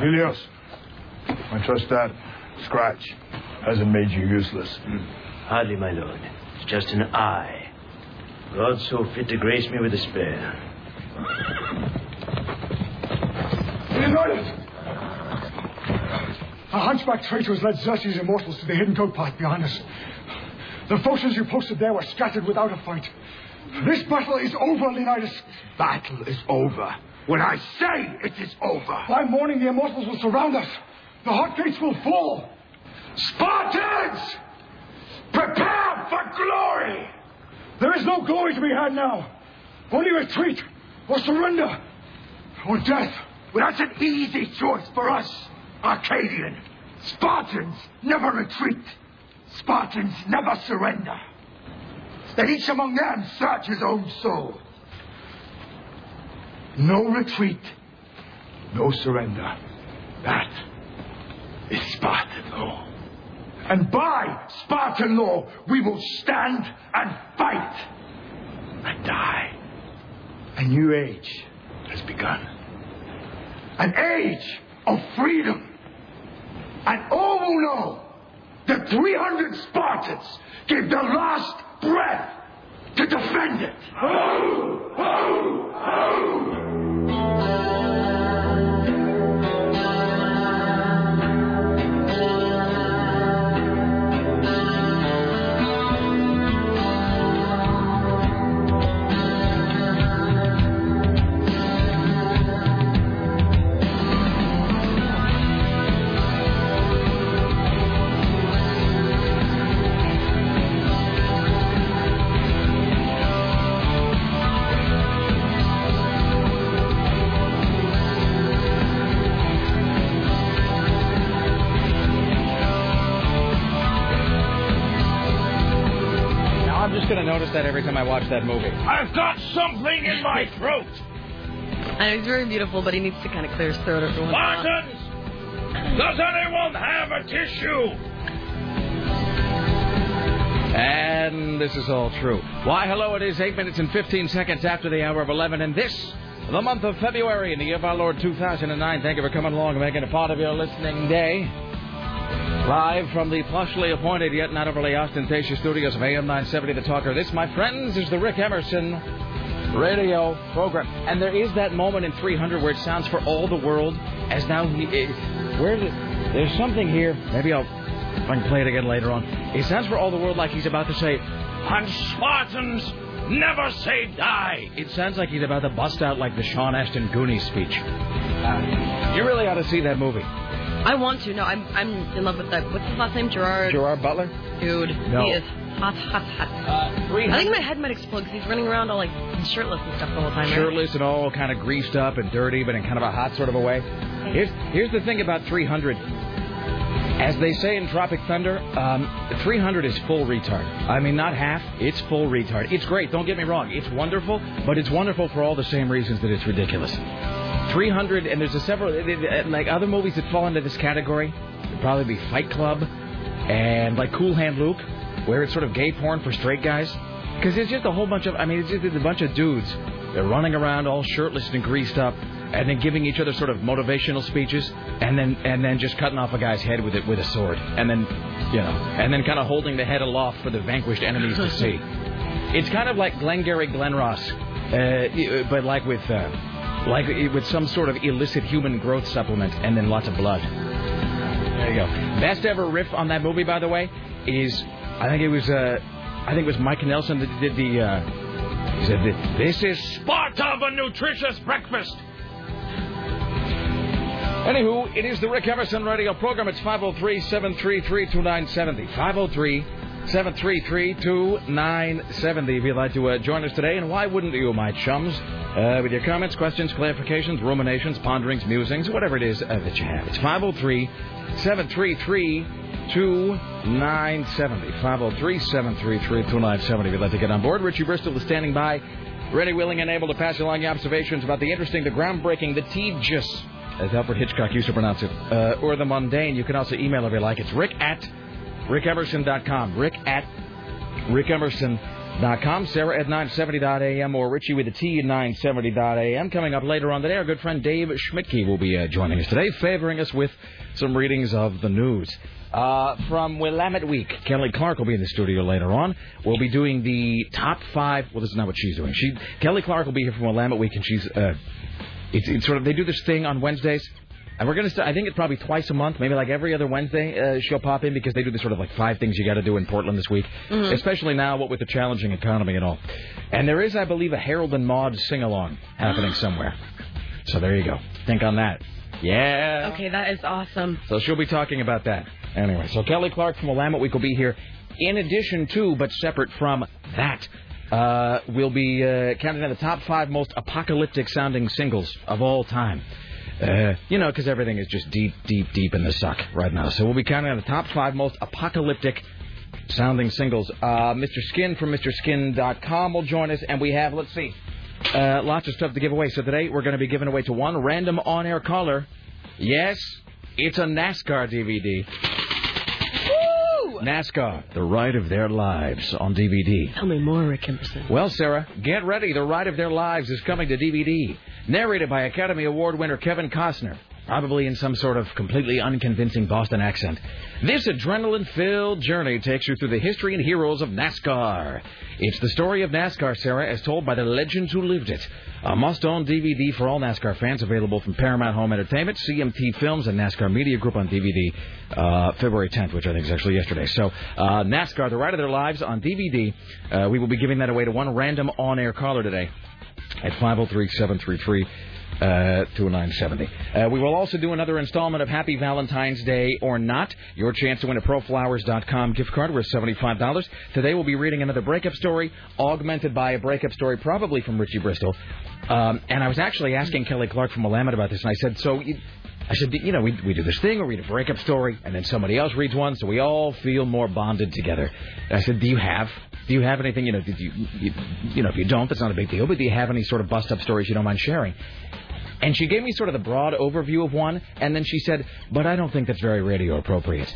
Dilios, I trust that scratch hasn't made you useless. Hardly, my lord. It's just an eye. God so fit to grace me with a spare. Leonidas! A hunchback traitor has led Xerxes' immortals to the hidden goat path behind us. The forces you posted there were scattered without a fight. This battle is over, Leonidas. Battle is over. When I say it is over. By morning, the immortals will surround us. The hot gates will fall. Spartans! Prepare for glory! There is no glory to be had now. Only retreat, or surrender, or death. Well, that's an easy choice for us, Arcadian. Spartans never retreat. Spartans never surrender. Let each among them search his own soul. No retreat, no surrender. That is Spartan law. And by Spartan law, we will stand and fight and die. A new age has begun. An age of freedom. And all will know that 300 Spartans gave their last breath to defend it. Ho! Ho! Ho! Time I watch that movie. I've got something in my throat. I know he's very beautiful, but he needs to kind of clear his throat every once in a while. Does anyone have a tissue? And this is all true. Why, hello, it is 8 minutes and 15 seconds after the hour of 11, and this, the month of February in the year of our Lord 2009. Thank you for coming along and making a part of your listening day. Live from the plushly appointed yet not overly ostentatious studios of AM 970 The Talker. This, my friends, is the Rick Emerson radio program. And there is that moment in 300 where it sounds for all the world as now he. eh, Where? There's something here. Maybe I'll. If I can play it again later on. It sounds for all the world like he's about to say, And Spartans never say die. It sounds like he's about to bust out like the Sean Astin Goonies speech. Uh, you really ought to see that movie. I want to. No, I'm I'm in love with that. What's his last name? Gerard. Gerard Butler? Dude, No. he is hot, hot, hot. Uh, I think my head might explode because he's running around all like shirtless and stuff the whole time. right? Shirtless and all kind of greased up and dirty, but in kind of a hot sort of a way. Here's here's the thing about 300. As they say in Tropic Thunder, um, 300 is full retard. I mean, not half. It's full retard. It's great. Don't get me wrong. It's wonderful, but it's wonderful for all the same reasons that it's ridiculous. 300, and there's a several like other movies that fall into this category. Would probably be Fight Club and like Cool Hand Luke, where it's sort of gay porn for straight guys. Because it's just a whole bunch of, I mean, it's just a bunch of dudes. They're running around all shirtless and greased up, and then giving each other sort of motivational speeches, and then and then just cutting off a guy's head with it with a sword, and then, you know, and then kind of holding the head aloft for the vanquished enemies to see. It's kind of like Glengarry Glen Ross, uh, but like with uh, like with some sort of illicit human growth supplement, and then lots of blood. There you go. Best ever riff on that movie, by the way, is I think it was uh, I think it was Mike Nelson that did the. Uh, he said, "This is Sparta of a nutritious breakfast. Anywho, it is the Rick Emerson radio program. It's 503 733 2970. 503 733 2970. If you'd like to uh, join us today, and why wouldn't you, my chums? Uh, with your comments, questions, clarifications, ruminations, ponderings, musings, whatever it is uh, that you have. It's 503 733 2970. 503 733 2970. If you'd like to get on board, Richie Bristol is standing by, ready, willing, and able to pass along your observations about the interesting, the groundbreaking, the tedious, as Alfred Hitchcock used to pronounce it, uh, or the mundane. You can also email if you like. It's rick at rickemerson.com. Rick at com, Sarah at 970.am, or Richie with a T at 970.am. Coming up later on today, our good friend Dave Schmidtke will be uh, joining us today, favoring us with some readings of the news. Uh, from Willamette Week, Kelly Clark will be in the studio later on. We'll be doing the top five. Well, this is not what she's doing. She Kelly Clark will be here from Willamette Week, and she's uh, it's, it's sort of they do this thing on Wednesdays. And we're gonna. St- I think it's probably twice a month, maybe like every other Wednesday. Uh, she'll pop in because they do this sort of like five things you got to do in Portland this week, Mhm. especially now what with the challenging economy and all. And there is, I believe, a Harold and Maude sing along happening somewhere. So there you go. Think on that. Yeah. Okay, that is awesome. So she'll be talking about that. Anyway, so Kelly Clark from Willamette Week will be here. In addition to, but separate from that, uh, we'll be uh, counting down the top five most apocalyptic sounding singles of all time. Uh, you know, because everything is just deep, deep, deep in the suck right now. So we'll be counting on the top five most apocalyptic sounding singles. Uh, Mr. Skin from MrSkin.com will join us, and we have, let's see, uh, lots of stuff to give away. So today we're going to be giving away to one random on-air caller. Yes, it's a NASCAR DVD. NASCAR, The Ride of Their Lives on DVD. Tell me more, Rick Emerson. Well, Sarah, get ready. The Ride of Their Lives is coming to DVD. Narrated by Academy Award winner Kevin Costner, probably in some sort of completely unconvincing Boston accent. This adrenaline filled journey takes you through the history and heroes of NASCAR. It's the story of NASCAR, Sarah, as told by the legends who lived it. A must own DVD for all NASCAR fans, available from Paramount Home Entertainment, CMT Films, and NASCAR Media Group on DVD uh, February 10th, which I think is actually yesterday. So, uh, NASCAR, The Ride of Their Lives on DVD. Uh, we will be giving that away to one random on air caller today at 503 733 uh, 2970. Uh, we will also do another installment of Happy Valentine's Day or Not. Your chance to win a ProFlowers.com gift card worth $75. Today we'll be reading another breakup story, augmented by a breakup story probably from Richie Bristol. Um, and I was actually asking Kelly Clark from Willamette about this, and I said, so... You, I said, you know, we, we do this thing, we read a breakup story, and then somebody else reads one, so we all feel more bonded together. And I said, do you have, do you have anything, you know, did you, you, you know, if you don't, that's not a big deal, but do you have any sort of bust-up stories you don't mind sharing? And she gave me sort of the broad overview of one, and then she said, but I don't think that's very radio appropriate.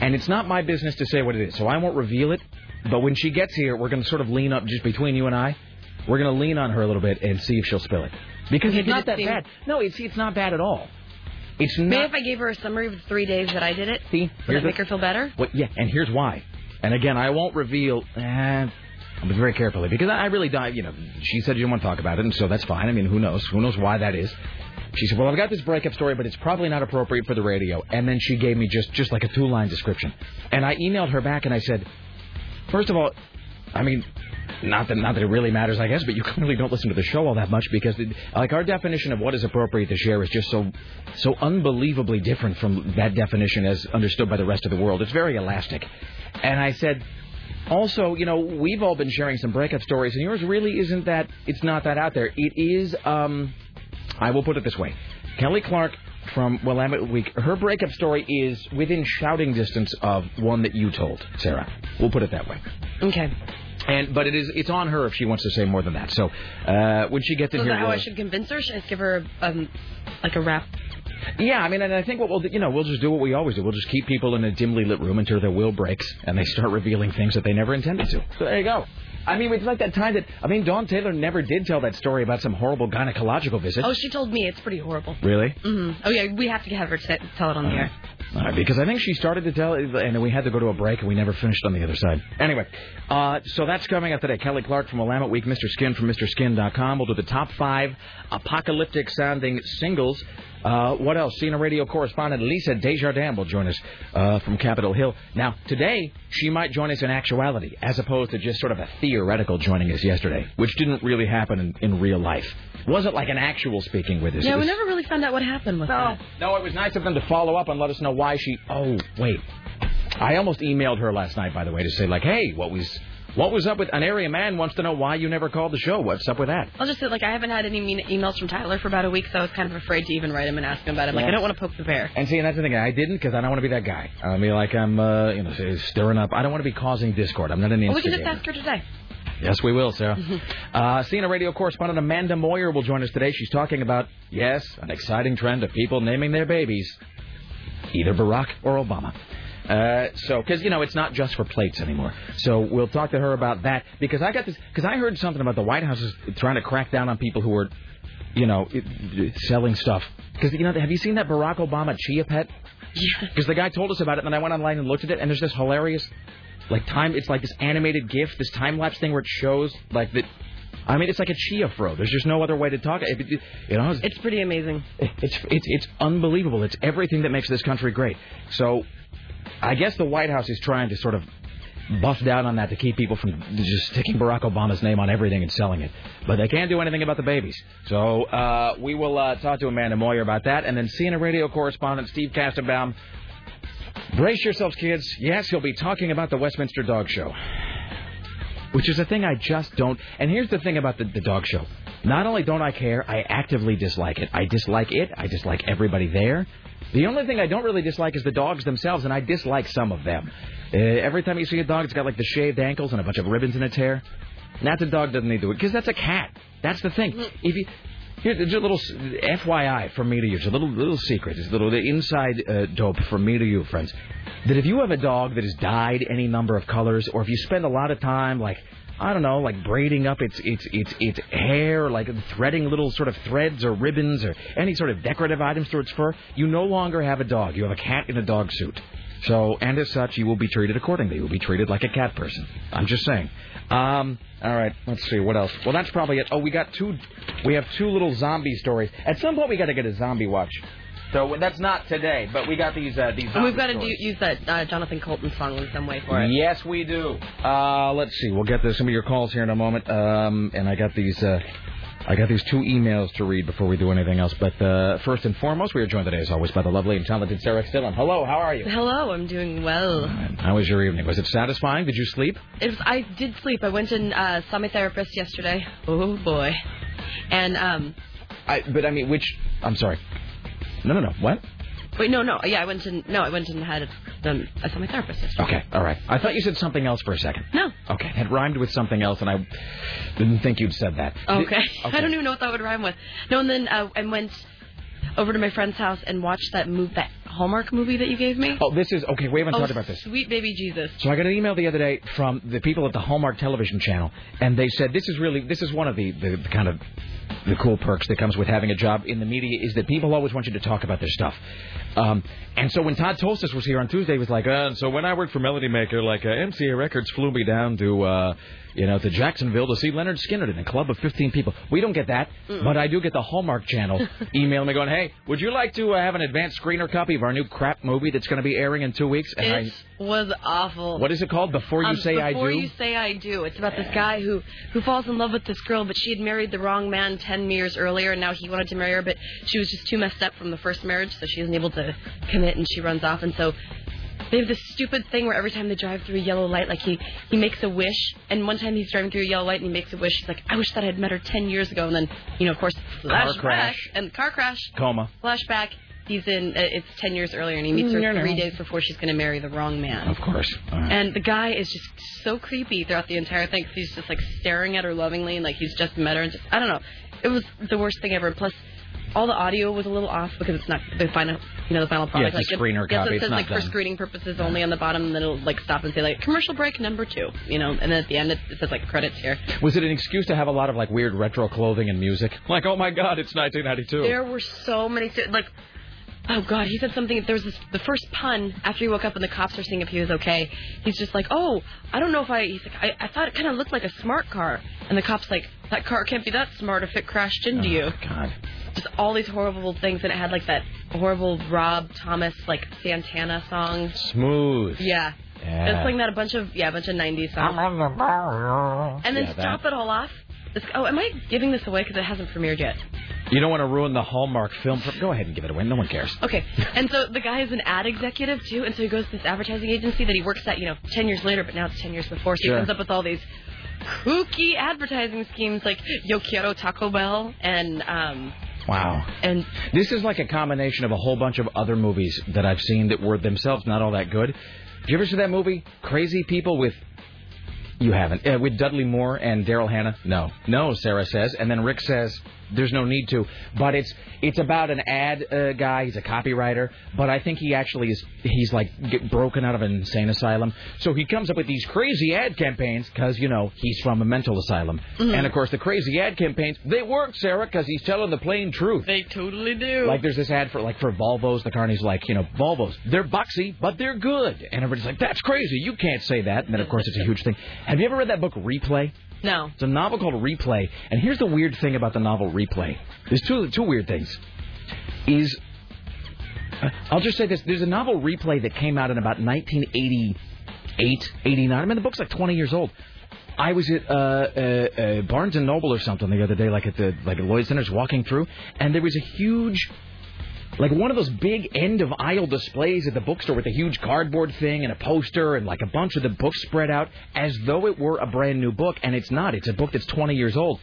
And it's not my business to say what it is, so I won't reveal it. But when she gets here, we're going to sort of lean up just between you and I. We're going to lean on her a little bit and see if she'll spill it. Because Okay, it's not it that seem- bad. No, it's it's not bad at all. It's not. Maybe if I gave her a summary of the three days that I did it, See, would that make her feel better? What, yeah, and here's why. And again, I won't reveal. Eh, I'll very carefully because I really die. You know, she said you didn't want to talk about it, and so that's fine. I mean, who knows? Who knows why that is? She said, "Well, I've got this breakup story, but it's probably not appropriate for the radio." And then she gave me just just like a two line description, and I emailed her back and I said, first of all, I mean." Not that, not that it really matters, I guess, but you clearly don't listen to the show all that much because, it, like, our definition of what is appropriate to share is just so, so unbelievably different from that definition as understood by the rest of the world. It's very elastic. And I said, also, you know, we've all been sharing some breakup stories, and yours really isn't that, it's not that out there. It is, um, I will put it this way. Kelly Clark from Willamette Week, her breakup story is within shouting distance of one that you told, Sarah. We'll put it that way. Okay. And but it is it's on her if she wants to say more than that. So uh, when she gets So in here, how I we'll- should convince her? Should I give her um, like a rap? Yeah, I mean, and I think what we'll you know we'll just do what we always do. We'll just keep people in a dimly lit room until their will breaks and they start revealing things that they never intended to. So there you go. I mean, it's like that time that I mean, Dawn Taylor never did tell that story about some horrible gynecological visit. Oh, she told me it's pretty horrible. Really? Mm-hmm. Oh yeah, we have to have her t- tell it on the air. All right, because I think she started to tell, it, and we had to go to a break, and we never finished on the other side. Anyway, uh, so that's coming up today. Kelly Clark from Willamette Week, Mr. Skin from MrSkin.com. We'll do the top five apocalyptic sounding singles. Uh, what else? Senior radio correspondent Lisa Desjardins will join us uh, from Capitol Hill. Now, today, she might join us in actuality, as opposed to just sort of a theoretical joining us yesterday, which didn't really happen in, in real life. Wasn't like an actual speaking with us. Yeah, we never really found out what happened with no, that. no, it was nice of them to follow up and let us know why she. Oh, wait. I almost emailed her last night, by the way, to say like, hey, what was what was up with an area man wants to know why you never called the show. What's up with that? I'll just say, like, I haven't had any mean emails from Tyler for about a week, so I was kind of afraid to even write him and ask him about it. Like, Yeah. I don't want to poke the bear. And see, and that's the thing. I didn't because I don't want to be that guy. I mean, like I'm, uh, you know, stirring up. I don't want to be causing discord. I'm not an Well, we can just ask her today. Yes, we will, Sarah. uh, CNN radio correspondent Amanda Moyer will join us today. She's talking about, yes, an exciting trend of people naming their babies either Barack or Obama. Uh, so, because you know, it's not just for plates anymore. So we'll talk to her about that because I got this. Because I heard something about the White House is trying to crack down on people who are, you know, selling stuff. Because you know, have you seen that Barack Obama Chia Pet? Yeah. Because the guy told us about it, and then I went online and looked at it, and there's this hilarious, like time. It's like this animated GIF, this time lapse thing where it shows like that. I mean, it's like a chia fro. There's just no other way to talk. If it, you know, it's, It's pretty amazing. it's it's it's unbelievable. It's everything that makes this country great. So, I guess the White House is trying to sort of buff down on that to keep people from just sticking Barack Obama's name on everything and selling it. But they can't do anything about the babies. So uh, we will uh, talk to Amanda Moyer about that, and then CNN radio correspondent Steve Kastenbaum. Brace yourselves, kids. Yes, he'll be talking about the Westminster Dog Show which is a thing I just don't. And here's the thing about the, the dog show. Not only don't I care, I actively dislike it. I dislike it. I dislike everybody there. The only thing I don't really dislike is the dogs themselves, and I dislike some of them. Uh, every time you see a dog, it's got like the shaved ankles and a bunch of ribbons in its hair. And that's a dog doesn't need to because that's a cat. That's the thing. If you here, there's a little FYI from me to you. It's a little little secret. It's a little inside uh, dope from me to you, friends. That if you have a dog that is dyed any number of colors, or if you spend a lot of time like I don't know, like braiding up its its its its hair, like threading little sort of threads or ribbons or any sort of decorative items through its fur, you no longer have a dog. You have a cat in a dog suit. So, and as such, you will be treated accordingly. You will be treated like a cat person. I'm just saying. Um, all right, let's see what else. Well, that's probably it. Oh, we got two. We have two little zombie stories. At some point, we got to get a zombie watch. So that's not today, but we got these uh, these. And we've got to do, use that uh, Jonathan Coulton song in some way for it. Yes, we do. Uh, let's see. We'll get to some of your calls here in a moment. Um, and I got these. Uh, I got these two emails to read before we do anything else. But uh, first and foremost, we are joined today, as always, by the lovely and talented Sarah Stillen. Hello, how are you? Hello, I'm doing well. How was your evening? Was it satisfying? Did you sleep? It was, I did sleep. I went and uh, saw my therapist yesterday. Oh boy. And um, I, but I mean, which? I'm sorry. No, no, no. What? wait, no, no, yeah, I went and no, I went and had um, I saw my therapist yesterday. Okay, all right. I thought you said something else for a second. No. Okay, it rhymed with something else, and I didn't think you'd said that. Okay. Did- I don't even know what that would rhyme with. No, and then uh, I went over to my friend's house and watched that move, that Hallmark movie that you gave me. Oh, this is okay. We haven't Oh, talked about this. Sweet baby Jesus. So I got an email the other day from the people at the Hallmark Television Channel, and they said this is really this is one of the, the, the kind of the cool perks that comes with having a job in the media is that people always want you to talk about their stuff. Um, and so when Todd Tostas was here on Tuesday, he was like, uh, so when I worked for Melody Maker, like uh, MCA Records flew me down to. Uh, you know, to Jacksonville to see Lynyrd Skynyrd in a club of 15 people. We don't get that, but I do get the Hallmark Channel emailing me going, "Hey, would you like to uh, have an advanced screener copy of our new crap movie that's going to be airing in two weeks?" And It was awful. What is it called? Before you Um, say I do. Before you say I do. It's about this guy who who falls in love with this girl, but she had married the wrong man ten years earlier, and now he wanted to marry her, but she was just too messed up from the first marriage, so she isn't able to commit, and she runs off, and so. They have this stupid thing where every time they drive through a yellow light, like he he makes a wish, and one time he's driving through a yellow light and he makes a wish. He's like, I wish that I had met her ten years ago, and then you know, of course, flashback crash. and car crash, Coma. flashback. He's in. Uh, it's ten years earlier, and he meets her no. three days before she's going to marry the wrong man. Of course. All right. And the guy is just so creepy throughout the entire thing. 'cause he's just like staring at her lovingly, and like he's just met her, and just I don't know. It was the worst thing ever. Plus, all the audio was a little off because it's not the final, you know, the final product. it's a like screener it, yes, it it's says not like for screening purposes only on the bottom, and then it'll like stop and say like commercial break number two, you know, and then at the end it, it says like credits here. Was it an excuse to have a lot of like weird retro clothing and music? Like, oh my God, it's 1992. There were so many like. Oh God! He said something. There was this, the first pun after he woke up and the cops are seeing if he was okay. He's just like, "Oh, I don't know if I." He's like, "I, I thought it kind of looked like a smart car," and the cops like, "That car can't be that smart if it crashed into oh, you." Oh, God. Just all these horrible things, and it had like that horrible Rob Thomas like Santana song. Smooth. Yeah, Yeah. it's playing that a bunch of yeah, a bunch of '90s songs. And then Yeah, that. stop it all off. Oh, am I giving this away because it hasn't premiered yet? You don't want to ruin the Hallmark film. Go ahead and give it away. No one cares. Okay, and so the guy is an ad executive too, and so he goes to this advertising agency that he works at, you know, ten years later, but now it's ten years before. So Sure. he comes up with all these kooky advertising schemes like Yo Quiero Taco Bell and um Wow. and This is like a combination of a whole bunch of other movies that I've seen that were themselves not all that good. Did you ever see that movie, Crazy People, with. You haven't. Uh, with Dudley Moore and Daryl Hannah? No. No, Sarah says. And then Rick says, there's no need to. But it's it's about an ad uh, guy. He's a copywriter, but I think he actually is. He's like broken out of an insane asylum, so he comes up with these crazy ad campaigns because you know he's from a mental asylum. Mhm. And of course, the crazy ad campaigns they work, Sarah, because he's telling the plain truth. They totally do. Like there's this ad for like for Volvos, the carney's like, you know, Volvos, they're boxy, but they're good. And everybody's like, that's crazy. You can't say that. And then of course it's a huge thing. Have you ever read that book Replay? No. It's a novel called Replay. And here's the weird thing about the novel Replay. There's two two weird things. Is uh, I'll just say this: there's a novel Replay that came out in about 1988, 89. I mean, the book's like 20 years old. I was at uh, uh, uh, Barnes and Noble or something the other day, like at the like at Lloyd Center's, walking through, and there was a huge, like one of those big end of aisle displays at the bookstore with a huge cardboard thing and a poster and like a bunch of the books spread out as though it were a brand new book, and it's not. It's a book that's 20 years old.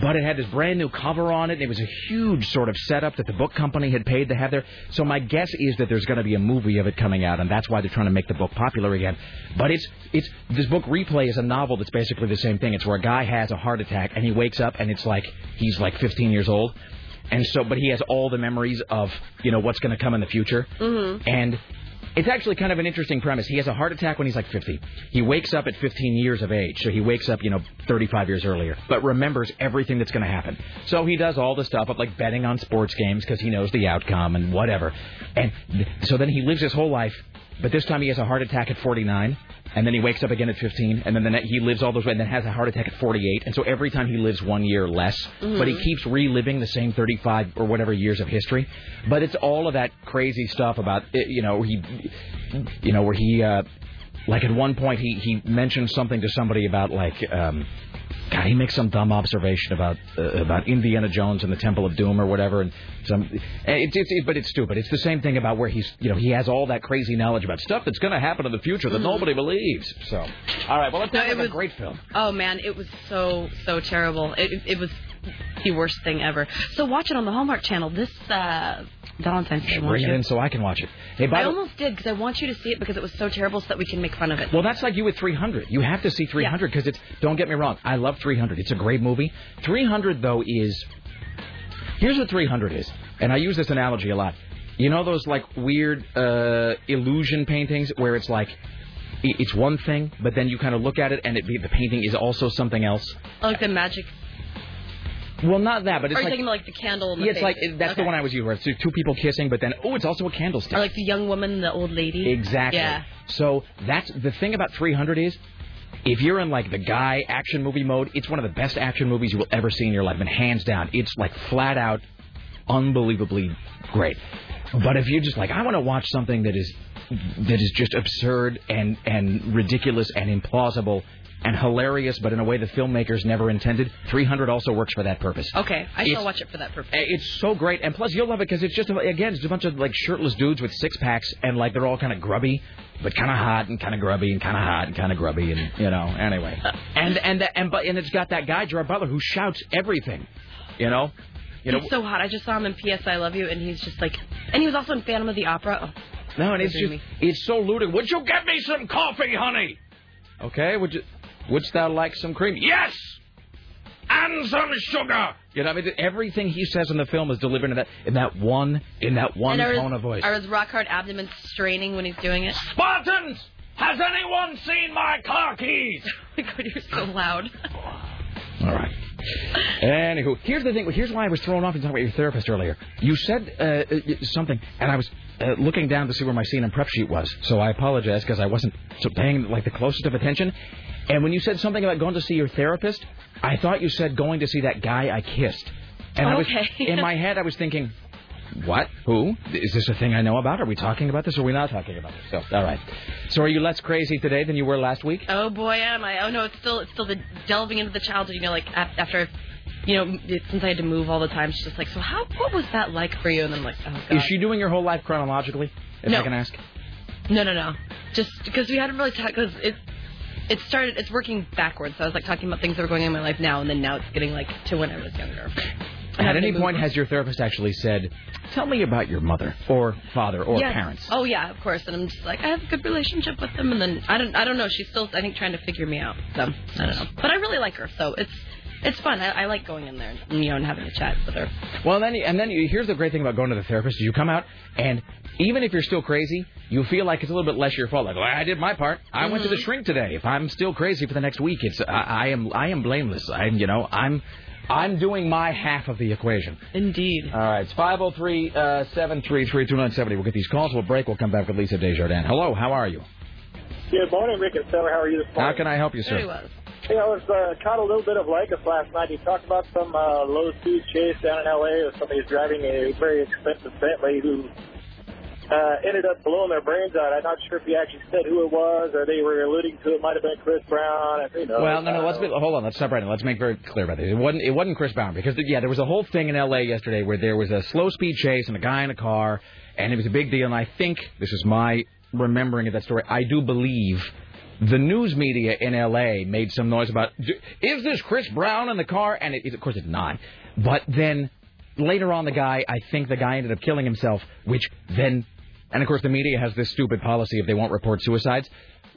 But it had this brand new cover on it, and it was a huge sort of setup that the book company had paid to have there. So my guess is that there's going to be a movie of it coming out, and that's why they're trying to make the book popular again. But it's it's this book Replay is a novel that's basically the same thing. It's where a guy has a heart attack and he wakes up and it's like he's like 15 years old, and so but he has all the memories of you know what's going to come in the future, Mm-hmm. and it's actually kind of an interesting premise. He has a heart attack when he's like 50. He wakes up at 15 years of age, so he wakes up, you know, 35 years earlier, but remembers everything that's going to happen. So he does all the stuff of like betting on sports games because he knows the outcome and whatever. And th- so then he lives his whole life, but this time he has a heart attack at 49, and then he wakes up again at 15, and then the ne- he lives all those way, and then has a heart attack at 48. And so every time he lives one year less, Mhm. but he keeps reliving the same 35 or whatever years of history. But it's all of that crazy stuff about it, you know he, you know where he, uh, like at one point he he mentioned something to somebody about like. um God, he makes some dumb observation about uh, about Indiana Jones and the Temple of Doom or whatever, and some. It's it's it, but it's stupid. It's the same thing about where he's you know he has all that crazy knowledge about stuff that's going to happen in the future that nobody believes. So, all right, well, let's No, have it a was- great film. Oh man, it was so so terrible. It- it was the worst thing ever. So watch it on the Hallmark Channel this uh, Valentine's Day. Bring it in so I can watch it. Hey, I the almost did because I want you to see it because it was so terrible, so that we can make fun of it. Well, that's like you with 300. You have to see 300 because it's. Don't get me wrong. I love 300. It's a great movie. 300 though is. Here's what 300 is, and I use this analogy a lot. You know those like weird uh, illusion paintings where it's like. It's one thing, but then you kind of look at it, and it be, the painting is also something else. like the magic. Well, not that, but Are it's you like talking about like the candle? In the yeah, it's like that's the one I was using. Where it's two people kissing, but then oh, it's also a candlestick. Or like the young woman, and the old lady. Exactly. Yeah. So that's the thing about 300 is if you're in like the guy action movie mode, it's one of the best action movies you will ever see in your life, and hands down, it's like flat out, unbelievably great. But if you're just like, I want to watch something that is that is just absurd and and ridiculous and implausible and hilarious, but in a way the filmmakers never intended, 300 also works for that purpose. Okay, I shall watch it for that purpose. It's so great, and plus you'll love it because it's just a, again it's a bunch of like shirtless dudes with six packs, and like they're all kind of grubby, but kind of hot and kind of grubby and kind of hot and kind of grubby, and you know anyway. And and the, and but and it's got that guy Gerard Butler who shouts everything, you know, you know. he's so hot. I just saw him in P.S. I Love You, and he's just like, and he was also in Phantom of the Opera. Oh, no, and it's just me. it's so ludicrous. Would you get me some coffee, honey? Okay, would you? Wouldst thou like some cream? Yes, and some sugar. You know, I mean, everything he says in the film is delivered in that in that one in that one and are his, tone of voice. Are his rock hard abdomen straining when he's doing it? Spartans, has anyone seen my car keys? oh my god, you're so loud. All right. Anywho, here's the thing. Here's why I was thrown off in talking about your therapist earlier. You said uh, uh, something, and I was uh, looking down to see where my scene and prep sheet was. So I apologize because I wasn't so paying like the closest of attention. And when you said something about going to see your therapist, I thought you said going to see that guy I kissed. And I was in my head, I was thinking, what? Who? Is this a thing I know about? Are we talking about this or are we not talking about this? So, all right. So are you less crazy today than you were last week? Oh boy, am I? Oh no, it's still it's still the delving into the childhood. You know, like after, you know, since I had to move all the time, she's just like, so how? What was that like for you? And I'm like, oh god. Is she doing your whole life chronologically? If No. I can ask. No, no, no. Just because we hadn't really talked because it it started. It's working backwards. So I was like talking about things that were going on in my life now, and then now it's getting like to when I was younger. At any point, on. has your therapist actually said, "Tell me about your mother or father or Yes. parents"? Oh yeah, of course. And I'm just like, I have a good relationship with them, and then I don't, I don't know. She's still, I think, trying to figure me out. So I don't know. But I really like her, so it's, it's fun. I, I like going in there, and, you know, and having a chat with her. Well, then, and then you, here's the great thing about going to the therapist: is you come out, and even if you're still crazy, you feel like it's a little bit less your fault. Like, well, I did my part. I went to the shrink today. If I'm still crazy for the next week, it's I, I am I am blameless. I'm you know I'm I'm doing my half of the equation. Indeed. All right, it's 503 uh, 733 2970. We'll get these calls. We'll break. We'll come back with Lisa Desjardins. Hello, how are you? Good morning, Rick and Sarah. How are you this How can I help you, Very sir? well. Hey, I was uh, caught a little bit of Lycus last night. You talked about some uh, low-speed chase down in L.A. with somebody who's driving a very expensive Bentley who uh, ended up blowing their brains out. I'm not sure if he actually said who it was or they were alluding to it might have been Chris Brown. I think, Well, no, no. Let's be, hold on. Let's stop right now. Let's make very clear about this. It wasn't. It wasn't Chris Brown because yeah, there was a whole thing in L.A. yesterday where there was a slow speed chase and a guy in a car, and it was a big deal. And I think this is my remembering of that story. I do believe the news media in L.A. made some noise about is this Chris Brown in the car? And it, of course it's not. But then later on, the guy, I think the guy ended up killing himself, which then, and of course the media has this stupid policy if they won't report suicides,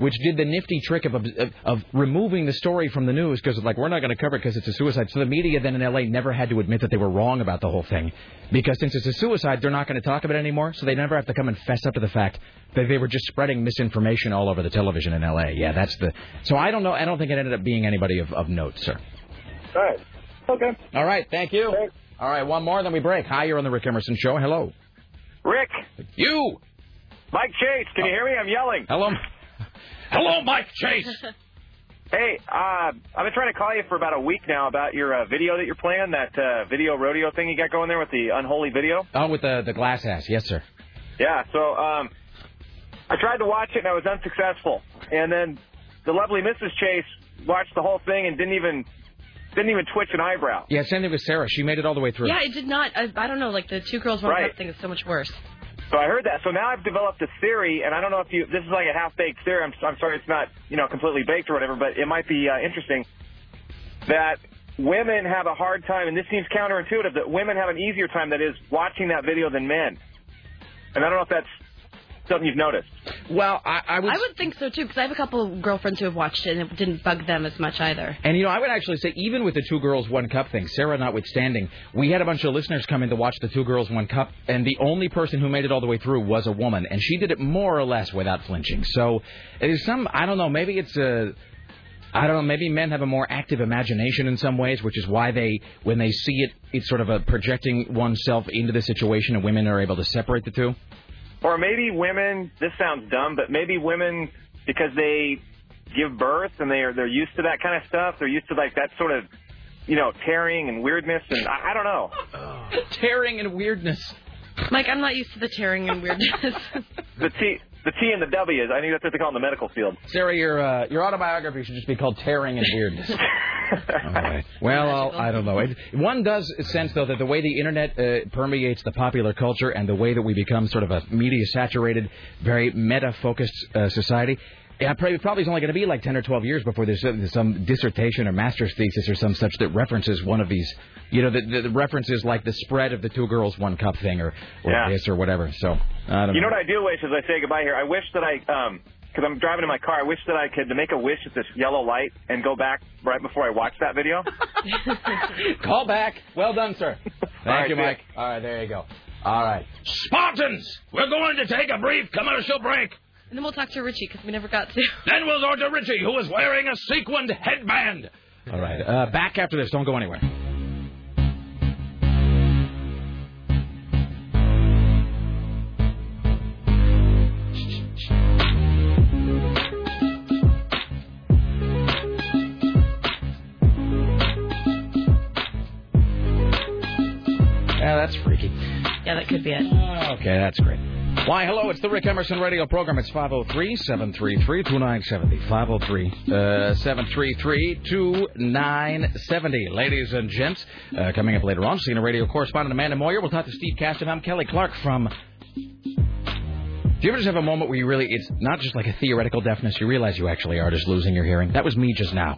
which did the nifty trick of of, of removing the story from the news because like we're not going to cover it because it's a suicide. So the media then in LA never had to admit that they were wrong about the whole thing because since it's a suicide, they're not going to talk about it anymore. So they never have to come and fess up to the fact that they were just spreading misinformation all over the television in LA. Yeah, that's the. So I don't know. I don't think it ended up being anybody of, of note, sir. All right. Okay. All right. Thank you. Thanks. All right. One more, then we break. Hi, you're on the Rick Emerson Show. Hello. Rick, You. Mike Chase, can you uh, hear me? I'm yelling. Hello. Hello, Mike Chase. Hey, uh, I've been trying to call you for about a week now about your uh, video that you're playing, that uh, video rodeo thing you got going there with the unholy video. Oh, with the the glass ass. Yes, sir. Yeah, so um, I tried to watch it and I was unsuccessful. And then the lovely Mrs. Chase watched the whole thing and didn't even didn't even twitch an eyebrow. Yeah, same thing with Sarah. She made it all the way through. Yeah, it did not. I, I don't know. Like the two girls one Right. cup thing is so much worse. So I heard that. So now I've developed a theory, and I don't know if you. This is like a half-baked theory. I'm, I'm sorry, it's not you know completely baked or whatever, but it might be uh, interesting that women have a hard time, and this seems counterintuitive. That women have an easier time that is watching that video than men. And I don't know if that's something you've noticed. Well, I, I would. I would think so too, because I have a couple of girlfriends who have watched it and it didn't bug them as much either. And you know, I would actually say, even with the two girls, one cup thing, Sarah notwithstanding, we had a bunch of listeners come in to watch the two girls, one cup, and the only person who made it all the way through was a woman, and she did it more or less without flinching. So, it is some, I don't know, maybe it's a. I don't know. Maybe men have a more active imagination in some ways, which is why they, when they see it, it's sort of a projecting oneself into the situation, and women are able to separate the two. Or maybe women. This sounds dumb, but maybe women because they give birth and they are they're used to that kind of stuff. They're used to like that sort of you know tearing and weirdness, and I, I don't know. Tearing and weirdness. Mike, I'm not used to the tearing and weirdness. The T the T and the W is. I think that's what they call it in the medical field. Sarah, your uh, your autobiography should just be called "Tearing and Weirdness." All right. Well, I'll, I don't know. It, one does sense though that the way the internet uh, permeates the popular culture and the way that we become sort of a media-saturated, very meta-focused uh, society. Yeah, probably, probably it's only going to be like 10 or 12 years before there's some, some dissertation or master's thesis or some such that references one of these, you know, the, the, the references like the spread of the two girls, one cup thing or, or Yeah. this or whatever. So, I don't You know. know what I do wish as I say goodbye here? I wish that I, um, because I'm driving in my car, I wish that I could to make a wish at this yellow light and go back right before I watch that video. Call back. Well done, sir. Thank right, you, good. Mike. All right, there you go. All right. Spartans, we're going to take a brief commercial break. and then we'll talk to Richie because we never got to. Then we'll go to Richie, who is wearing a sequined headband. All right. Uh, back after this. Don't go anywhere. That's freaky. Yeah, that could be it. Okay, that's great. Why, hello, it's the Rick Emerson radio program. It's 503 733 2970. 503 733 2970. Ladies and gents, uh, coming up later on, senior radio correspondent Amanda Moyer. We'll talk to Steve Caston. I'm Kelly Clark from. Do you ever just have a moment where you really, it's not just like a theoretical deafness, you realize you actually are just losing your hearing? That was me just now.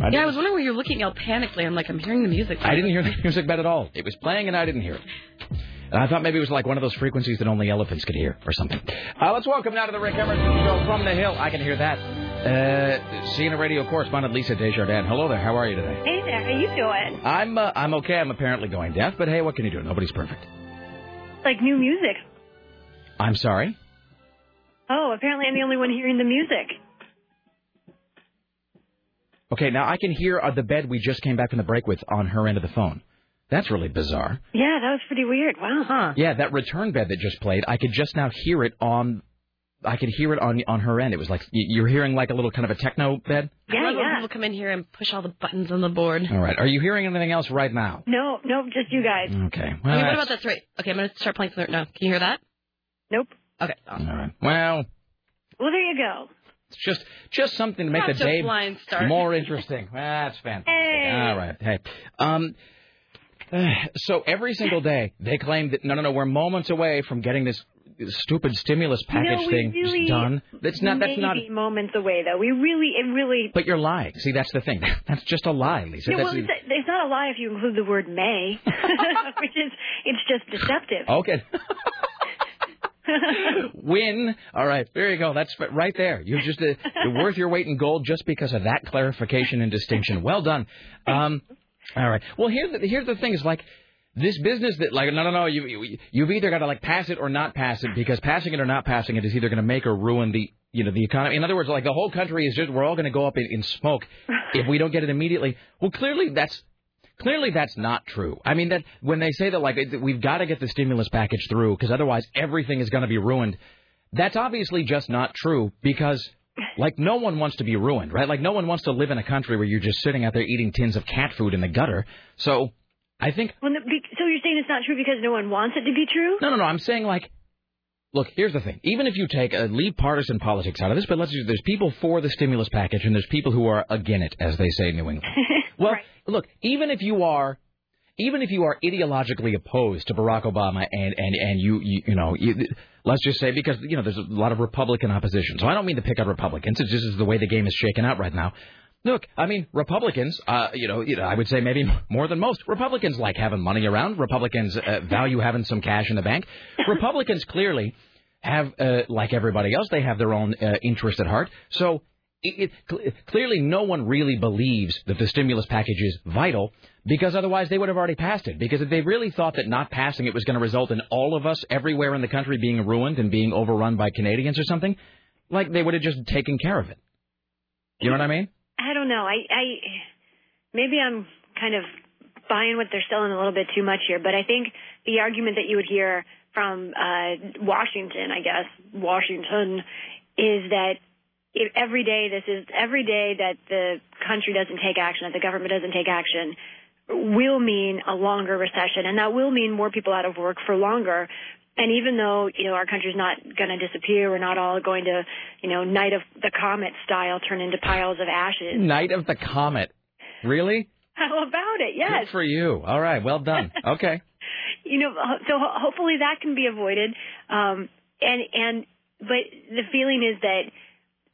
I Yeah, I was wondering where you're looking out panically. I'm like, I'm hearing the music. I didn't hear the music bed at all. It was playing and I didn't hear it. And I thought maybe it was like one of those frequencies that only elephants could hear or something. Uh, let's welcome now to the Rick Emerson Show from the Hill. I can hear that. Uh, CNN radio correspondent Lisa Desjardins. Hello there. How are you today? Hey there, how are you doing? I'm uh, I'm okay. I'm apparently going deaf, but hey, what can you do? Nobody's perfect. Like new music. I'm sorry. Oh, apparently I'm the only one hearing the music. Okay, now I can hear uh, the bed we just came back from the break with on her end of the phone. That's really bizarre. Yeah, that was pretty weird. Wow. Huh. Yeah, that return bed that just played, I could just now hear it on. I could hear it on on her end. It was like y- you're hearing like a little kind of a techno bed. Yeah, I love when people come in here and push all the buttons on the board. All right. Are you hearing anything else right now? No, no, just you guys. Okay. Well, okay, what about this? Right. Okay, I'm going to start playing something now. Can you hear that? Nope. Okay. All right. Well, Well, there you go. It's just just something to make Not the day more interesting. That's fantastic. Hey. All right. Hey. Um. so every single day they claim that no, no, no, we're moments away from getting this stupid stimulus package no, thing really done. That's not. That's not. moments away though. We really, it really. But you're lying. See, that's the thing. That's just a lie, Lisa. No, well, it's, it's not a lie if you include the word "may," which is it's just deceptive. Okay. Win. All right, there you go. That's right there. You're just uh you're worth your weight in gold just because of that clarification and distinction. Well done. Um, all right. Well, here's the, the thing: is like this business that like no no no you, you you've either got to like pass it or not pass it because passing it or not passing it is either going to make or ruin the you know the economy. In other words, like the whole country is just we're all going to go up in, in smoke if we don't get it immediately. Well, clearly that's Clearly, that's not true. I mean, that when they say that, like, we've got to get the stimulus package through because otherwise everything is going to be ruined, that's obviously just not true because, like, no one wants to be ruined, right? Like, no one wants to live in a country where you're just sitting out there eating tins of cat food in the gutter. So, I think, Well, so you're saying it's not true because no one wants it to be true? no, no, no, I'm saying, like, Look, here's the thing. Even if you take uh, leave partisan politics out of this, but let's just, there's people for the stimulus package and there's people who are against it, as they say in New England. Well, look, even if you are even if you are ideologically opposed to Barack Obama and and and you you, you know you, let's just say because you know there's a lot of Republican opposition. So I don't mean to pick on Republicans. It's just the way the game is shaken out right now. Look, I mean Republicans. Uh, you know, you know, I would say maybe more than most Republicans like having money around. Republicans uh, value having some cash in the bank. Republicans clearly have, uh, like everybody else, they have their own uh, interest at heart. So it, it, cl- clearly, no one really believes that the stimulus package is vital because otherwise they would have already passed it. Because if they really thought that not passing it was going to result in all of us everywhere in the country being ruined and being overrun by Canadians or something, like they would have just taken care of it. You know what I mean? I don't know. I, I maybe I'm kind of buying what they're selling a little bit too much here, but I think the argument that you would hear from uh, Washington, I guess Washington, is that if every day this is every day that the country doesn't take action, that the government doesn't take action, will mean a longer recession, and that will mean more people out of work for longer. And even though you know our country's not going to disappear, we're not all going to, you know, night of the comet style turn into piles of ashes. Night of the Comet. Really? How about it? Yes. Good for you. All right. Well done. Okay. you know, so hopefully that can be avoided. Um, and and but the feeling is that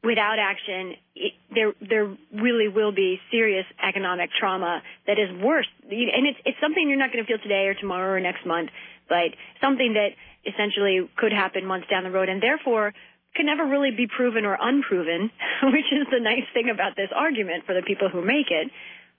without action, it, there there really will be serious economic trauma that is worse. And it's it's something you're not going to feel today or tomorrow or next month, but something that essentially could happen months down the road, and therefore can never really be proven or unproven, which is the nice thing about this argument for the people who make it.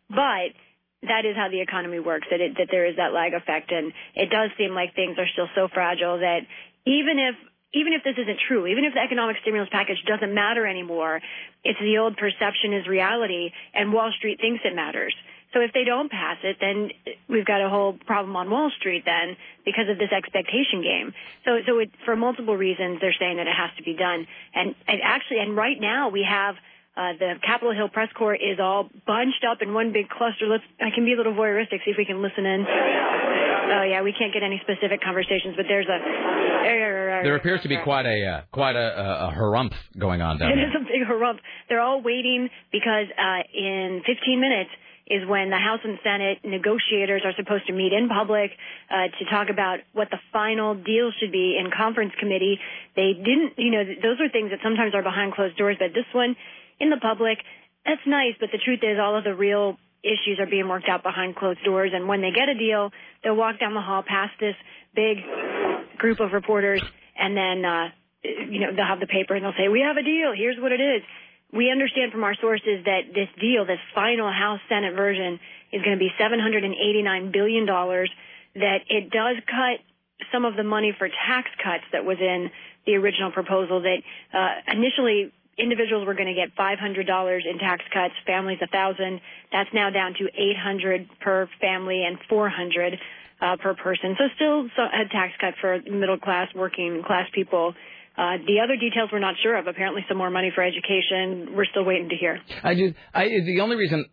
But that is how the economy works. That it, that there is that lag effect, and it does seem like things are still so fragile that even if even if this isn't true, even if the economic stimulus package doesn't matter anymore, it's the old perception is reality, and Wall Street thinks it matters. So if they don't pass it, then we've got a whole problem on Wall Street then because of this expectation game. So so it, for multiple reasons they're saying that it has to be done. And, and actually, and right now we have uh, the Capitol Hill press corps is all bunched up in one big cluster. Let's I can be a little voyeuristic, see if we can listen in. Oh yeah, we can't get any specific conversations, but there's a There appears to be quite a uh, quite a, a, harumph going on down It there. is a big harump. They're all waiting because uh, in 15 minutes is when the House and Senate negotiators are supposed to meet in public uh, to talk about what the final deal should be in conference committee. They didn't, you know, those are things that sometimes are behind closed doors, but this one in the public, that's nice. But the truth is, all of the real issues are being worked out behind closed doors. And when they get a deal, they'll walk down the hall past this big group of reporters, and then uh, you know they'll have the paper and they'll say, "We have a deal. Here's what it is." we understand from our sources that this deal, this final House Senate version, is going to be $789 billion. That it does cut some of the money for tax cuts that was in the original proposal. That uh, initially individuals were going to get $500 in tax cuts, families a thousand. That's now down to 800 per family and 400 uh, per person. So still a tax cut for middle class, working class people. Uh, the other details we're not sure of. Apparently, some more money for education. We're still waiting to hear. I just, I the only reason.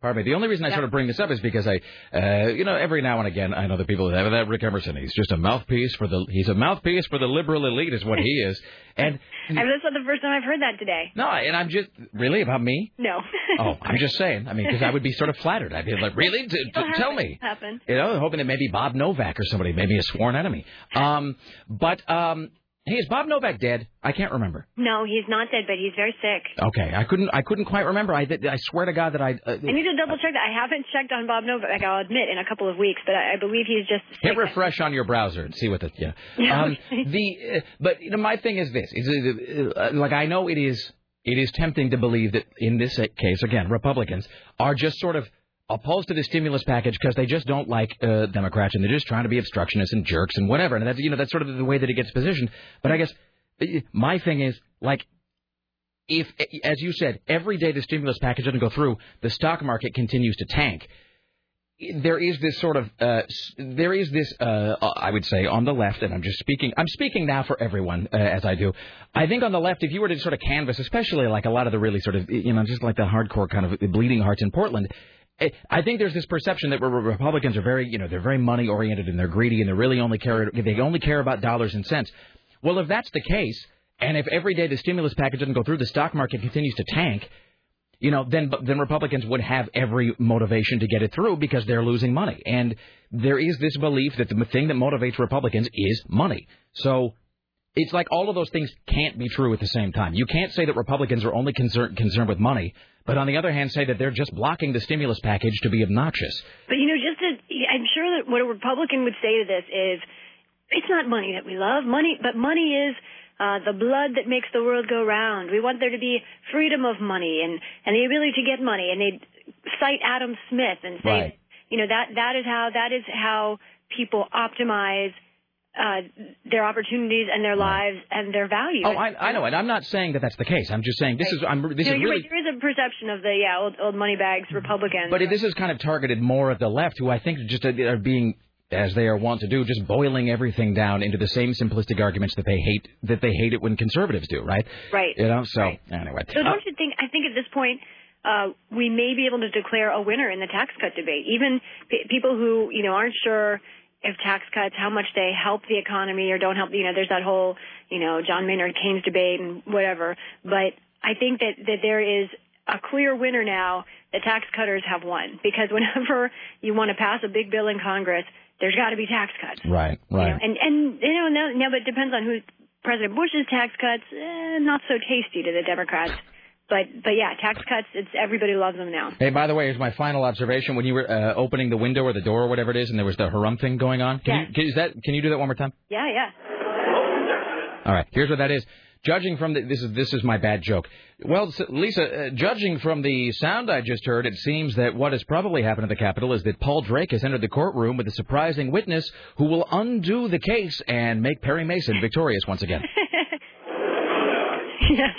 Pardon me. The only reason I sort of bring this up is because I, uh, you know, every now and again I know the people that have that Rick Emerson. He's just a mouthpiece for the. He's a mouthpiece for the liberal elite, is what he is. And And that's not the first time I've heard that today. no, and I'm just really about me. No. Oh, I'm just saying. I mean, because I would be sort of flattered. I'd be like, really? T- t- tell me. Happen. You know, hoping that maybe Bob Novak or somebody, maybe a sworn enemy. Um, but um, hey, is Bob Novak dead? I can't remember. No, he's not dead, but he's very sick. Okay, I couldn't. I couldn't quite remember. I, I swear to God that I. Uh, I need to double check that. I haven't checked on Bob Novak, I'll admit, in a couple of weeks, but I, I believe he's just Hit refresh on your browser and see what the yeah. Um, the uh, but you know, my thing is this: is uh, uh, like I know it is it is tempting to believe that in this case, again, Republicans are just sort of opposed to the stimulus package because they just don't like uh, Democrats and they're just trying to be obstructionists and jerks and whatever. And that's you know that's sort of the way that it gets positioned. But I guess uh, my thing is like if, as you said, every day the stimulus package doesn't go through, the stock market continues to tank. There is this sort of, uh, there is this, uh, I would say, on the left, and I'm just speaking, I'm speaking now for everyone, uh, as I do. I think on the left, if you were to sort of canvass, especially like a lot of the really sort of, you know, just like the hardcore kind of bleeding hearts in Portland, I think there's this perception that Republicans are very, you know, they're very money oriented and they're greedy and they really only care, they only care about dollars and cents. Well, if that's the case, and if every day the stimulus package doesn't go through, the stock market continues to tank, you know, then then Republicans would have every motivation to get it through because they're losing money. And there is this belief that the thing that motivates Republicans is money. So it's like all of those things can't be true at the same time. You can't say that Republicans are only concerned concerned with money, but on the other hand say that they're just blocking the stimulus package to be obnoxious. But you know, just to, I'm sure that what a Republican would say to this is, it's not money that we love. Money, but money is uh, the blood that makes the world go round. We want there to be freedom of money and and the ability to get money. And they cite Adam Smith and say, Right. you know, that that is how that is how people optimize. Uh, their opportunities and their lives and their values. Oh, I, I know, and I'm not saying that that's the case. I'm just saying this is I'm this no, is really right. There is a perception of the yeah old, old money bags Republicans. But this is kind of targeted more at the left, who I think just are being, as they are wont to do, just boiling everything down into the same simplistic arguments that they hate that they hate it when conservatives do, right? Right. You know. So anyway. So Uh, don't you think? I think at this point, uh, we may be able to declare a winner in the tax cut debate. Even p- people who you know aren't sure if tax cuts, how much they help the economy or don't help. You know, there's that whole you know John Maynard Keynes debate and whatever. But I think that that there is a clear winner now. The tax cutters have won because whenever you want to pass a big bill in Congress, there's got to be tax cuts. right. You Right. know, and and you know now, now but it depends on who President Bush's tax cuts eh, not so tasty to the Democrats. But but yeah, tax cuts it's everybody loves them now. Hey, by the way, here's my final observation. When you were uh, opening the window or the door or whatever it is, and there was the harum thing going on, can Yeah. you can, is that can you do that one more time? Yeah, yeah. All right. Here's what that is. Judging from the, this is this is my bad joke. Well, Lisa, uh, judging from the sound I just heard, it seems that what has probably happened at the Capitol is that Paul Drake has entered the courtroom with a surprising witness who will undo the case and make Perry Mason victorious once again.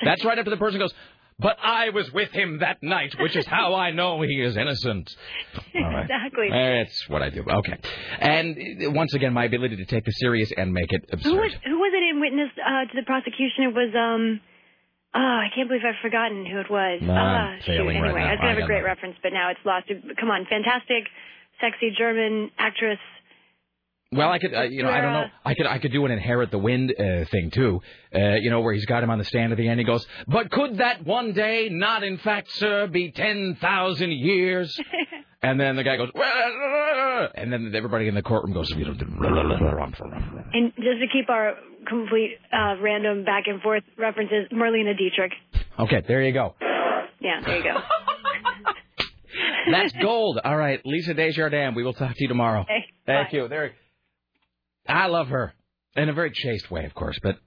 That's right. After the person goes, but I was with him that night, which is how I know he is innocent. Right. exactly. That's what I do. Okay. And uh, once again, my ability to take the serious and make it absurd. Who was who was it in witness uh, to the prosecution? It was um. Oh, I can't believe I've forgotten who it was. No, Ah, shoot. Anyway, right. I was gonna have a great reference, but now it's lost. Come on, fantastic, sexy German actress. Well, I could, uh, you know, I don't know. I could, I could do an inherit the wind uh, thing too. Uh, you know, where he's got him on the stand at the end. He goes, "But could that one day not, in fact, sir, be ten thousand years?" and then the guy goes, and then everybody in the courtroom goes, "You know, And just to keep our complete uh, random back and forth references, Marlene Dietrich. okay, there you go. Yeah, there you go. That's gold. All right, Lisa Desjardins. We will talk to you tomorrow. Okay, Thank you. There. I love her in a very chaste way, of course, but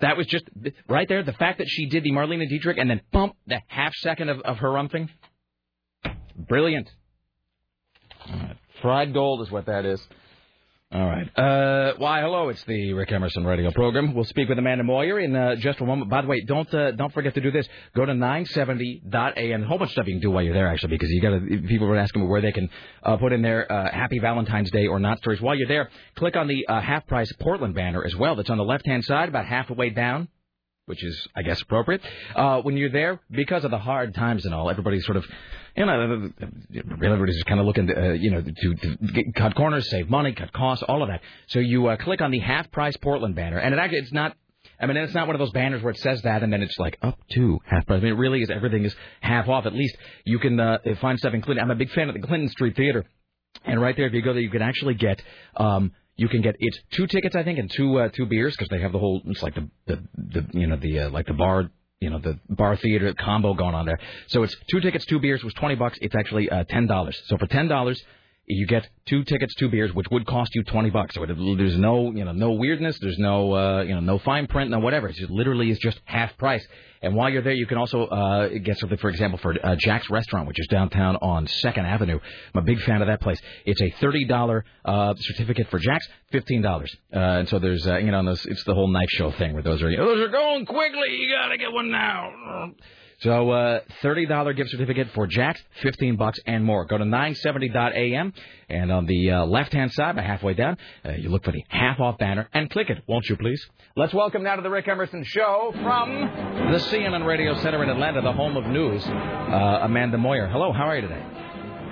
That was just right there. The fact that she did the Marlene Dietrich and then bump the half second of, of her rumphing. Brilliant. Fried gold is what that is. All right. Uh, why, hello. It's the Rick Emerson radio program. We'll speak with Amanda Moyer in uh, just a moment. By the way, don't uh, don't forget to do this. Go to 970.am. A whole bunch of stuff you can do while you're there, actually, because you got. People were asking me where they can uh, put in their uh, Happy Valentine's Day or not stories. While you're there, click on the uh, half price Portland banner as well. That's on the left hand side, about halfway down which is, I guess, appropriate. Uh, when you're there, because of the hard times and all, everybody's sort of, you know, everybody's just kind of looking, to, uh, you know, to, to get, cut corners, save money, cut costs, all of that. So you uh, click on the half price Portland banner, and it actually, it's not. I mean, it's not one of those banners where it says that and then it's like up to half price. I mean, it really is. Everything is half off. At least you can uh, find stuff included. I'm a big fan of the Clinton Street Theater. And right there, if you go there, you can actually get um, you can get it's two tickets, I think, and two uh, two beers because they have the whole it's like the the, the you know the uh, like the bar you know the bar theater combo going on there. So it's two tickets, two beers was twenty bucks. It's actually uh, ten dollars. So for ten dollars, you get two tickets, two beers, which would cost you twenty bucks. So it, there's no you know no weirdness, there's no uh, you know no fine print, no whatever. It just literally is just half price. And while you're there, you can also uh, get something, for example, for uh, Jack's Restaurant, which is downtown on Second Avenue. I'm a big fan of that place. It's a thirty dollar uh, certificate for Jack's, fifteen dollars. Uh, and so there's uh, you know those, it's the whole knife show thing where those are you know, those are going quickly. You gotta get one now. So uh, $30 gift certificate for Jack's, 15 bucks and more. Go to 970.am, and on the uh, left-hand side, about halfway down, uh, you look for the half-off banner and click it, won't you please? Let's welcome now to the Rick Emerson Show from the CNN Radio Center in Atlanta, the home of news, uh, Amanda Moyer. Hello, how are you today?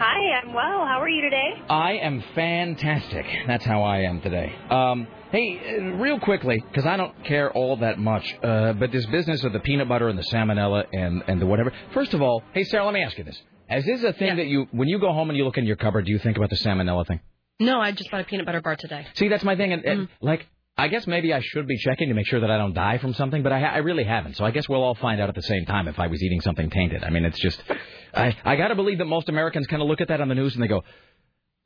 Hi, I'm well. How are you today? I am fantastic. That's how I am today. Um, hey, uh, real quickly, because I don't care all that much, uh, but this business of the peanut butter and the salmonella and, and the whatever. First of all, hey, Sarah, let me ask you this. Is this a thing that you, when you go home and you look in your cupboard, do you think about the salmonella thing? No, I just bought a peanut butter bar today. See, that's my thing. And, and like, I guess maybe I should be checking to make sure that I don't die from something, but I, I really haven't. So I guess we'll all find out at the same time if I was eating something tainted. I mean, it's just, I, I got to believe that most Americans kind of look at that on the news and they go,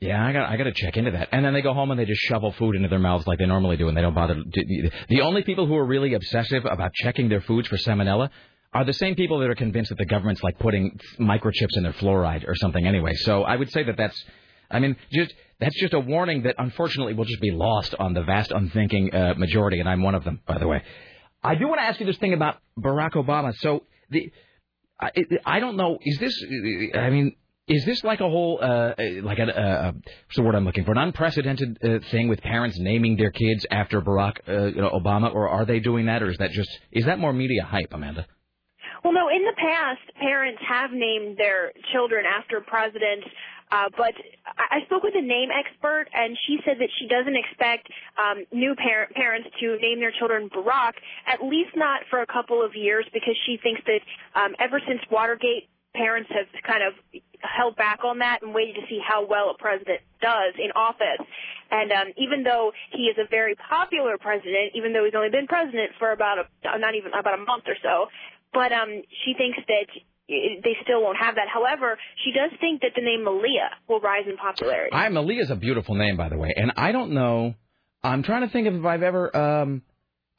yeah, I got I got to check into that. And then they go home and they just shovel food into their mouths like they normally do, and they don't bother. The only people who are really obsessive about checking their foods for salmonella are the same people that are convinced that the government's like putting microchips in their fluoride or something. Anyway, so I would say that that's, I mean, just that's just a warning that unfortunately will just be lost on the vast unthinking uh, majority, and I'm one of them, by the way. I do want to ask you this thing about Barack Obama. So the, I, don't know, is this? I mean, is this like a whole, uh, like a, uh, what's the word I'm looking for, an unprecedented uh, thing with parents naming their kids after Barack uh, you know, Obama, or are they doing that, or is that just, is that more media hype, Amanda? Well, no, in the past, parents have named their children after presidents. Uh, but I spoke with a name expert, and she said that she doesn't expect um, new parent, parents to name their children Barack, at least not for a couple of years, because she thinks that um, ever since Watergate, parents have kind of held back on that and waited to see how well a president does in office. And um, even though he is a very popular president, even though he's only been president for about a not even about a month or so, but um, she thinks that they still won't have that. However, she does think that the name Malia will rise in popularity. I Malia is a beautiful name, by the way, and I don't know. I'm trying to think if I've ever. Um,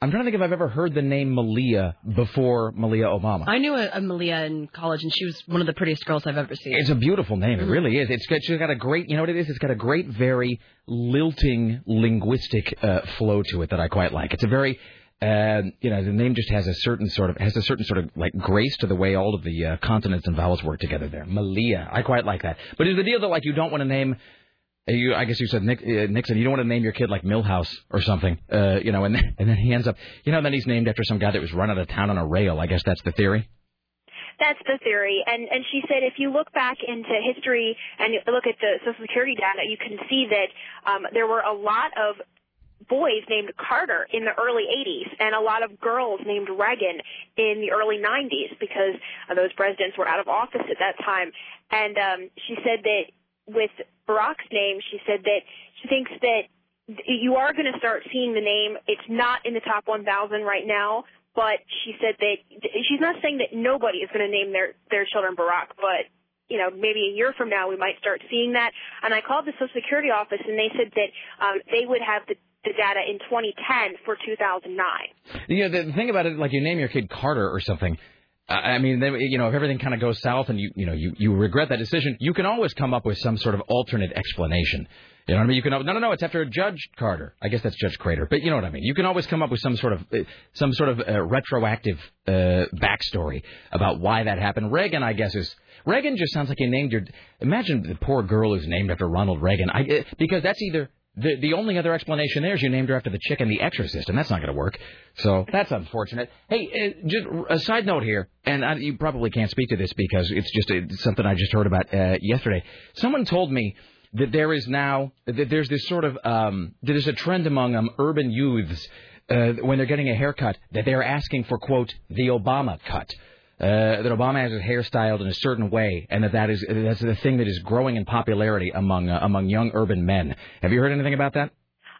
I'm trying to think if I've ever heard the name Malia before Malia Obama. I knew a, a Malia in college, and she was one of the prettiest girls I've ever seen. It's a beautiful name. It really is. It's got, she's got a great, you know what it is? It's got a great, very lilting linguistic uh, flow to it that I quite like. It's a very, you know, the name just has a certain sort of has a certain sort of like grace to the way all of the uh, consonants and vowels work together there. Malia, I quite like that. But is the deal that like you don't want to name uh, you, I guess you said Nick, uh, Nixon. You don't want to name your kid like Milhous or something, uh, you know, and then, and then he ends up, you know, then he's named after some guy that was run out of town on a rail. I guess that's the theory. That's the theory, and and she said if you look back into history and look at the Social Security data, you can see that um, there were a lot of boys named Carter in the early 80s and a lot of girls named Reagan in the early 90s because uh, those presidents were out of office at that time. And um, she said that with Barack's name, she said that she thinks that you are going to start seeing the name. It's not in the top 1,000 right now, but she said that she's not saying that nobody is going to name their their children Barack, but you know, maybe a year from now we might start seeing that. And I called the Social Security office and they said that um, they would have the the data in 2010 for 2009. You know, the thing about it, like you name your kid Carter or something. I mean, then, you know, if everything kind of goes south and you, you know, you, you regret that decision, you can always come up with some sort of alternate explanation. You know what I mean? You can no, no, no. It's after Judge Carter. I guess that's Judge Crater, but you know what I mean. You can always come up with some sort of uh, some sort of uh, retroactive uh, backstory about why that happened. Reagan, I guess, is Reagan just sounds like you named your. Imagine the poor girl who's named after Ronald Reagan. I because that's either the the only other explanation there is you named her after the chick in The Exorcist, and that's not going to work. So that's unfortunate. Hey, uh, just a side note here, and I, you probably can't speak to this because it's just uh something I just heard about uh, yesterday. Someone told me that there is now that there's this sort of um, there's a trend among um, urban youths uh, when they're getting a haircut that they're asking for quote the Obama cut. Uh, that Obama has his hair styled in a certain way, and that that is that's the thing that is growing in popularity among uh, among young urban men. Have you heard anything about that?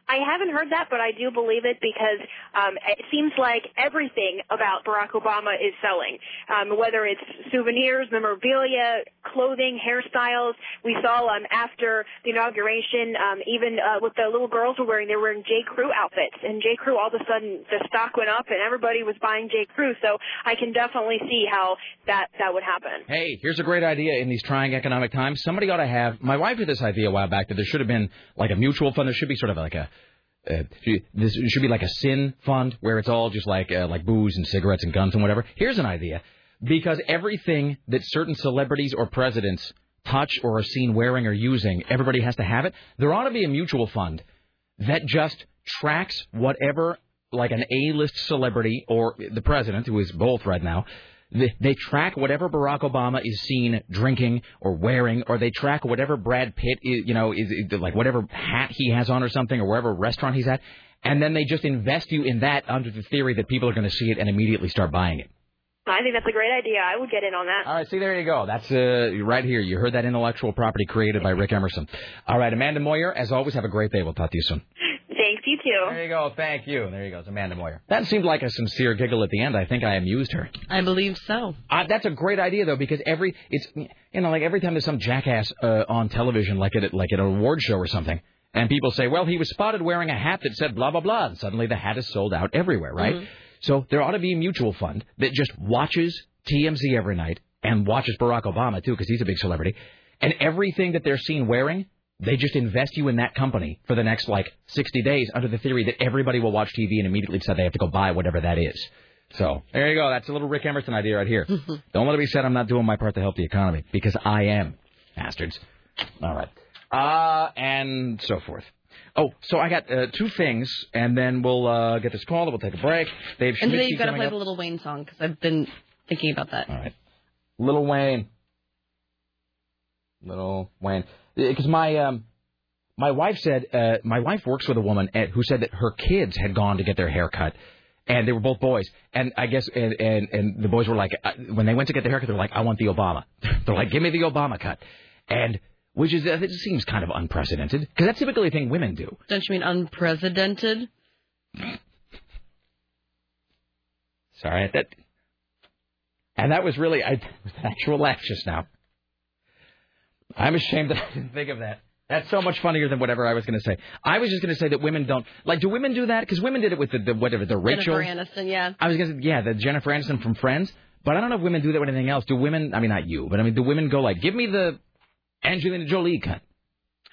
I haven't heard that, but I do believe it because um, it seems like everything about Barack Obama is selling. Um, whether it's souvenirs, memorabilia, clothing, hairstyles. We saw um, after the inauguration, um, even uh, what the little girls were wearing, they were wearing J. Crew outfits, and J. Crew all of a sudden the stock went up, and everybody was buying J. Crew. So I can definitely see how that that would happen. Hey, here's a great idea in these trying economic times. Somebody ought to have. My wife had this idea a while back that there should have been like a mutual fund. There should be sort of like a. Uh, this should be like a sin fund where it's all just like uh, like booze and cigarettes and guns and whatever. Here's an idea, because everything that certain celebrities or presidents touch or are seen wearing or using, everybody has to have it. There ought to be a mutual fund that just tracks whatever, like an A-list celebrity or the president, who is both right now, they, they track whatever Barack Obama is seen drinking or wearing, or they track whatever Brad Pitt is, you know, is, is like whatever hat he has on or something, or wherever restaurant he's at, and then they just invest you in that under the theory that people are going to see it and immediately start buying it. I think that's a great idea. I would get in on that. All right, see, there you go. That's uh, right here. You heard that intellectual property created by Rick Emerson. All right, Amanda Moyer, as always, have a great day. We'll talk to you soon. Thanks, you. There you go. Thank you. There you go. It's Amanda Moyer. That seemed like a sincere giggle at the end. I think I amused her. I believe so. Uh, that's a great idea though, because every it's you know like every time there's some jackass uh, on television, like at like at an award show or something, and people say, well, he was spotted wearing a hat that said blah blah blah, and suddenly the hat is sold out everywhere, right? Mhm. So there ought to be a mutual fund that just watches TMZ every night and watches Barack Obama too, because he's a big celebrity, and everything that they're seen wearing. They just invest you in that company for the next like 60 days under the theory that everybody will watch TV and immediately decide they have to go buy whatever that is. So there you go. That's a little Rick Emerson idea right here. Don't let it be said I'm not doing my part to help the economy because I am, bastards. All right. Uh, and so forth. Oh, so I got uh, two things, and then we'll uh, get this call. We'll take a break. Dave And today Schmidt you've got to play up. the Lil Wayne song because I've been thinking about that. All right. Lil Wayne. Lil Wayne. Because my um, my wife said uh, my wife works with a woman at, who said that her kids had gone to get their hair cut. And they were both boys, and I guess, and and, and the boys were like, uh, when they went to get their haircut, they were like, I want the Obama. they're like, give me the Obama cut, and which is it seems kind of unprecedented because that's typically a thing women do. Don't you mean unprecedented? Sorry, that. And that was really I was an actual laugh just now. I'm ashamed that I didn't think of that. That's so much funnier than whatever I was going to say. I was just going to say that women don't like. Do women do that? Because women did it with the, the whatever the Rachel. Jennifer Aniston, yeah. I was going to say yeah, the Jennifer Aniston from Friends. But I don't know if women do that with anything else. Do women? I mean, not you, but I mean, do women go like, give me the Angelina Jolie cut?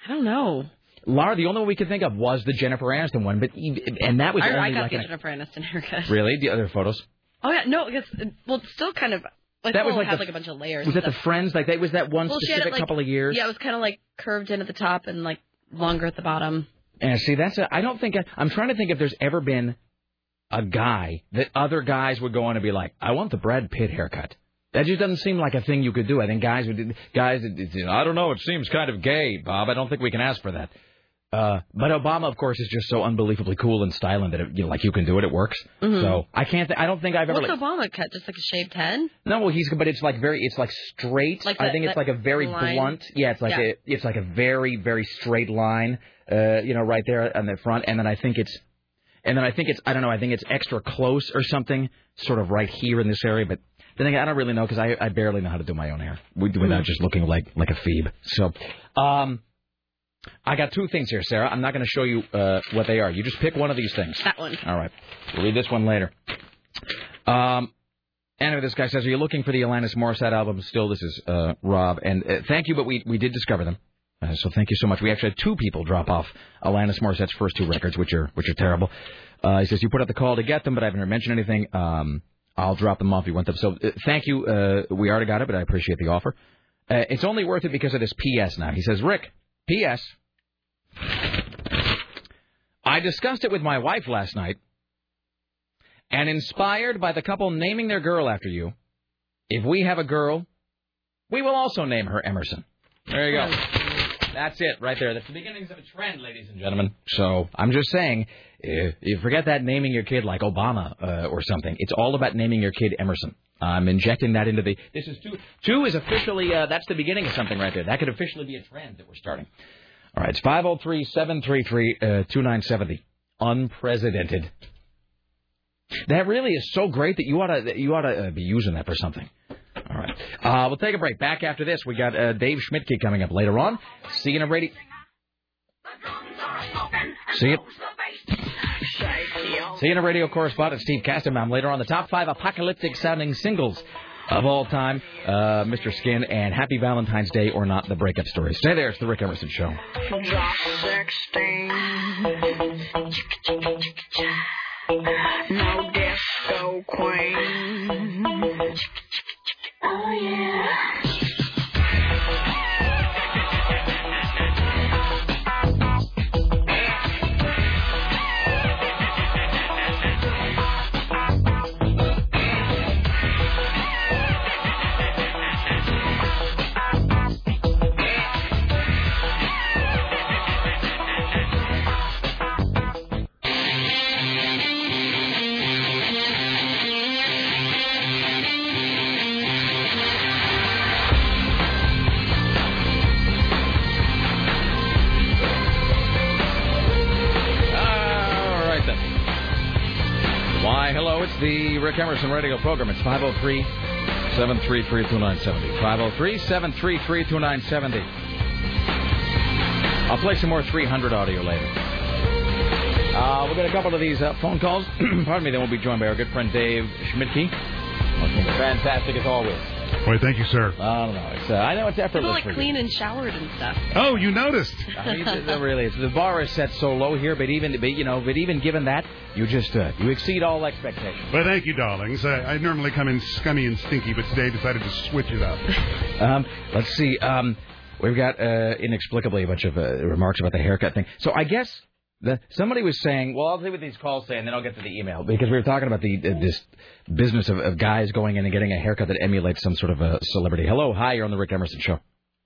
I don't know. Laura, the only one we could think of was the Jennifer Aniston one, but and that was I, only I got like the Jennifer Aniston haircut. really the other photos. Oh yeah, no, because well, it's still kind of like That oh, was like had the- like a bunch of layers. Was that the. Friends? Like that was that one well, specific it, like, couple of years? Yeah, it was kind of like curved in at the top and like longer at the bottom. And see, that's a, I don't think I, I'm trying to think if there's ever been a guy that other guys would go on and be like, I want the Brad Pitt haircut. That just doesn't seem like a thing you could do. I think guys would guys. it's- you know, I don't know. It seems kind of gay, Bob. I don't think we can ask for that. Uh, but Obama, of course, is just so unbelievably cool and styling that it, you know, like you can do it. It works. Mhm. So I can't. Th- I don't think I've ever. What's Like, Obama cut? Just like a shaved head? no, well, he's but it's like very. It's like straight. Like I that- think it's like a very line? blunt. Yeah, it's like Yeah. a. It's like a very very straight line. Uh, you know, right there on the front, and then I think it's. And then I think it's I don't know I think it's extra close or something, sort of right here in this area. But then again, I don't really know because I I barely know how to do my own hair without Mm. just looking like like a phoebe. So, um, I got two things here, Sarah. I'm not going to show you uh, what they are. You just pick one of these things. That one. All right. We'll read this one later. Um, anyway, this guy says, "Are you looking for the Alanis Morissette album?" Still, this is uh, Rob, and uh, thank you, but we we did discover them. Uh, so thank you so much. We actually had two people drop off Alanis Morissette's first two records, which are which are terrible. Uh, he says you put out the call to get them, but I haven't heard mention anything. Um, I'll drop them off if you want them. So uh, thank you. Uh, we already got it, but I appreciate the offer. Uh, it's only worth it because of this P.S. Now he says, Rick, P.S. I discussed it with my wife last night, and inspired by the couple naming their girl after you, if we have a girl, we will also name her Emerson. There you go. That's it, right there. That's the beginnings of a trend, ladies and gentlemen. So I'm just saying, if you forget that naming your kid like Obama uh, or something. It's all about naming your kid Emerson. I'm injecting that into the. This is two. Two is officially. Uh, that's the beginning of something right there. That could officially be a trend that we're starting. All right, it's five zero three seven three three uh. Unprecedented. That really is so great that you ought to you ought to uh, be using that for something. Uh, we'll take a break. Back after this, we got uh, Dave Schmidtke coming up later on. See you in a radio. See you. See you in a radio correspondent, Steve Kastenbaum. Later on, the top five apocalyptic sounding singles of all time. Uh, Mr. Skin and Happy Valentine's Day or not, the breakup story. Stay there. It's the Rick Emerson Show. No disco queen. Oh yeah. The Rick Emerson radio program. It's 503 733 2970. 503 733 2970. I'll play some more 300 audio later. Uh, we'll get a couple of these uh, phone calls. Pardon me, then we'll be joined by our good friend Dave Schmidtke. Fantastic as always. Why, thank you, sir. I don't know. It's, uh, I know it's People effortless like for you. clean and showered and stuff. Oh, you noticed. I mean, it, it really is. The bar is set so low here, but even, but, you know, but even given that, you just uh, you exceed all expectations. Well, thank you, darlings. I, I normally come in scummy and stinky, but today I decided to switch it up. Um, let's see. Um, we've got uh, inexplicably a bunch of uh, remarks about the haircut thing. So I guess the, somebody was saying, well, I'll see what these calls say, and then I'll get to the email because we were talking about the uh, this business of, of guys going in and getting a haircut that emulates some sort of a celebrity. Hello, hi, you're on the Rick Emerson show.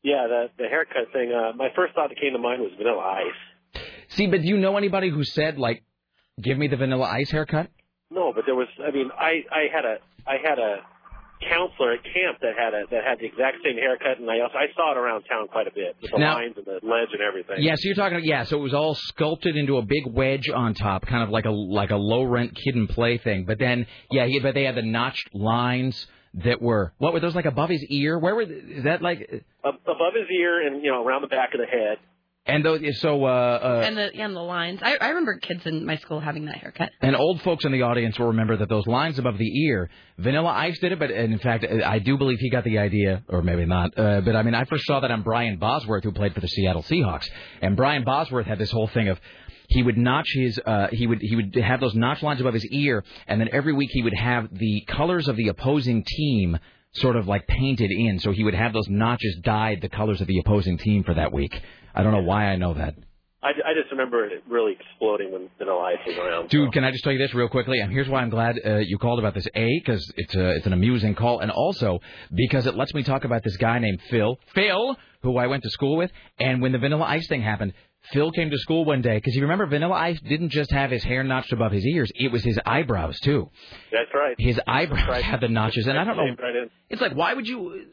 Yeah, the the haircut thing. Uh, my first thought that came to mind was Vanilla Ice. See, but do you know anybody who said like, give me the Vanilla Ice haircut? No, but there was. I mean, I I had a I had a counselor at camp that had a that had the exact same haircut, and I also I saw it around town quite a bit with the Now- lines and the ledge and everything. Yeah, so you're talking. Yeah, so it was all sculpted into a big wedge on top, kind of like a like a low rent Kid 'n Play thing. But then, yeah, he, but they had the notched lines that were what were those like above his ear? Where were is that like? Above his ear and you know around the back of the head. And those so uh, uh and the and the lines. I, I remember kids in my school having that haircut. And old folks in the audience will remember that those lines above the ear, Vanilla Ice did it, but in fact, I do believe he got the idea, or maybe not. Uh, but I mean, I first saw that on Brian Bosworth, who played for the Seattle Seahawks. And Brian Bosworth had this whole thing of he would notch his, uh, he would he would have those notch lines above his ear, and then every week he would have the colors of the opposing team sort of like painted in, so he would have those notches dyed the colors of the opposing team for that week. I don't know why I know that. I, I just remember it really exploding when Vanilla Ice was around. Dude, can I just tell you this real quickly? And here's why I'm glad uh, you called about this. A, because it's a, it's an amusing call, and also because it lets me talk about this guy named Phil. Phil, who I went to school with, and when the Vanilla Ice thing happened, Phil came to school one day because you remember Vanilla Ice didn't just have his hair notched above his ears; it was his eyebrows too. That's right. His eyebrows right. had the notches, and I don't know. Right. It's like why would you,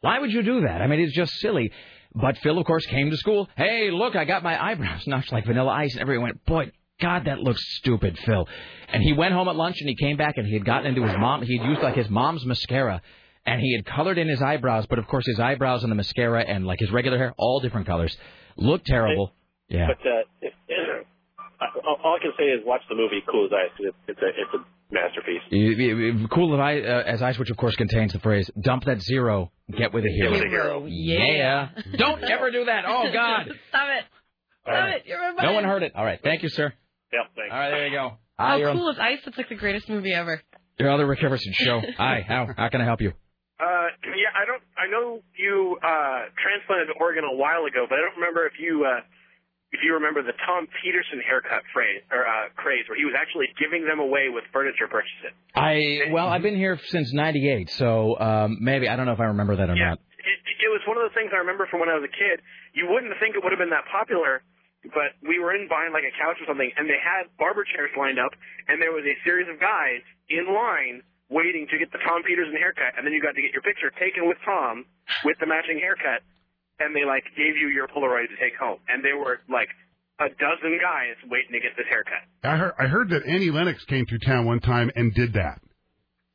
why would you do that? I mean, it's just silly. But Phil, of course, came to school. Hey, look, I got my eyebrows notched like Vanilla Ice, and everyone went, boy. God, that looks stupid, Phil. And he went home at lunch and he came back and he had gotten into his mom. He had used like his mom's mascara and he had colored in his eyebrows, but of course his eyebrows and the mascara and like his regular hair, all different colors. looked terrible. Yeah. But uh, if, all all I can say is watch the movie Cool as Ice. 'cause It's, it's a it's a masterpiece. You- you- you- Cool that I, uh, as Ice, which of course contains the phrase "dump that zero, get with a hero." Get with a hero. Yeah. Don't ever do that. Oh God. Stop it. Stop it. You're No one heard it. All right. Thank you, sir. Yep. Thanks. All right. There you go. How Hi, cool is Ice? It's like the greatest movie ever. your other Rick Emerson show. Hi. How how can I help you? Uh, yeah, I don't. I know you uh, transplanted to Oregon a while ago, but I don't remember if you uh, if you remember the Tom Peterson haircut phrase or uh, craze, where he was actually giving them away with furniture purchases. I well, I've been here since '98, so um, maybe I don't know if I remember that or not. It, it was one of the things I remember from when I was a kid. You wouldn't think it would have been that popular, but we were in buying like a couch or something, and they had barber chairs lined up, and there was a series of guys in line waiting to get the Tom Peterson haircut, and then you got to get your picture taken with Tom with the matching haircut, and they like gave you your Polaroid to take home, and there were like a dozen guys waiting to get this haircut. I heard, I heard that Annie Lennox came through town one time and did that,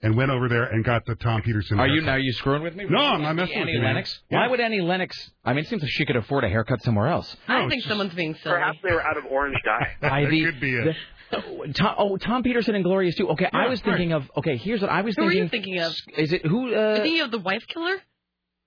and went over there and got the Tom Peterson. Are you haircut. are you screwing with me? No, I'm not messing with Annie you, man. Lennox. Yeah. Why would Annie Lennox? I mean, it seems like she could afford a haircut somewhere else. I think someone's being silly. Perhaps they were out of orange dye. I, That the- could be it. the- Tom, oh, Tom Peterson and Glorious too. Okay, I was thinking of. Okay, here's what I was Who are you thinking of? Is it who? Uh, thinking of the wife killer?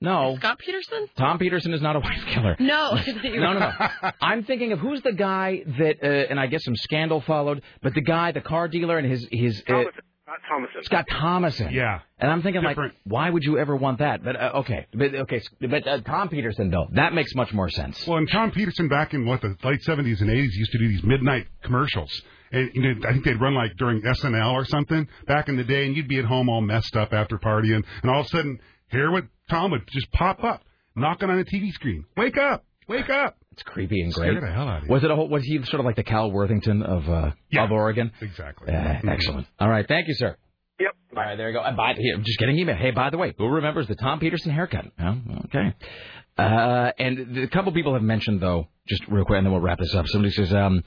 No, Scott Peterson? Tom Peterson is not a wife killer. No. No, no, no. I'm thinking of who's the guy that, uh, and I guess some scandal followed, but the guy, the car dealer, and his his uh, Thomason, not Thomason. Scott Thomason. Yeah. And I'm thinking Different. like, why would you ever want that? But uh, okay, but okay, s- but uh, Tom Peterson though, that makes much more sense. Well, and Tom Peterson back in what the late '70s and '80s used to do these midnight commercials, and you know, I think they'd run like during SNL or something back in the day, and you'd be at home all messed up after partying, and all of a sudden, here what Tom would just pop up, knocking on a TV screen. Wake up! Wake up! It's creepy and Scared great. the hell out of you. Was it a whole? Was he sort of like the Cal Worthington of uh, Yeah. of Oregon? Exactly. Uh, excellent. All right, thank you, sir. Yep. All right, there you go. And by here, just getting email. Hey, by the way, who remembers the Tom Peterson haircut? Oh, okay. Uh, and a couple people have mentioned though, just real quick, and then we'll wrap this up. Somebody says, um,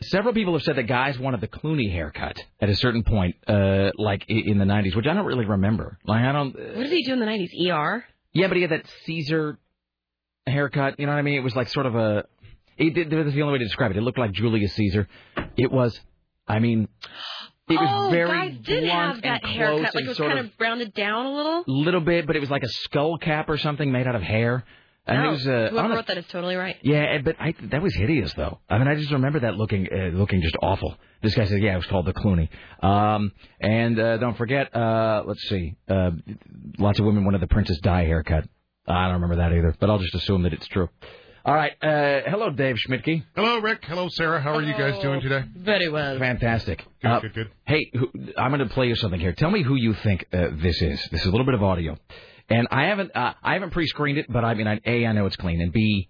several people have said that guys wanted the Clooney haircut at a certain point, uh, like in the '90s, which I don't really remember. Like I don't. What did he do in the 90s? ER? Yeah, but he had that Caesar haircut. You know what I mean? It was like sort of a. It did, that was the only way to describe it. It looked like Julius Caesar. It was. I mean, it was oh, very guys did have that haircut. Like it was kind of rounded down a little. A little bit, but it was like a skull cap or something made out of hair. And no, it was. Uh, I don't whoever know- wrote that is totally right. yeah, but I, that was hideous though. I mean, I just remember that looking uh, looking just awful. This guy said, "Yeah, it was called the Clooney." Um, and uh, don't forget, uh, let's see, uh, lots of women wanted the Princess Di haircut. I don't remember that either, but I'll just assume that it's true. All right, uh, hello, Dave Schmidtke. Hello, Rick. Hello, Sarah. How are you guys doing today? Very well. Fantastic. Good, Uh, good, good. Hey, who, I'm going to play you something here. Tell me who you think uh, this is. This is a little bit of audio, and I haven't uh, I haven't pre-screened it, but I mean, I, a I know it's clean, and b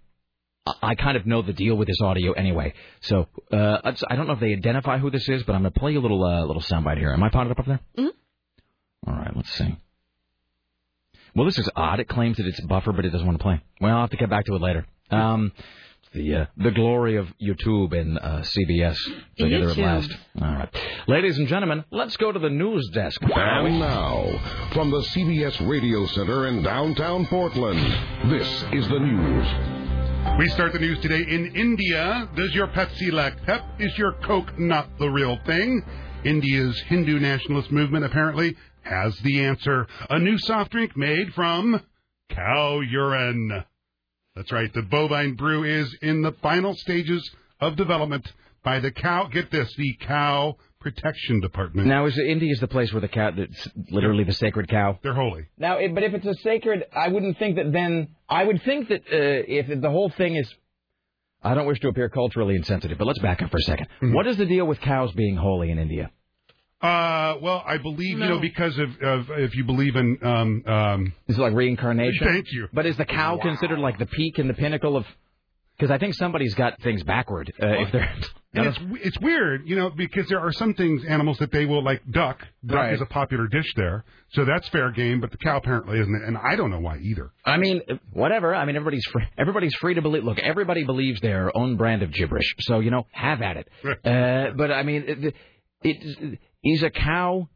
I- kind of know the deal with this audio anyway. So uh, I don't know if they identify who this is, but I'm going to play you a little uh, little soundbite here. Am I potted up up there? Mm-hmm. All right, let's see. Well, this is odd. It claims that it's buffer, but it doesn't want to play. Well, I'll have to get back to it later. Um, the uh, the glory of YouTube and uh, CBS together at last. All right, ladies and gentlemen, let's go to the news desk. And now, from the CBS Radio Center in downtown Portland, this is the news. We start the news today in India. Does your Pepsi lack pep? Is your Coke not the real thing? India's Hindu nationalist movement apparently has the answer. A new soft drink made from cow urine. That's right. The bovine brew is in the final stages of development by the cow. Get this, the Cow Protection Department. Now, is India is the place where the cow, that's literally the sacred cow? They're holy. Now, it, but if it's a sacred, I wouldn't think that then. I would think that uh, if the whole thing is. I don't wish to appear culturally insensitive, but let's back up for a 2nd Mm-hmm. What is the deal with cows being holy in India? Uh, well, I believe you know because of, of if you believe in um um. Is it like reincarnation? Thank you. But is the cow considered like the peak and the pinnacle of? Because I think somebody's got things backward. Uh, if they're. And it's it's weird, you know, because there are some things animals that they will like duck. Duck Right. is a popular dish there, so that's fair game. But the cow apparently isn't, and I don't know why either. I mean, whatever. I mean, everybody's free. Everybody's free to believe. Look, everybody believes their own brand of gibberish. So you know, have at it. Uh, but I mean, it, it is a cow.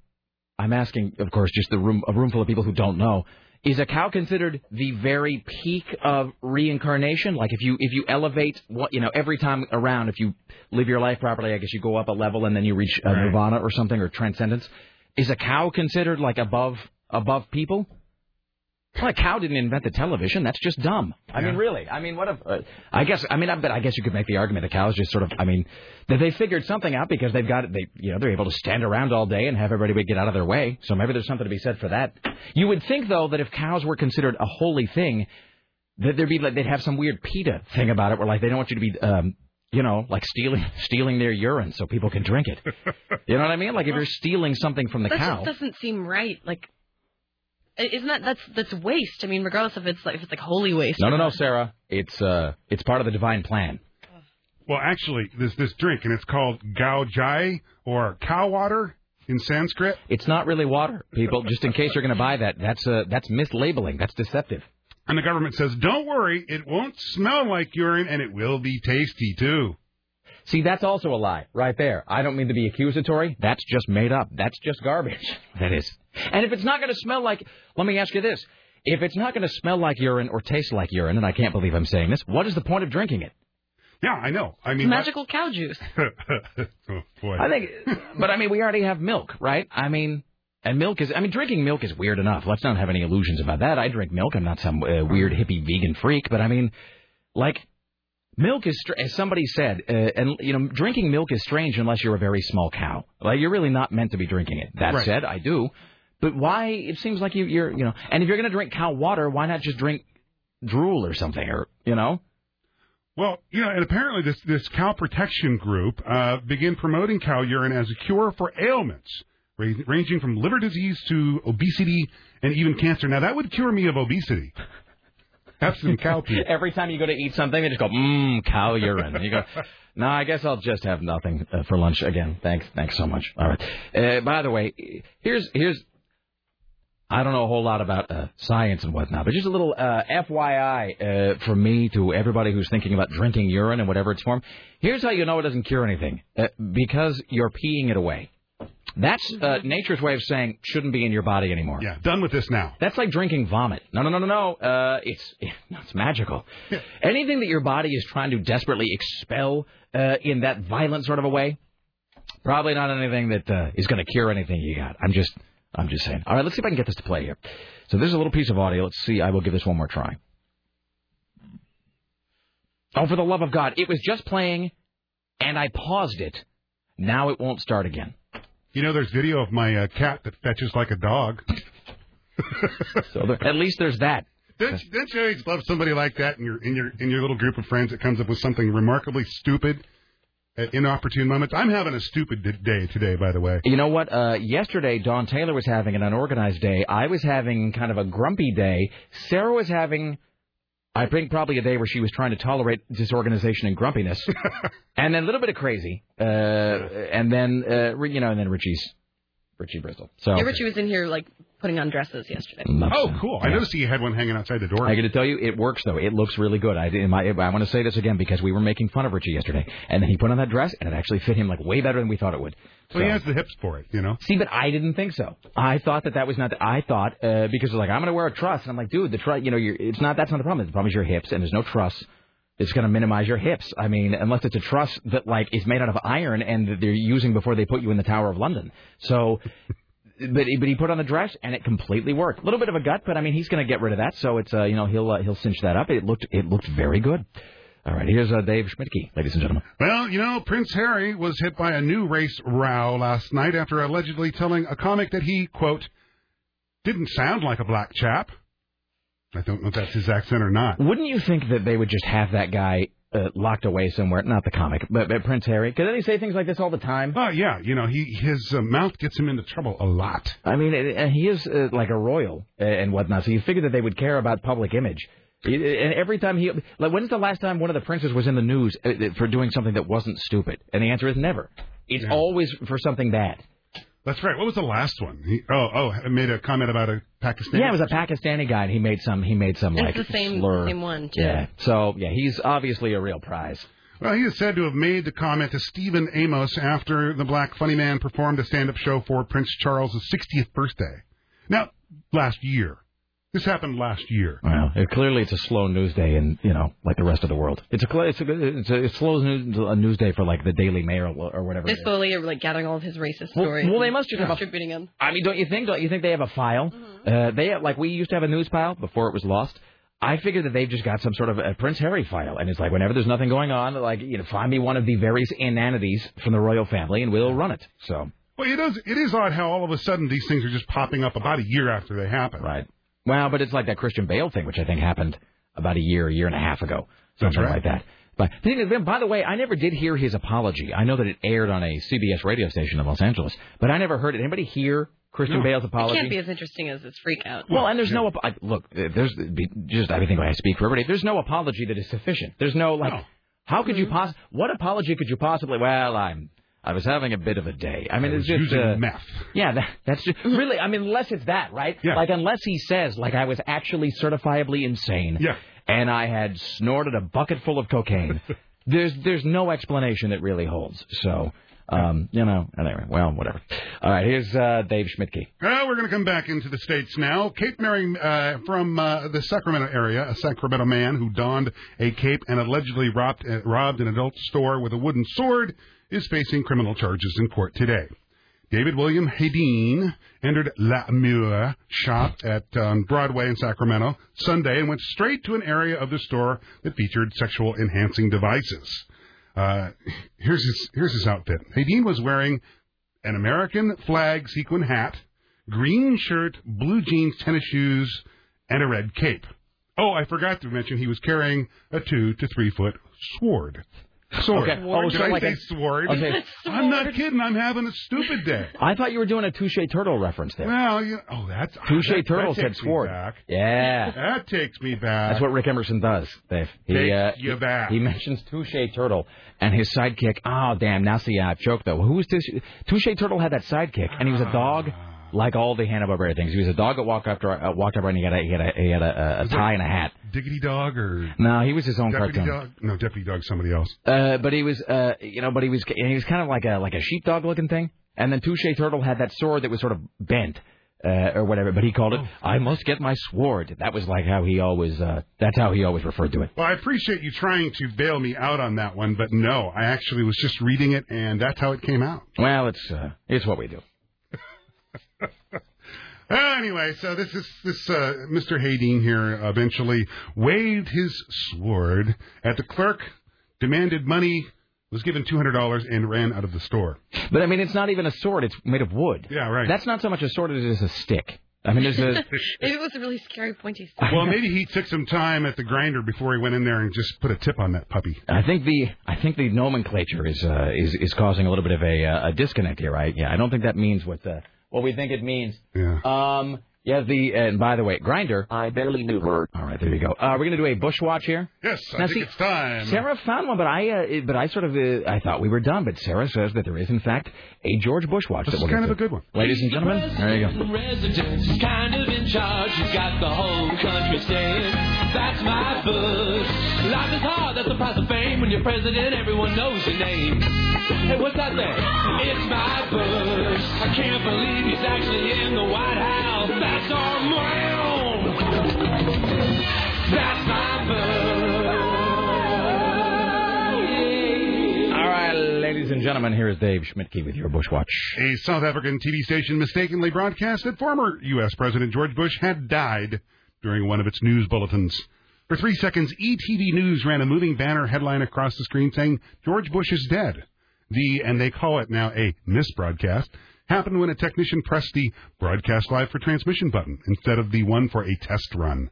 I'm asking, of course, just the room a room full of people who don't know. Is a cow considered the very peak of reincarnation? Like if you if you elevate what you know every time around, if you live your life properly, I guess you go up a level and then you reach uh, nirvana or something or transcendence. Is a cow considered like above above people? Well, a cow didn't invent the television. That's just dumb. I mean, really. I mean, what if? Uh, I guess. I mean, I bet. I guess you could make the argument the cows just sort of. I mean, that they figured something out because they've got they you know they're able to stand around all day and have everybody get out of their way. So maybe there's something to be said for that. You would think though that if cows were considered a holy thing, that there'd be like they'd have some weird PETA thing about it, where like they don't want you to be. um you know, like stealing stealing their urine so people can drink it. You know what I mean? Like if you're stealing something from the that cow. just doesn't seem right. Like, i- isn't that that's that's waste? I mean, regardless if it's like if it's like holy waste. No, no, no. Sarah. It's uh, it's part of the divine plan. Well, actually, there's this drink, and it's called Gau Jal or cow water in Sanskrit. It's not really water, people. Just in case you're going to buy that, that's uh, that's mislabeling. That's deceptive. And the government says, don't worry, it won't smell like urine, and it will be tasty, too. See, that's also a lie, right there. I don't mean to be accusatory. That's just made up. That's just garbage. That is. And if it's not going to smell like, let me ask you this: if it's not going to smell like urine or taste like urine, and I can't believe I'm saying this, what is the point of drinking it? Yeah, I know. I mean, magical cow juice. oh, boy. I think, but I mean, we already have milk, right? I mean, and milk is, I mean, drinking milk is weird enough. Let's not have any illusions about that. I drink milk. I'm not some uh, weird hippie vegan freak, but I mean, like, milk is, str- as somebody said, uh, and you know, drinking milk is strange unless you're a very small cow. Like, you're really not meant to be drinking it. That Right. said, I do. But why? It seems like you, you're, you know, and if you're going to drink cow water, why not just drink drool or something, or you know? Well, you know, and apparently this this cow protection group uh, began promoting cow urine as a cure for ailments ranging from liver disease to obesity and even cancer. Now that would cure me of obesity. Have some cow pee. Every time you go to eat something, they just go, mmm, cow urine. And you go, no, I guess I'll just have nothing uh, for lunch again. Thanks, thanks so much. All right. Uh, by the way, here's here's. I don't know a whole lot about uh, science and whatnot, but just a little uh, FYI uh, from me to everybody who's thinking about drinking urine in whatever its form. Here's how you know it doesn't cure anything: uh, because you're peeing it away. That's uh, nature's way of saying shouldn't be in your body anymore. Yeah, done with this now. That's like drinking vomit. No, no, no, no, no. Uh, it's it's magical. Anything that your body is trying to desperately expel uh, in that violent sort of a way, probably not anything that uh, is going to cure anything you got. I'm just I'm just saying. All right, let's see if I can get this to play here. So this is a little piece of audio. Let's see. I will give this one more try. Oh, for the love of God! It was just playing, and I paused it. Now it won't start again. You know, there's video of my uh, cat that fetches like a dog. So there, at least there's that. Don't you, don't you always love somebody like that in your in your in your little group of friends that comes up with something remarkably stupid at inopportune moments? I'm having a stupid day today, by the way. You know what? Uh, yesterday, Don Taylor was having an unorganized day. I was having kind of a grumpy day. Sarah was having, I think, probably a day where she was trying to tolerate disorganization and grumpiness, and then a little bit of crazy, uh, and then uh, you know, and then Richie's Richie Bristol. So Yeah, Richie was in here like putting on dresses yesterday. Oh, cool! I Yeah. noticed you had one hanging outside the door. I got to tell you, it works though. It looks really good. I, in my, I want to say this again because we were making fun of Richie yesterday, and then he put on that dress, and it actually fit him like way better than we thought it would. Well, he has the hips for it, you know. See, but I didn't think so. I thought that that was not. The, I thought uh, because it was like I'm going to wear a truss, and I'm like, dude, the truss. You know, you're, it's not. That's not the problem. The problem is your hips, and there's no truss. It's going to minimize your hips. I mean, unless it's a truss that like is made out of iron and that they're using before they put you in the Tower of London. So. But he, but he put on the dress and it completely worked. A little bit of a gut, but I mean he's going to get rid of that, so it's uh, you know he'll uh, he'll cinch that up. It looked it looked very good. All right, here's uh, Dave Schmidtke, ladies and gentlemen. Well, you know, Prince Harry was hit by a new race row last night after allegedly telling a comic that he, quote, didn't sound like a black chap. I don't know if that's his accent or not. Wouldn't you think that they would just have that guy uh, locked away somewhere? Not the comic, but, but Prince Harry. Because they say things like this all the time. Oh, yeah, you know, he his uh, mouth gets him into trouble a lot. I mean, it, and he is uh, like a royal uh, and whatnot. So you figure that they would care about public image. And every time he, like, when's the last time one of the princes was in the news uh, for doing something that wasn't stupid? And the answer is never. It's always for something bad. That's right. What was the last one? He, oh, oh, made a comment about a Pakistani. Yeah, it was a Pakistani guy, and he made some. He made some It's like the same slur. same one too. Yeah. So yeah, he's obviously a real prize. Well, he is said to have made the comment to Stephen Amos after the Black Funny Man performed a stand-up show for Prince Charles' 60th birthday. Now, last year. This happened last year. Well, it, clearly it's a slow news day, and you know, like the rest of the world, it's a it's a it's a, it's slow news, a news day for like the Daily Mail or whatever. They it is. slowly are like gathering all of his racist Well- stories. well, they must just have a- distributing them. I mean, don't you think? Don't you think they have a file? Mm-hmm. Uh, they have, like we used to have a news file before it was lost. I figure that they've just got some sort of a Prince Harry file, and it's like whenever there's nothing going on, like you know, find me one of the various inanities from the royal family, and we'll run it. So Well, it is it is odd how all of a sudden these things are just popping up about a year after they happen. Right. Well, but it's like that Christian Bale thing, which I think happened about a year, a year and a half ago, something right. like that. But the thing is, by the way, I never did hear his apology. I know that it aired on a CBS radio station in Los Angeles, but I never heard it. Anybody hear Christian Bale's apology? It can't be as interesting as this freakout. Well, and there's no ap- I, look. There's be- just I think I speak for everybody. There's no apology that is sufficient. There's no like. How could you Mm-hmm. poss? What apology could you possibly? Well, I'm. I was having a bit of a day. I mean, I it's was just using uh, meth. Yeah, that, that's just really. I mean, unless it's that, right? Yeah. Like unless he says, like I was actually certifiably insane. Yeah. And I had snorted a bucket full of cocaine. there's there's no explanation that really holds. So. Um, you know, anyway, well, whatever. All right, here's uh, Dave Schmidtke. Well, we're going to come back into the states now. Cape Mary uh, from uh, the Sacramento area, a Sacramento man who donned a cape and allegedly robbed, uh, robbed an adult store with a wooden sword is facing criminal charges in court today. David William Hedin entered L'Amour shop at um, Broadway in Sacramento Sunday and went straight to an area of the store that featured sexual enhancing devices. Uh, here's his here's his outfit. Hedin was wearing an American flag sequin hat, green shirt, blue jeans, tennis shoes, and a red cape. Oh, I forgot to mention he was carrying a two to three foot sword. Sword. Okay. Oh, Did I like say a- sword? Okay. I'm not kidding. I'm having a stupid day. I thought you were doing a Touche Turtle reference there. Well, you, oh, that's Touche that, Turtle that said sword. Yeah. That takes me back. That's what Rick Emerson does, Dave. He, Takes uh, you back. He mentions Touche Turtle and his sidekick. Oh, damn. Now see, I joke though. Who was this? Touche Turtle had that sidekick, and he was a dog, like all the Hanna Barbera things. He was a dog that walked up to uh, walked up and he had a he had a, he had a, a, a tie and a hat. Diggity Dog or No, he was his own Deputy cartoon. Dog? No, Deputy Dawg, somebody else. Uh, but he was, uh, you know, but he was, he was kind of like a like a sheepdog looking thing. And then Touche Turtle had that sword that was sort of bent. Uh, or whatever, but he called it. I must get my sword. That was like how he always. Uh, that's how he always referred to it. Well, I appreciate you trying to bail me out on that one, but no, I actually was just reading it, and that's how it came out. Well, it's uh, it's what we do. Uh, anyway, so this is this uh, Mr. Hedin here eventually waved his sword at the clerk, demanded money, was given two hundred dollars, and ran out of the store. But I mean, it's not even a sword. It's made of wood. Yeah, right. That's not so much a sword as it is a stick. I mean, there's a. Maybe it was a really scary pointy stick. well, maybe he took some time at the grinder before he went in there and just put a tip on that puppy. I think the I think the nomenclature is uh, is is causing a little bit of a uh, a disconnect here, right? Yeah, I don't think that means what uh, what we think it means. Yeah. Um. Yeah. The and by the way, grinder. I barely knew her. All right, there you go. Uh, we're gonna do a bush watch here. Yes, I Now, think see, it's time. Sarah found one, but I uh, but I sort of uh, I thought we were done, but Sarah says that there is in fact a George Bush watch This that is we'll kind get of a good one. Ladies and gentlemen, there you go. Resident, kind of in charge. He's got the whole country saying, That's my Bush. Life is hard, that's the price of fame. When you're president, everyone knows your name. Hey, what's that there? It's my Bush. I can't believe he's actually in the White House. That's our man. That's my Bush. All right, ladies and gentlemen, here is Dave Schmidtke with your Bush watch. A South African TV station mistakenly broadcast that former U.S. President George Bush had died during one of its news bulletins. For three seconds, ETV News ran a moving banner headline across the screen saying, George Bush is dead. The, and they call it now a misbroadcast, happened when a technician pressed the broadcast live for transmission button instead of the one for a test run.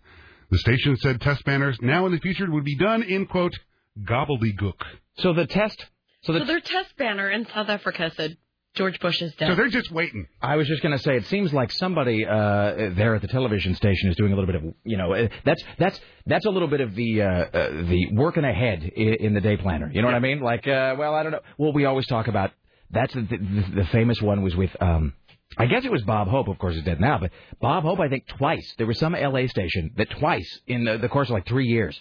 The station said test banners now in the future would be done in, quote, gobbledygook. So the test. So, So their test banner in South Africa said George Bush is dead. So they're just waiting. I was just going to say, it seems like somebody uh, there at the television station is doing a little bit of, you know, uh, that's that's that's a little bit of the uh, uh, the working ahead in, in the day planner. You know what I mean? Like, uh, well, I don't know. Well, we always talk about that's the, the, the famous one was with. Um, I guess it was Bob Hope, of course, is dead now, but Bob Hope, I think twice. There was some L.A. station that twice in the, the course of like three years,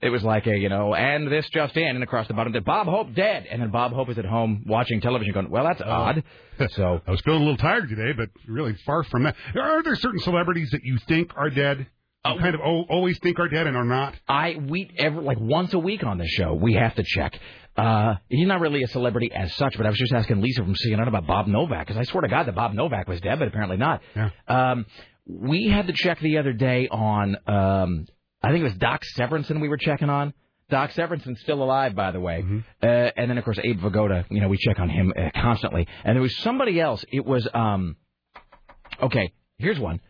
it was like a, you know, and this just in, and across the bottom, that Bob Hope dead, and then Bob Hope is at home watching television, going, well, that's odd. So I was feeling a little tired today, but really far from that. Are there certain celebrities that you think are dead, you kind of al- always think are dead and are not? I we ever like once a week on the show we have to check. Uh, he's not really a celebrity as such, but I was just asking Lisa from CNN about Bob Novak because I swear to God that Bob Novak was dead, but apparently not. Yeah. Um, we had to check the other day on um, I think it was Doc Severinsen we were checking on. Doc Severinsen's still alive, by the way. Uh, and then of course Abe Vigoda, you know, we check on him uh, constantly. And there was somebody else. It was um, okay. Here's one,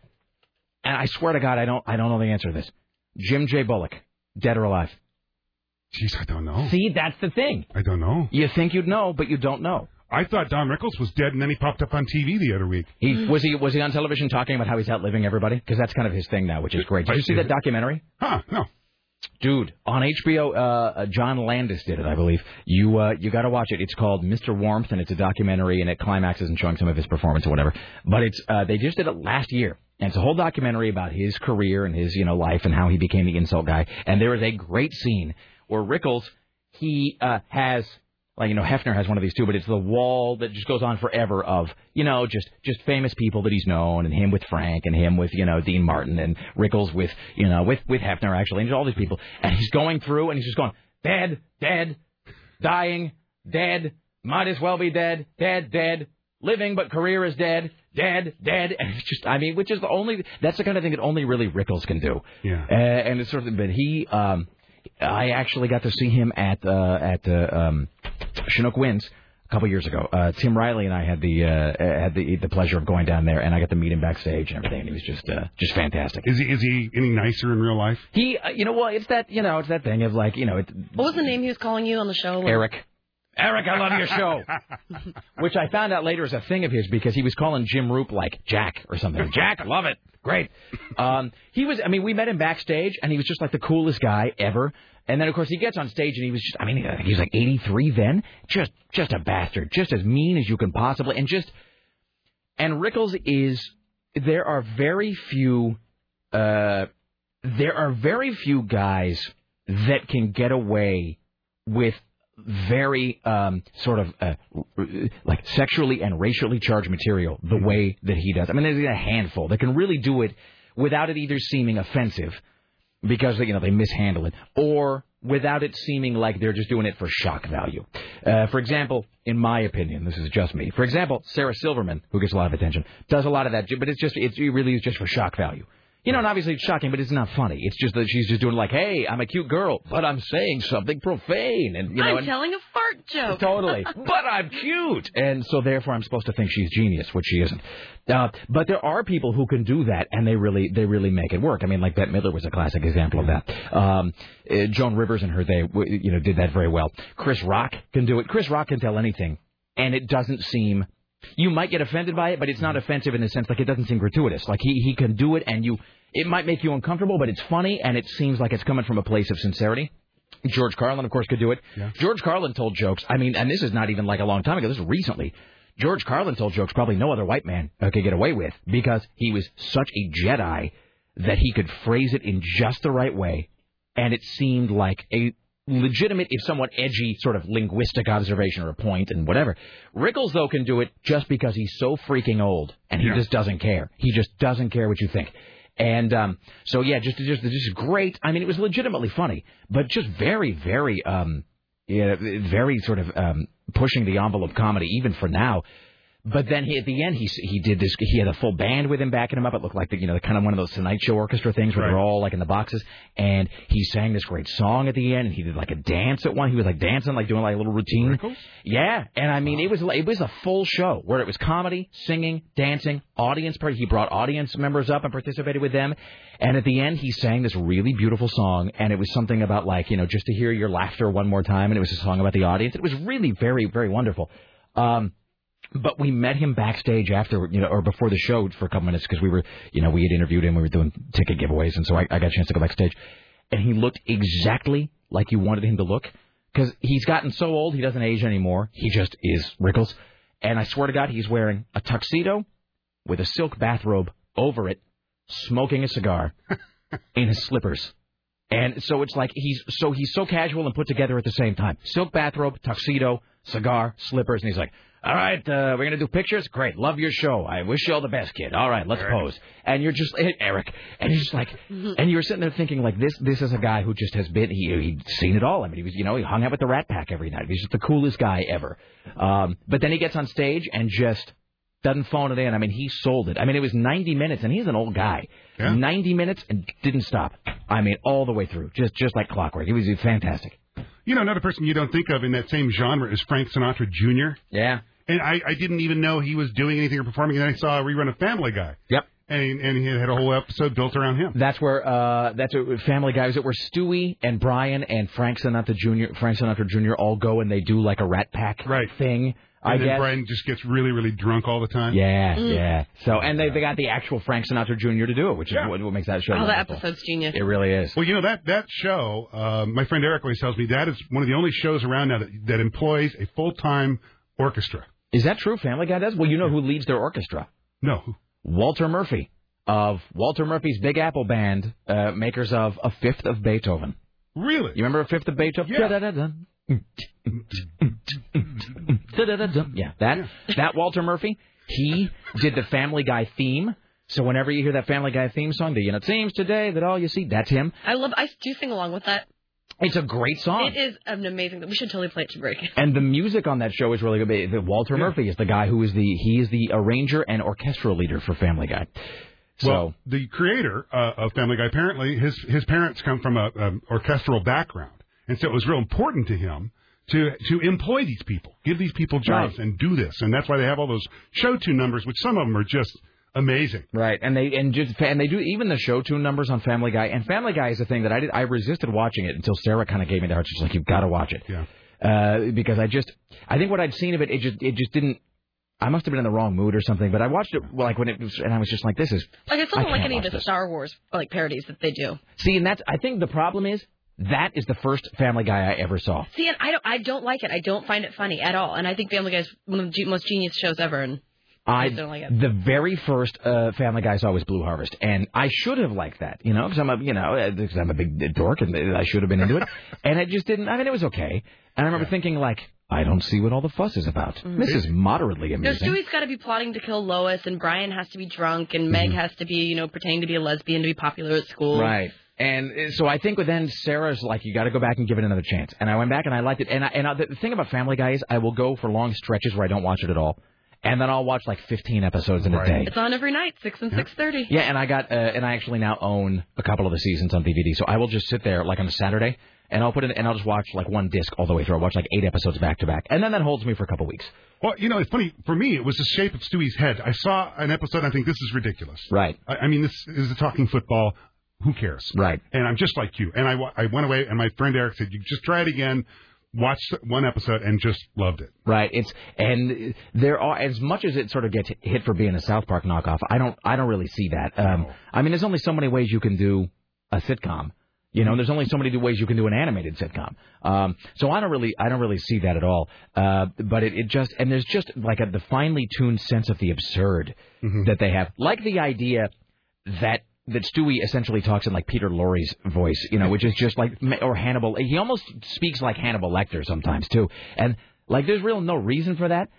and I swear to God, I don't I don't know the answer to this. Jim J. Bullock, dead or alive? Jeez, I don't know. See, that's the thing. I don't know. You think you'd know, but you don't know. I thought Don Rickles was dead, and then he popped up on TV the other week. He was he was he on television talking about how he's outliving everybody because that's kind of his thing now, which is great. Did you see that documentary? Huh? No. Dude, on HBO, uh, uh, John Landis did it, I believe. You uh, you got to watch it. It's called Mr. Warmth, and it's a documentary, and it climaxes and showing some of his performance or whatever. But it's uh, they just did it last year, and it's a whole documentary about his career and his you know life and how he became the insult guy. And there is a great scene where Rickles he uh, has like you know Hefner has one of these too, but it's the wall that just goes on forever of you know just just famous people that he's known, and him with Frank, and him with you know Dean Martin, and Rickles with you know with with Hefner actually, and all these people, and he's going through and he's just going dead, dead, dying, dead, might as well be dead, dead, dead, living but career is dead, dead, dead, and it's just I mean, which is the only that's the kind of thing that only really Rickles can do. Yeah. Uh, and it's sort of, but he, um, I actually got to see him at uh, at uh, um, Chinook Winds a couple years ago. Uh, Tim Riley and I had the uh, had the the pleasure of going down there, and I got to meet him backstage and everything. And he was just uh, just fantastic. Is he is he any nicer in real life? He, uh, you know, well, it's that you know, it's that thing of like, you know, it, What was the name he was calling you on the show? Eric. Eric, I love your show. Which I found out later is a thing of his because he was calling Jim Roop like Jack or something. Jack, I love it. Great. Um, he was, I mean, we met him backstage and he was just like the coolest guy ever. And then of course he gets on stage and he was just, I mean, I think he was like 83 then. Just, just a bastard. Just as mean as you can possibly, and just, and Rickles is, there are very few, uh, there are very few guys that can get away with very um, sort of uh, like sexually and racially charged material the way that he does. I mean, there's a handful that can really do it without it either seeming offensive because you know they mishandle it or without it seeming like they're just doing it for shock value. Uh, for example, in my opinion, this is just me. For example, Sarah Silverman, who gets a lot of attention, does a lot of that, but it's just it really is just for shock value. You know, and obviously it's shocking, but it's not funny. It's just that she's just doing like, "Hey, I'm a cute girl, but I'm saying something profane," and you know, I'm and, telling a fart joke. Totally. but I'm cute. And so therefore I'm supposed to think she's genius, which she isn't. Uh, but there are people who can do that and they really they really make it work. I mean, like Bette Midler was a classic example of that. Um, uh, Joan Rivers and her they you know did that very well. Chris Rock can do it. Chris Rock can tell anything and it doesn't seem you might get offended by it, but it's not offensive in the sense like it doesn't seem gratuitous. Like he he can do it and you it might make you uncomfortable, but it's funny and it seems like it's coming from a place of sincerity. George Carlin, of course, could do it. George Carlin told jokes. I mean, and this is not even like a long time ago. This is recently. George Carlin told jokes probably no other white man uh, could get away with because he was such a Jedi that he could phrase it in just the right way, and it seemed like a legitimate, if somewhat edgy, sort of linguistic observation or a point and whatever. Rickles though can do it just because he's so freaking old and he Yeah. just doesn't care. He just doesn't care what you think. And um, so yeah, just just just great. I mean, it was legitimately funny, but just very very um, yeah, very sort of um, pushing the envelope comedy even for now. But then he, at the end, he he did this. He had a full band with him backing him up. It looked like the, you know kind of one of those Tonight Show orchestra things where they're all like in the boxes. And he sang this great song at the end, and he did like a dance at one. He was like dancing, like doing like a little routine. Yeah, and I mean it was it was a full show where it was comedy, singing, dancing, audience part. He brought audience members up and participated with them. And at the end, he sang this really beautiful song, and it was something about like you know just to hear your laughter one more time, and it was a song about the audience. It was really very very wonderful. Um, but we met him backstage after, you know, or before the show for a couple minutes because we were, you know, we had interviewed him. We were doing ticket giveaways, and so I, I got a chance to go backstage, and he looked exactly like you wanted him to look because he's gotten so old he doesn't age anymore. He just is Rickles, and I swear to God, he's wearing a tuxedo with a silk bathrobe over it, smoking a cigar in his slippers. And so it's like he's so he's so casual and put together at the same time. Silk bathrobe, tuxedo, cigar, slippers, and he's like, All right, uh, we're gonna do pictures. Great, love your show. I wish you all the best, kid. All right, let's pose. And you're just eh, Eric, and you're just like, and you're sitting there thinking like this. This is a guy who just has been he he'd seen it all. I mean, he was you know he hung out with the Rat Pack every night. He's just the coolest guy ever. Um, but then he gets on stage and just doesn't phone it in. I mean, he sold it. I mean, it was 90 minutes, and he's an old guy. Yeah. 90 minutes and didn't stop. I mean, all the way through, just just like clockwork. It was fantastic. You know, another person you don't think of in that same genre is Frank Sinatra Jr. Yeah. And I, I didn't even know he was doing anything or performing, and then I saw a rerun of Family Guy. Yep. And and he had a whole episode built around him. That's where uh, that's where Family Guy was. It where Stewie and Brian and Frank Sinatra Jr. Frank Sinatra Jr. all go and they do like a Rat Pack right. thing. I and then guess. Brian just gets really, really drunk all the time. Yeah, yeah. So and they they got the actual Frank Sinatra Jr. to do it, which is what, what makes that show. Oh, that episode's genius. It really is. Well, you know that that show. Uh, my friend Eric always tells me that is one of the only shows around now that, that employs a full time orchestra. Is that true? Family Guy does. Well, you know who leads their orchestra? No. Walter Murphy of Walter Murphy's Big Apple Band, uh, makers of A Fifth of Beethoven. Really? You remember A Fifth of Beethoven? Yeah. Yeah, that that Walter Murphy. He did the Family Guy theme. So whenever you hear that Family Guy theme song, the you know it seems today that all you see, that's him. I love. I do sing along with that. It's a great song. It is an amazing. We should totally play it to break. And the music on that show is really good. The- Walter Murphy is the guy who is the he is the arranger and orchestral leader for Family Guy. So well, the creator uh, of Family Guy apparently his his parents come from a um, orchestral background, and so it was real important to him to to employ these people, give these people jobs, Right. and do this, and that's why they have all those show tune numbers, which some of them are just amazing. Right, and they and just and they do even the show tune numbers on Family Guy. And Family Guy is a thing that I did. I resisted watching it until Sarah kind of gave me the heart. She's like, "You've got to watch it." Yeah. Uh, because I just, I think what I'd seen of it, it just, it just didn't. I must have been in the wrong mood or something. But I watched it like when it was, and I was just like, "This is." Like I still don't like any of the this. Star Wars like parodies that they do. See, and that's. I think the problem is that is the first Family Guy I ever saw. See, and I don't. I don't like it. I don't find it funny at all. And I think Family Guy is one of the most genius shows ever. And I just don't like it. the very first uh, Family Guy I saw was Blue Harvest, and I should have liked that, you know, because I'm a you know uh, 'cause I'm a big dork and I should have been into it, and I just didn't. I mean, it was okay, and I remember thinking like, I don't see what all the fuss is about. Mhm. This is moderately No, amusing. Stewie's got to be plotting to kill Lois, and Brian has to be drunk, and Meg has to be, you know, pretending to be a lesbian to be popular at school. Mm-hmm. Right. And uh, so I think then Sarah's like, you got to go back and give it another chance. And I went back and I liked it. And I, and I, the thing about Family Guy is I will go for long stretches where I don't watch it at all, and then I'll watch like 15 episodes in a day. It's on every night, six and six thirty. Yeah, and I got uh, and I actually now own a couple of the seasons on DVD. So I will just sit there like on a Saturday and I'll put it and I'll just watch like one disc all the way through. I'll watch like eight episodes back to back, and then that holds me for a couple weeks. Well, you know, it's funny for me. It was the shape of Stewie's head. I saw an episode. and I think this is ridiculous. Right. I, I mean, this is a talking football. Who cares? Right. And I'm just like you. And I, I went away, and my friend Eric said, "You just try it again." Watched one episode and just loved it. Right. It's and there are as much as it sort of gets hit for being a South Park knockoff. I don't I don't really see that. Um, I mean, there's only so many ways you can do a sitcom. You know, there's only so many ways you can do an animated sitcom. Um, so I don't really, I don't really see that at all. Uh, but it, it just, and there's just like a, the finely tuned sense of the absurd that they have, like the idea that that Stewie essentially talks in like Peter Lorre's voice, you know, which is just like or Hannibal. He almost speaks like Hannibal Lecter sometimes too, and like there's real no reason for that.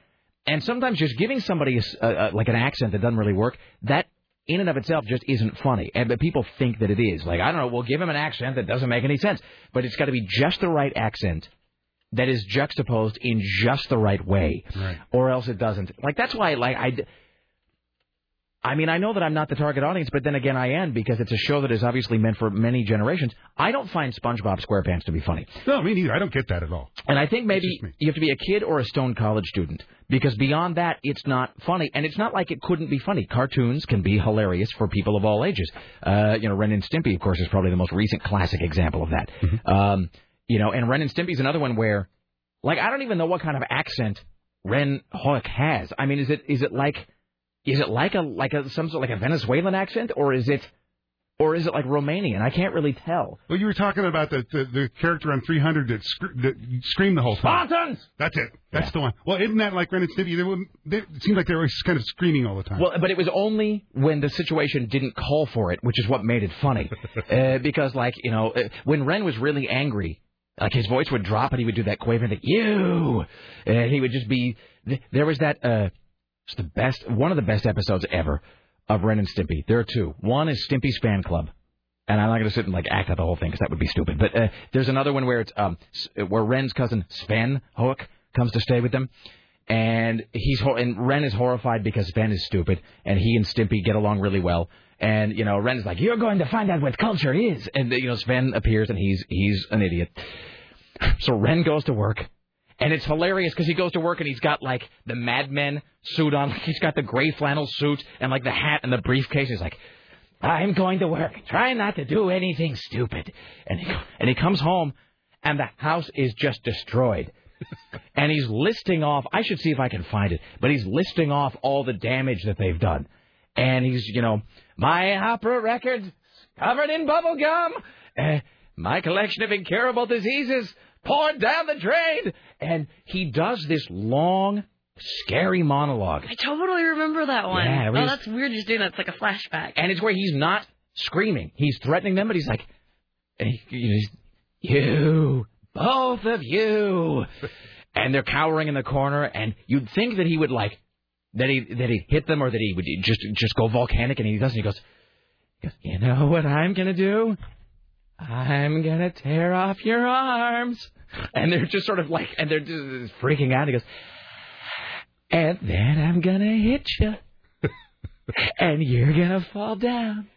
And sometimes just giving somebody a a- like an accent that doesn't really work, that in and of itself just isn't funny. And but people think that it is. Like I don't know, we'll give him an accent that doesn't make any sense, but it's got to be just the right accent that is juxtaposed in just the right way, Right. or else it doesn't. Like that's why, like I. I mean, I know that I'm not the target audience, but then again, I am because it's a show that is obviously meant for many generations. I don't find SpongeBob SquarePants to be funny. No, me neither. I don't get that at all. And I think maybe you have to be a kid or a stone college student because beyond that, it's not funny. And it's not like it couldn't be funny. Cartoons can be hilarious for people of all ages. Uh, you know, Ren and Stimpy, of course, is probably the most recent classic example of that. Um, you know, and Ren and Stimpy is another one where, like, I don't even know what kind of accent Ren Hoek has. I mean, is it is it like is it like a like a some sort of like a Venezuelan accent or is it or is it like Romanian? I can't really tell. Well, you were talking about the the, the character on 300 that, scr- that screamed the whole time. Spartans. That's it. That's the one. Well, isn't that like Ren and Stimpy? They, they, it seemed like they were just kind of screaming all the time. Well, but it was only when the situation didn't call for it, which is what made it funny. uh, because, like, you know, uh, when Ren was really angry, Like his voice would drop and he would do that quaver thing, you, and he would just be. There was that. uh It's the best, one of the best episodes ever of Ren and Stimpy. There are two. One is Stimpy's fan club, and I'm not going to sit and like act out the whole thing because that would be stupid. But uh, there's another one where it's um where Ren's cousin Sven Hoek comes to stay with them, and he's ho- and Ren is horrified because Sven is stupid, and he and Stimpy get along really well. And you know, Ren is like, "You're going to find out what culture is," and you know, Sven appears and he's he's an idiot. So Ren goes to work, and it's hilarious because he goes to work and he's got like the Mad Men suit on, he's got the gray flannel suit and like the hat and the briefcase. He's like, "I'm going to work, try not to do anything stupid," and he and he comes home, and the house is just destroyed. and he's listing off. I should see if I can find it, but he's listing off all the damage that they've done, and he's you know my opera records covered in bubble gum, uh, my collection of incurable diseases poured down the drain, and he does this long, scary monologue. I totally remember that one. Yeah, oh, that's weird. Just doing that. It's like a flashback. And it's where he's not screaming. He's threatening them, but he's like, and he, he's, you, both of you. And they're cowering in the corner, and you'd think that he would like, that he that he'd hit them or that he would just just go volcanic, and he doesn't. He goes, he goes, you know what I'm gonna do? I'm gonna tear off your arms. And they're just sort of like, and they're just freaking out. He goes, and then I'm gonna hit you, and you're gonna fall down,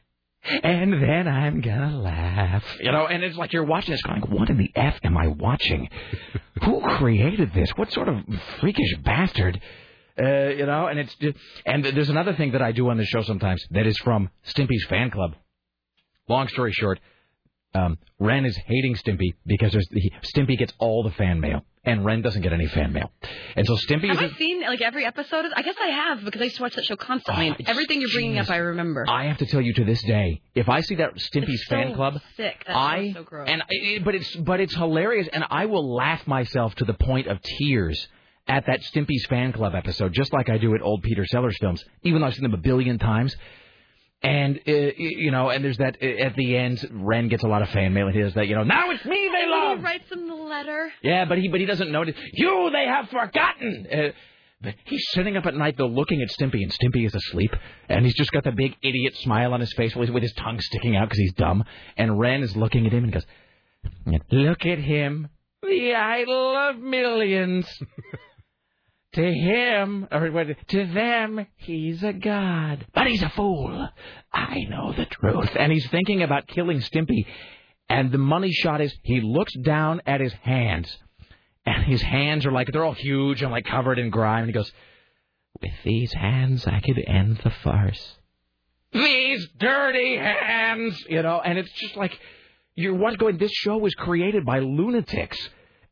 and then I'm gonna laugh. You know, and it's like you're watching this going, what in the f am I watching? Who created this? What sort of freakish bastard? Uh, you know, and it's just, and there's another thing that I do on the show sometimes that is from Stimpy's fan club. Long story short, um, Ren is hating Stimpy because there's he, Stimpy gets all the fan mail, and Ren doesn't get any fan mail, and so Stimpy Have is. I seen like every episode? I guess I have because I used to watch that show constantly. Oh, and everything you're bringing up, I remember. I have to tell you to this day, if I see that Stimpy's so fan club, sick. That I so gross. and it, but it's but it's hilarious, and I will laugh myself to the point of tears at that Stimpy's fan club episode, just like I do at old Peter Sellers films, even though I've seen them a billion times. And uh, you know, and there's that uh, at the end, Ren gets a lot of fan mail, and he does that. You know, now it's me they love. He writes them the letter. Yeah, but he but he doesn't notice. You they have forgotten. Uh, but he's sitting up at night though, looking at Stimpy, and Stimpy is asleep, and he's just got the big idiot smile on his face with with his tongue sticking out because he's dumb. And Ren is looking at him and goes, "Look at him, the idol of millions. to him, or what, to them, he's a god, but he's a fool. I know the truth." And he's thinking about killing Stimpy. And the money shot is he looks down at his hands, and his hands are like they're all huge and like covered in grime. And he goes, "With these hands, I could end the farce." These dirty hands, you know. And it's just like you're going. This show was created by lunatics,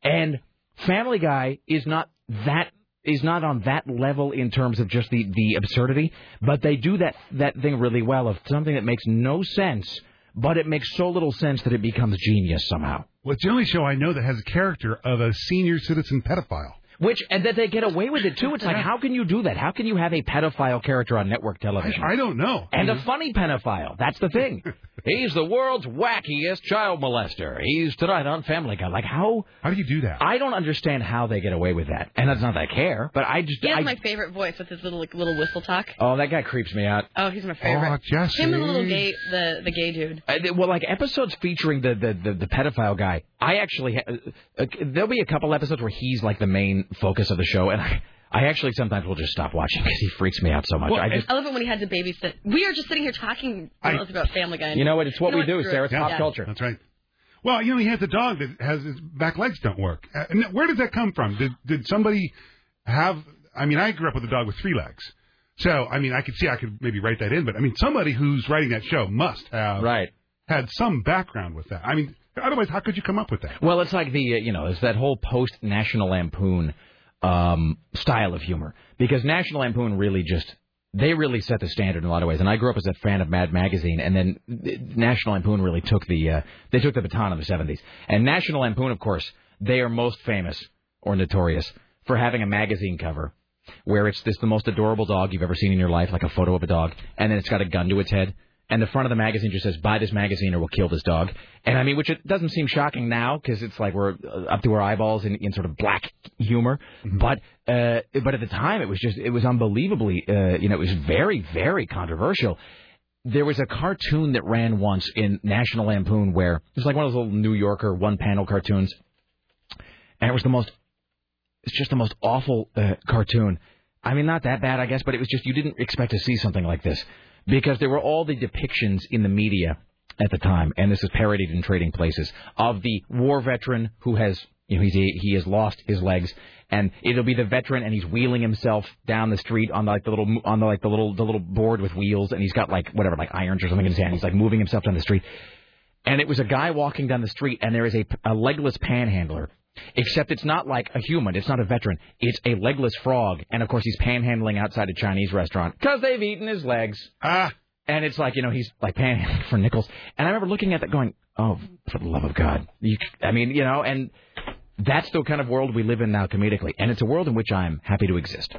and Family Guy is not that is not on that level in terms of just the the absurdity, but they do that that thing really well of something that makes no sense, but it makes so little sense that it becomes genius somehow. Well, it's the only show I know that has a character of a senior citizen pedophile. Which and that they get away with it too. It's like how can you do that? How can you have a pedophile character on network television? I don't know. And a funny pedophile. That's the thing. He's the world's wackiest child molester. He's tonight on Family Guy. Like how? How do you do that? I don't understand how they get away with that. And that's not that I care, but I just He has I, my favorite voice with his little like, little whistle talk. oh that guy creeps me out. Oh, he's my favorite. Oh, Jesse. Him and the little gay the the gay dude. Uh, well, like episodes featuring the the, the, the pedophile guy, I actually ha- uh, uh, there'll be a couple episodes where he's like the main focus of the show, and I I actually sometimes will just stop watching because he freaks me out so much. I just I love it when he had to babysit. We are just sitting here talking I- about Family Guy. you know what? It's what You know we do, Sarah. it. It's pop Yeah. culture. That's right. Well, you know, he has a dog that has his back legs don't work. Uh, and where did that come from? Did did somebody have? I mean, I grew up with a dog with three legs. So, I mean, I could see I could maybe write that in, but I mean, somebody who's writing that show must have right had some background with that. I mean, otherwise, how could you come up with that? Well, it's like the uh, you know, it's that whole post National Lampoon um, style of humor because National Lampoon really just they really set the standard in a lot of ways. And I grew up as a fan of Mad Magazine, and then uh, National Lampoon really took the uh, they took the baton in the '70s. And National Lampoon, of course, they are most famous or notorious for having a magazine cover where it's this the most adorable dog you've ever seen in your life, like a photo of a dog, and then it's got a gun to its head. And the front of the magazine just says, "Buy this magazine or we'll kill this dog." And I mean, which it doesn't seem shocking now because it's like we're uh, up to our eyeballs in, in sort of black humor. But uh, but at the time, it was just it was unbelievably, uh, you know, it was very very controversial. There was a cartoon that ran once in National Lampoon where it was like one of those little New Yorker one panel cartoons, and it was the most it's just the most awful uh, cartoon. I mean, not that bad, I guess, but it was just you didn't expect to see something like this because there were all the depictions in the media at the time, and this is parodied in Trading Places of the war veteran who has you know he's he has lost his legs, and it'll be the veteran and he's wheeling himself down the street on like the little on the like the little the little board with wheels, and he's got like whatever like irons or something in his hand. He's like moving himself down the street, and it was a guy walking down the street, and there is a, a legless panhandler. Except it's not like a human. It's not a veteran. It's a legless frog. And of course, he's panhandling outside a Chinese restaurant because they've eaten his legs. Ah. And it's like, you know, he's like panhandling for nickels. And I remember looking at that going, oh, for the love of God. You, I mean, you know, and that's the kind of world we live in now comedically. And it's a world in which I'm happy to exist.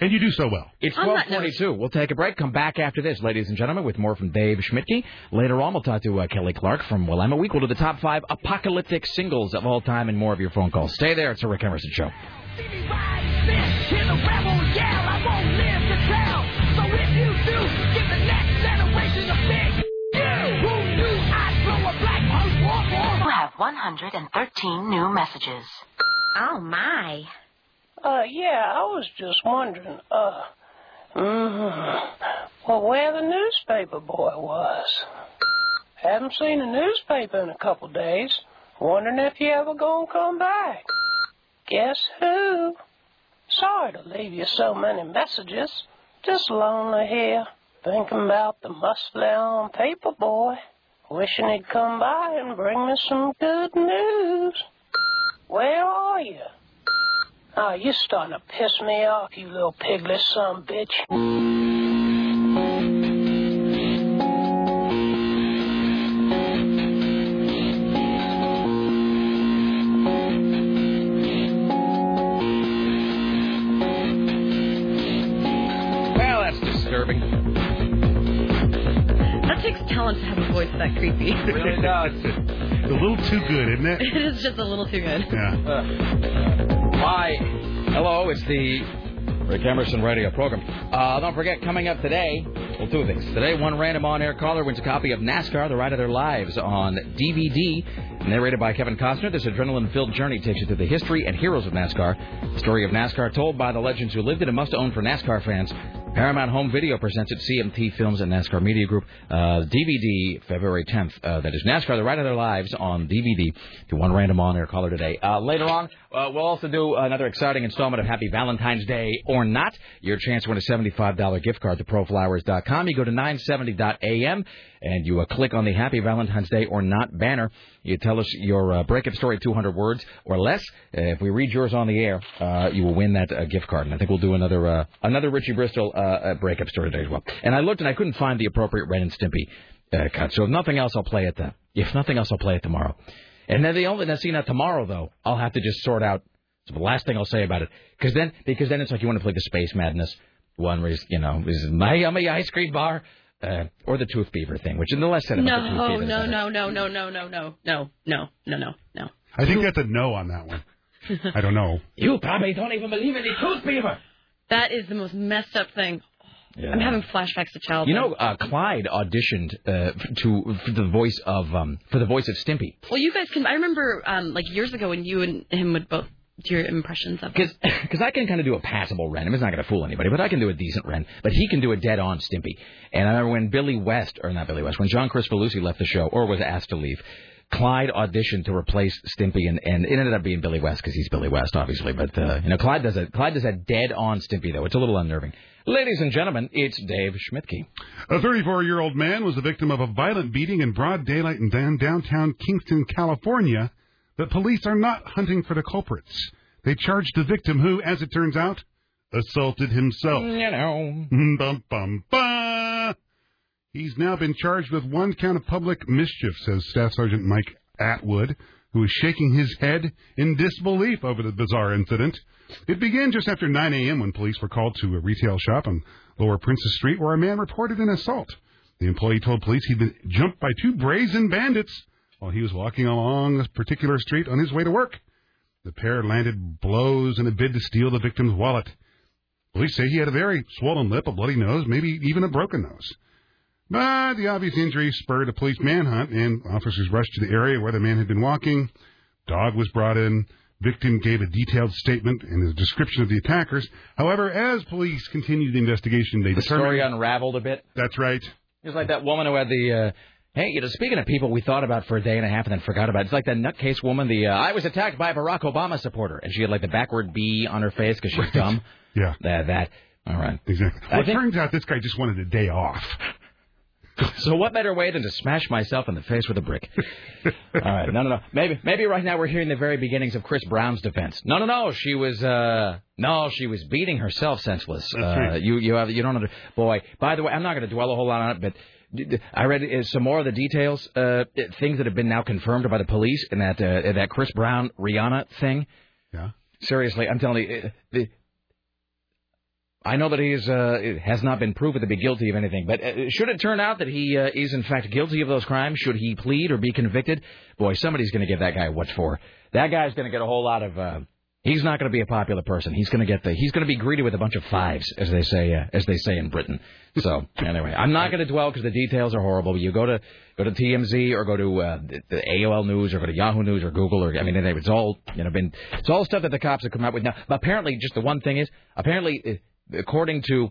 And you do so well. It's On that 1242. We'll take a break. Come back after this, ladies and gentlemen, with more from Dave Schmidtke. Later on, we'll talk to uh, Kelly Clark from Willamette Week. We'll do the top five apocalyptic singles of all time and more of your phone calls. Stay there. It's a Rick Emerson Show. Hear the rebel yell, I won't live to tell. So if you do, give the next generation a big you. Who knew I'd throw a black horse off You have 113 new messages. Oh, my. Uh, yeah, I was just wondering, uh, mm, well, where the newspaper boy was. Haven't seen a newspaper in a couple days. Wondering if he ever gonna come back. Guess who? Sorry to leave you so many messages. Just lonely here, thinking about the muscly on paper boy. Wishing he'd come by and bring me some good news. Where are you? Oh, you're starting to piss me off, you little piglet son bitch. Well, that's disturbing. That takes talent to have a voice that creepy. It really does. a little too good, isn't it? it is just a little too good. Yeah. Uh, Hi. Hello, it's the Rick Emerson radio program. Uh, don't forget, coming up today, well, two things. Today, one random on-air caller wins a copy of NASCAR: The Ride of Their Lives on DVD, narrated by Kevin Costner. This adrenaline-filled journey takes you through the history and heroes of NASCAR. The story of NASCAR told by the legends who lived it and must own for NASCAR fans. Paramount Home Video presents at CMT Films and NASCAR Media Group. Uh, DVD, February 10th. Uh, that is NASCAR: The Ride of Their Lives on DVD. To one random on-air caller today. Uh, later on, uh, we'll also do another exciting installment of Happy Valentine's Day or not. Your chance to win a $75 gift card to ProFlowers.com. You go to 970.am and you uh, click on the Happy Valentine's Day or not banner. You tell us your uh, breakup story, 200 words or less. Uh, if we read yours on the air, uh, you will win that uh, gift card. And I think we'll do another uh, another Richie Bristol uh, uh, breakup story today as well. And I looked and I couldn't find the appropriate Ren and Stimpy uh, cut. So if nothing else, I'll play it. The, if nothing else, I'll play it tomorrow. And then the only now see now tomorrow though, I'll have to just sort out. So the last thing I'll say about it, because then because then it's like you want to play the Space Madness one where you know is my yummy ice cream bar. Uh, or the tooth beaver thing, which in the less said about the tooth No, beaver. no, no, no, no, no, no, no, no, no, no, no, no. I think that's a no on that one. I don't know. You probably don't even believe in the tooth beaver. That is the most messed up thing. Yeah. I'm having flashbacks to childhood. You know, uh, Clyde auditioned uh, to for the voice of um, for the voice of Stimpy. Well, you guys can. I remember, um, like years ago when you and him would both do your impressions of. Because I can kind of do a passable Ren. It's not going to fool anybody, but I can do a decent Ren. But he can do a dead on Stimpy. And I remember when Billy West, or not Billy West, when John Kricfalusi left the show, or was asked to leave, Clyde auditioned to replace Stimpy, and, and it ended up being Billy West because he's Billy West, obviously. But uh, you know, Clyde does a Clyde does a dead on Stimpy though. It's a little unnerving. Ladies and gentlemen, it's Dave Schmidtke. A 34 year old man was the victim of a violent beating in broad daylight in downtown Kingston, California, but police are not hunting for the culprits. They charged the victim who, as it turns out, assaulted himself. Mm, you know. Mm, bum, bum, bum. He's now been charged with one count of public mischief, says Staff Sergeant Mike Atwood, who is shaking his head in disbelief over the bizarre incident. It began just after 9 a.m. when police were called to a retail shop on Lower Princess Street where a man reported an assault. The employee told police he'd been jumped by two brazen bandits while he was walking along a particular street on his way to work. The pair landed blows in a bid to steal the victim's wallet. Police say he had a very swollen lip, a bloody nose, maybe even a broken nose. But the obvious injury spurred a police manhunt, and officers rushed to the area where the man had been walking. Dog was brought in. Victim gave a detailed statement and a description of the attackers. However, as police continued the investigation, they The determined story unraveled a bit. That's right. It was like that woman who had the. Uh, Hey, you know, speaking of people we thought about for a day and a half and then forgot about, it's like that nutcase woman. The uh, I was attacked by a Barack Obama supporter, and she had like the backward B on her face because she's dumb. Yeah. That that. All right. Exactly. I Well, it think- turns out this guy just wanted a day off. So what better way than to smash myself in the face with a brick? All right, no, no, no. Maybe, maybe right now we're hearing the very beginnings of Chris Brown's defense. No, no, no. She was, uh, no, she was beating herself senseless. That's uh, right. You, you have, you don't under. Boy, by the way, I'm not going to dwell a whole lot on it, but. I read uh, some more of the details, uh, things that have been now confirmed by the police in that uh, that Chris Brown Rihanna thing. Yeah. Seriously, I'm telling you, uh, the, I know that he is, uh, has not been proven to be guilty of anything, but uh, should it turn out that he uh, is in fact guilty of those crimes, should he plead or be convicted, boy, somebody's going to give that guy what for. That guy's going to get a whole lot of. He's not going to be a popular person. He's going to get the. He's going to be greeted with a bunch of fives, as they say, uh, as they say in Britain. So anyway, I'm not going to dwell because the details are horrible. You go to go to TMZ or go to uh, the, the AOL News or go to Yahoo News or Google or I mean, it's all you know been. It's all stuff that the cops have come out with now. But apparently, just the one thing is, apparently, uh, according to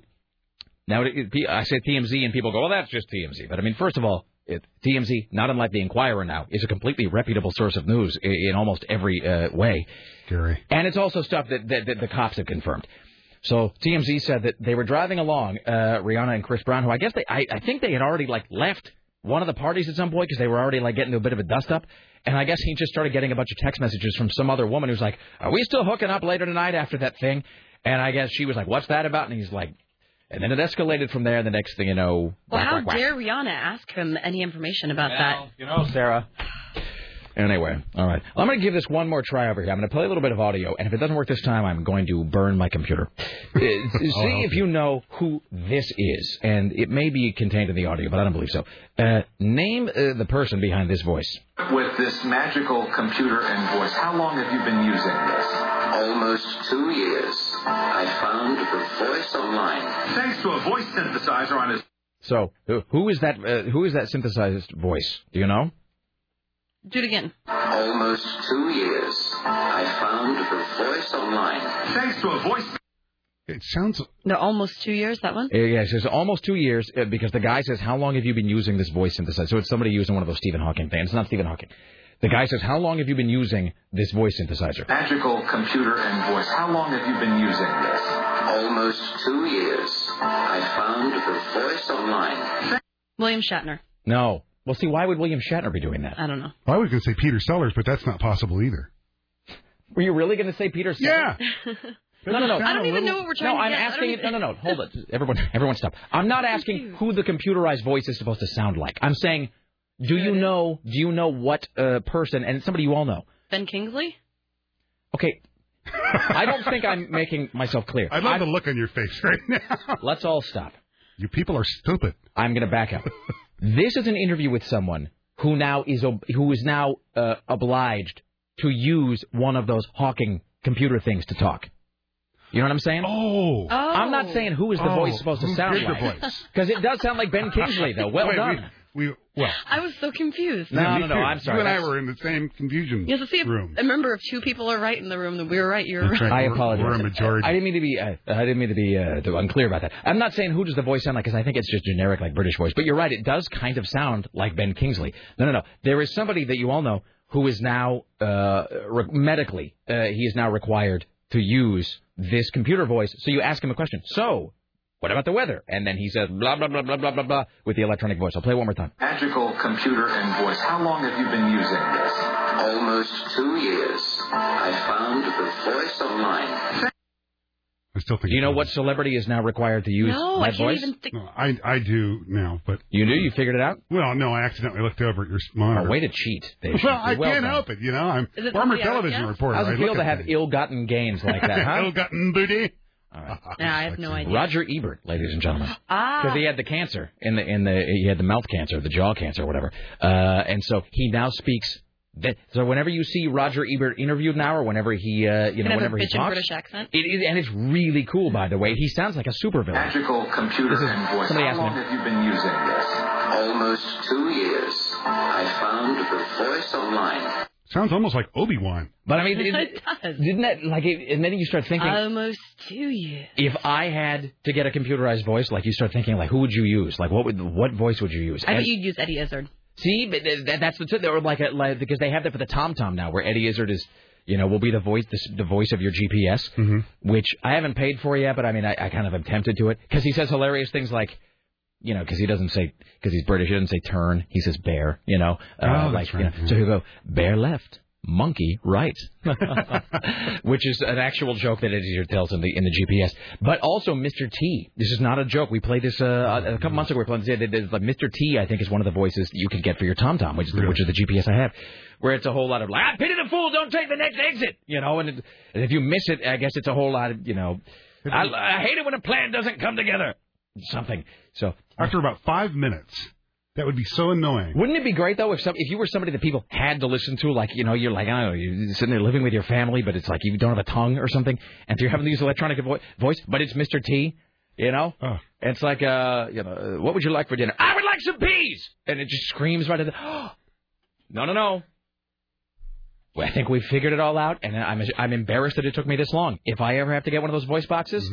now, I say TMZ, and people go, "Well, that's just TMZ." But I mean, first of all, it, TMZ, not unlike the Inquirer now, is a completely reputable source of news in, in almost every uh, way. Gary. And it's also stuff that, that, that the cops have confirmed. So TMZ said that they were driving along, uh, Rihanna and Chris Brown, who I guess they, I, I think they had already like left one of the parties at some point because they were already like getting to a bit of a dust up. And I guess he just started getting a bunch of text messages from some other woman who's like, "Are we still hooking up later tonight after that thing?" And I guess she was like, "What's that about?" And he's like, and then it escalated from there. The next thing you know, Well, whack, how whack, whack. dare Rihanna ask him any information about that? You know, Sarah. Anyway, all right. I'm going to give this one more try over here. I'm going to play a little bit of audio, and if it doesn't work this time, I'm going to burn my computer. Uh, See if you know who this is, and it may be contained in the audio, but I don't believe so. Uh, name uh, the person behind this voice. With this magical computer and voice, how long have you been using this? Almost two years. I found the voice online. Thanks to a voice synthesizer on his. So, who- who is that? Uh, who is that synthesized voice? Do you know? Do it again. Almost two years. I found the voice online. Thanks to a voice. It sounds. They're almost two years. That one. Uh, yeah, it says almost two years uh, because the guy says, "How long have you been using this voice synthesizer?" So it's somebody using one of those Stephen Hawking things. It's not Stephen Hawking. The guy says, "How long have you been using this voice synthesizer?" Magical computer and voice. How long have you been using this? Almost two years. I found the voice online. William Shatner. No. Well, see, why would William Shatner be doing that? I don't know. I was going to say Peter Sellers, but that's not possible either. Were you really going to say Peter? Yeah. No, no, no. I don't even know what we're trying No, to I'm get. I don't asking. even- No, no, no. Hold it. Everyone, everyone, stop. I'm not asking who the computerized voice is supposed to sound like. I'm saying, do you know? Do you know what uh, person? And it's somebody you all know. Ben Kingsley. Okay. I don't think I'm making myself clear. I love the look on your face right now. Let's all stop. You people are stupid. I'm going to back up. this is an interview with someone who now is ob- who is now uh, obliged to use one of those Hawking computer things to talk. You know what I'm saying? Oh. I'm not saying who is the Oh, voice supposed to who sound did the like. voice? Because it does sound like Ben Kingsley, though. Well Wait, done. We, we well. I was so confused. No, Yeah, me no, no. I'm sorry. You and I were in the same confusion You have to see if, room. remember if two people are right in the room, then we were right. You're right. right. I apologize. we're a majority. I didn't mean to be. Uh, I didn't mean to be uh, unclear about that. I'm not saying who does the voice sound like because I think it's just generic like British voice. But you're right. It does kind of sound like Ben Kingsley. No, no, no. There is somebody that you all know who is now uh, re- medically uh, he is now required to use this computer voice. So you ask him a question. So. What about the weather? And then he says blah blah blah blah blah blah blah with the electronic voice. I'll play it one more time. Magical computer and voice. How long have you been using this? Almost two years. I found the voice online. I still think. Do you know what celebrity is now required to use No, I that can't voice? even think. No, I I do now, but You do? You figured it out? well, no, I accidentally looked over at your monitor. Oh, way to cheat, Dave. Well, I Well can't done. help it. You know, I'm former somebody else, television yeah? reporter. How's I feel to have things. ill-gotten gains like that, huh? Ill-gotten booty. Yeah, I have no idea. Roger Ebert, ladies and gentlemen. Ah. Because he had the cancer in the in the he had the mouth cancer, the jaw cancer, whatever. Uh, and so he now speaks. That, so whenever you see Roger Ebert interviewed now, or whenever he uh, you know have a whenever he talks, British accent. it is, and it's really cool, by the way. He sounds like a supervillain. Magical computer is- and voice. somebody How asked long me- have you been using this? Almost two years. I found the voice online. Sounds almost like Obi Wan. But I mean, it, It does. didn't that like? It, and then you start thinking, Almost two years. if I had to get a computerized voice, like you start thinking, like who would you use? Like what would what voice would you use? I And- bet you'd use Eddie Izzard. See, but th- that, that's the thing. Or like, a, like because they have that for the Tom Tom now, where Eddie Izzard is, you know, will be the voice, the, the voice of your GPS, Mm-hmm. which I haven't paid for yet, but I mean, I, I kind of am tempted to it because he says hilarious things like. You know, because he doesn't say because he's British. He doesn't say turn. He says bear. You know, uh, Oh, like you right, know, so he'll go bear left, monkey right, which is an actual joke that Eddie tells in the in the GPS. But also Mr. T. This is not a joke. We played this uh, a couple months ago. We played this. There's, Like Mr. T. I think is one of the voices that you can get for your Tom Tom, which is the, which is the GPS I have. Where it's a whole lot of like, I pity the fool, don't take the next exit, you know. And, it, and if you miss it, I guess it's a whole lot of, you know. I, I hate it when a plan doesn't come together. Something. So After about five minutes, that would be so annoying. Wouldn't it be great though if some if you were somebody that people had to listen to, like you know, you're like I don't know, you're sitting there living with your family, but it's like you don't have a tongue or something, and you're having to use electronic vo- voice, but it's Mr. T, you know, Oh. it's like uh, you know, uh, what would you like for dinner? I would like some peas, and it just screams right at the. no, no, no. Well, I think we figured it all out, and I'm I'm embarrassed that it took me this long. If I ever have to get one of those voice boxes,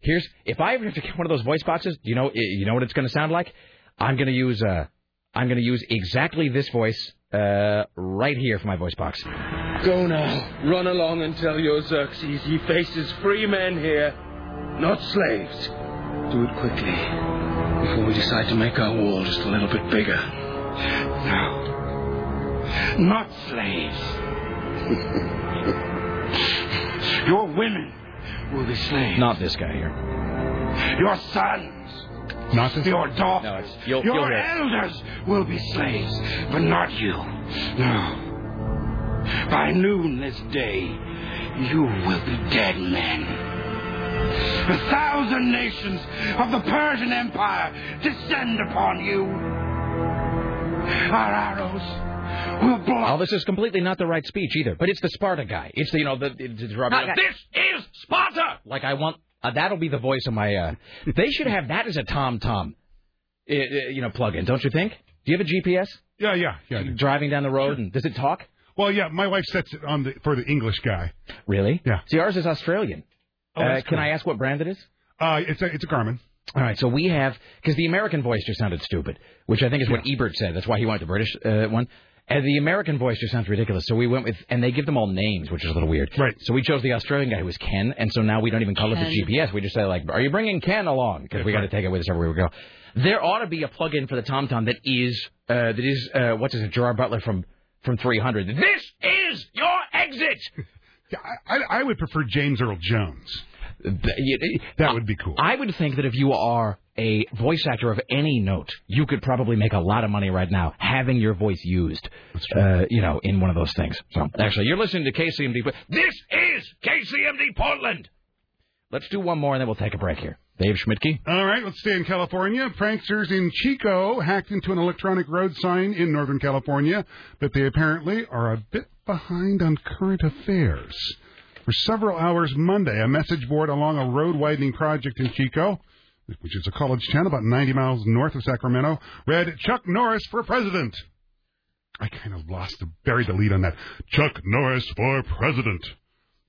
here's if I ever have to get one of those voice boxes, you know you know what it's going to sound like? I'm going to use uh I'm going to use exactly this voice uh right here for my voice box. Go now. Run along and tell your Xerxes he faces free men here, not slaves. Do it quickly before we decide to make our wall just a little bit bigger. No. Not slaves. Your women will be slaves. Not this guy here. Your sons. Not this Your daughters. No, you'll, your you'll elders will be slaves, but not you. No. By noon this day, you will be dead men. A thousand nations of the Persian Empire descend upon you. Our arrows will. Oh, this is completely not the right speech either. But it's the Sparta guy. It's the you know the, it's the Not guy. this is Sparta. Like I want uh, that'll be the voice of my. uh They should have that as a Tom Tom, uh, uh, you know, plug-in. Don't you think? Do you have a GPS? Yeah, yeah, yeah. Driving down the road and does it talk? Well, yeah, my wife sets it on the for the English guy. Really? Yeah. See, ours is Australian. Oh, uh, can cool. I ask what brand it is? Uh, it's a it's a Garmin. All right, so we have because the American voice just sounded stupid, which I think is what Ebert said. That's why he wanted the British uh, one. And the American voice just sounds ridiculous. So we went with, and they give them all names, which is a little weird. Right. So we chose the Australian guy who was Ken, and so now we don't even call it the GPS. We just say like, "Are you bringing Ken along?" Because we got to take it with us everywhere we go. There ought to be a plug-in for the TomTom that is uh, that is uh, what's his name, Gerard Butler from from 300. This is your exit. Yeah, I, I I would prefer James Earl Jones. That That would be cool. I would think that if you are a voice actor of any note, you could probably make a lot of money right now having your voice used, uh, you know, in one of those things. So, actually, you're listening to KCMD. This is KCMD Portland. Let's do one more and then we'll take a break here. Dave Schmidtke. All right, let's stay in California. Pranksters in Chico hacked into an electronic road sign in Northern California, but they apparently are a bit behind on current affairs. For several hours Monday, a message board along a road widening project in Chico, which is a college town about 90 miles north of Sacramento, read Chuck Norris for president. I kind of lost the buried the lead on that. Chuck Norris for president.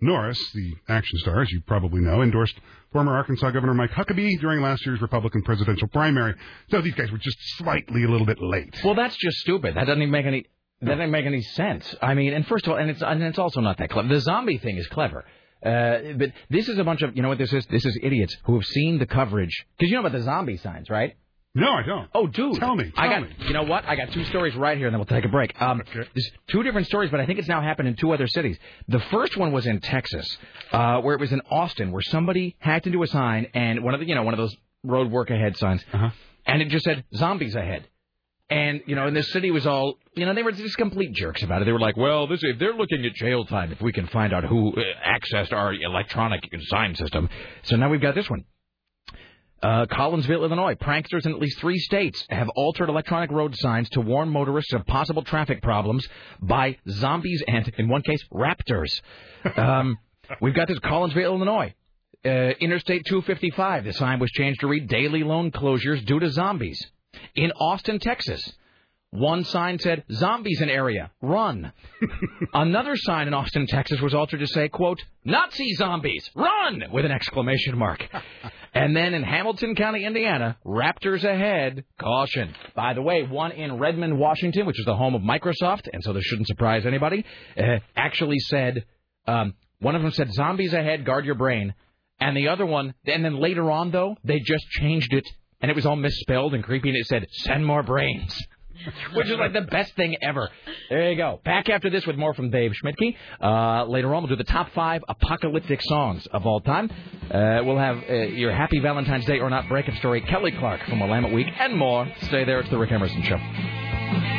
Norris, the action star, as you probably know, endorsed former Arkansas Governor Mike Huckabee during last year's Republican presidential primary. So these guys were just slightly a little bit late. Well, that's just stupid. That doesn't even make any. That doesn't make any sense. I mean, and first of all, and it's and it's also not that clever. The zombie thing is clever, uh, but this is a bunch of you know what this is. This is idiots who have seen the coverage because you know about the zombie signs, right? No, I don't. Oh, dude, Tell me, I got. me. You know what? I got two stories right here, and then we'll take a break. Um, There's two different stories, but I think it's now happened in two other cities. The first one was in Texas, uh, where it was in Austin, where somebody hacked into a sign and one of the you know one of those road work ahead signs, Uh-huh. and it just said zombies ahead. And you know, and the city was all, you know, they were just complete jerks about it. They were like, "Well, this if they're looking at jail time if we can find out who uh, accessed our electronic sign system." So now we've got this one. Uh, Collinsville, Illinois. Pranksters in at least three states have altered electronic road signs to warn motorists of possible traffic problems by zombies and, in one case, raptors. Um, we've got this Collinsville, Illinois. Uh, Interstate 255. The sign was changed to read daily loan closures due to zombies. In Austin, Texas. One sign said, zombies in area, run. Another sign in Austin, Texas was altered to say, quote, Nazi zombies, run, with an exclamation mark. and then in Hamilton County, Indiana, raptors ahead, caution. By the way, one in Redmond, Washington, which is the home of Microsoft, and so this shouldn't surprise anybody, uh, actually said, um, one of them said, zombies ahead, guard your brain. And the other one, and then later on, though, they just changed it, and it was all misspelled and creepy, and it said, send more brains. Which is like the best thing ever. There you go. Back after this with more from Dave Schmidtke. Uh, later on, we'll do the top five apocalyptic songs of all time. Uh, we'll have uh, your Happy Valentine's Day or Not breakup story, Kelly Clark from Willamette Week, and more. Stay there. It's the Rick Emerson Show.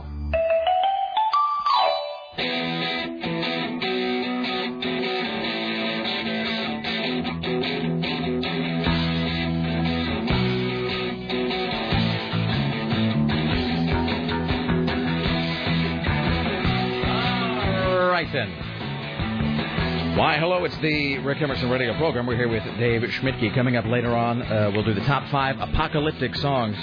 Why, hello, it's the Rick Emerson radio program. We're here with Dave Schmidtke. Coming up later on, uh, we'll do the top five apocalyptic songs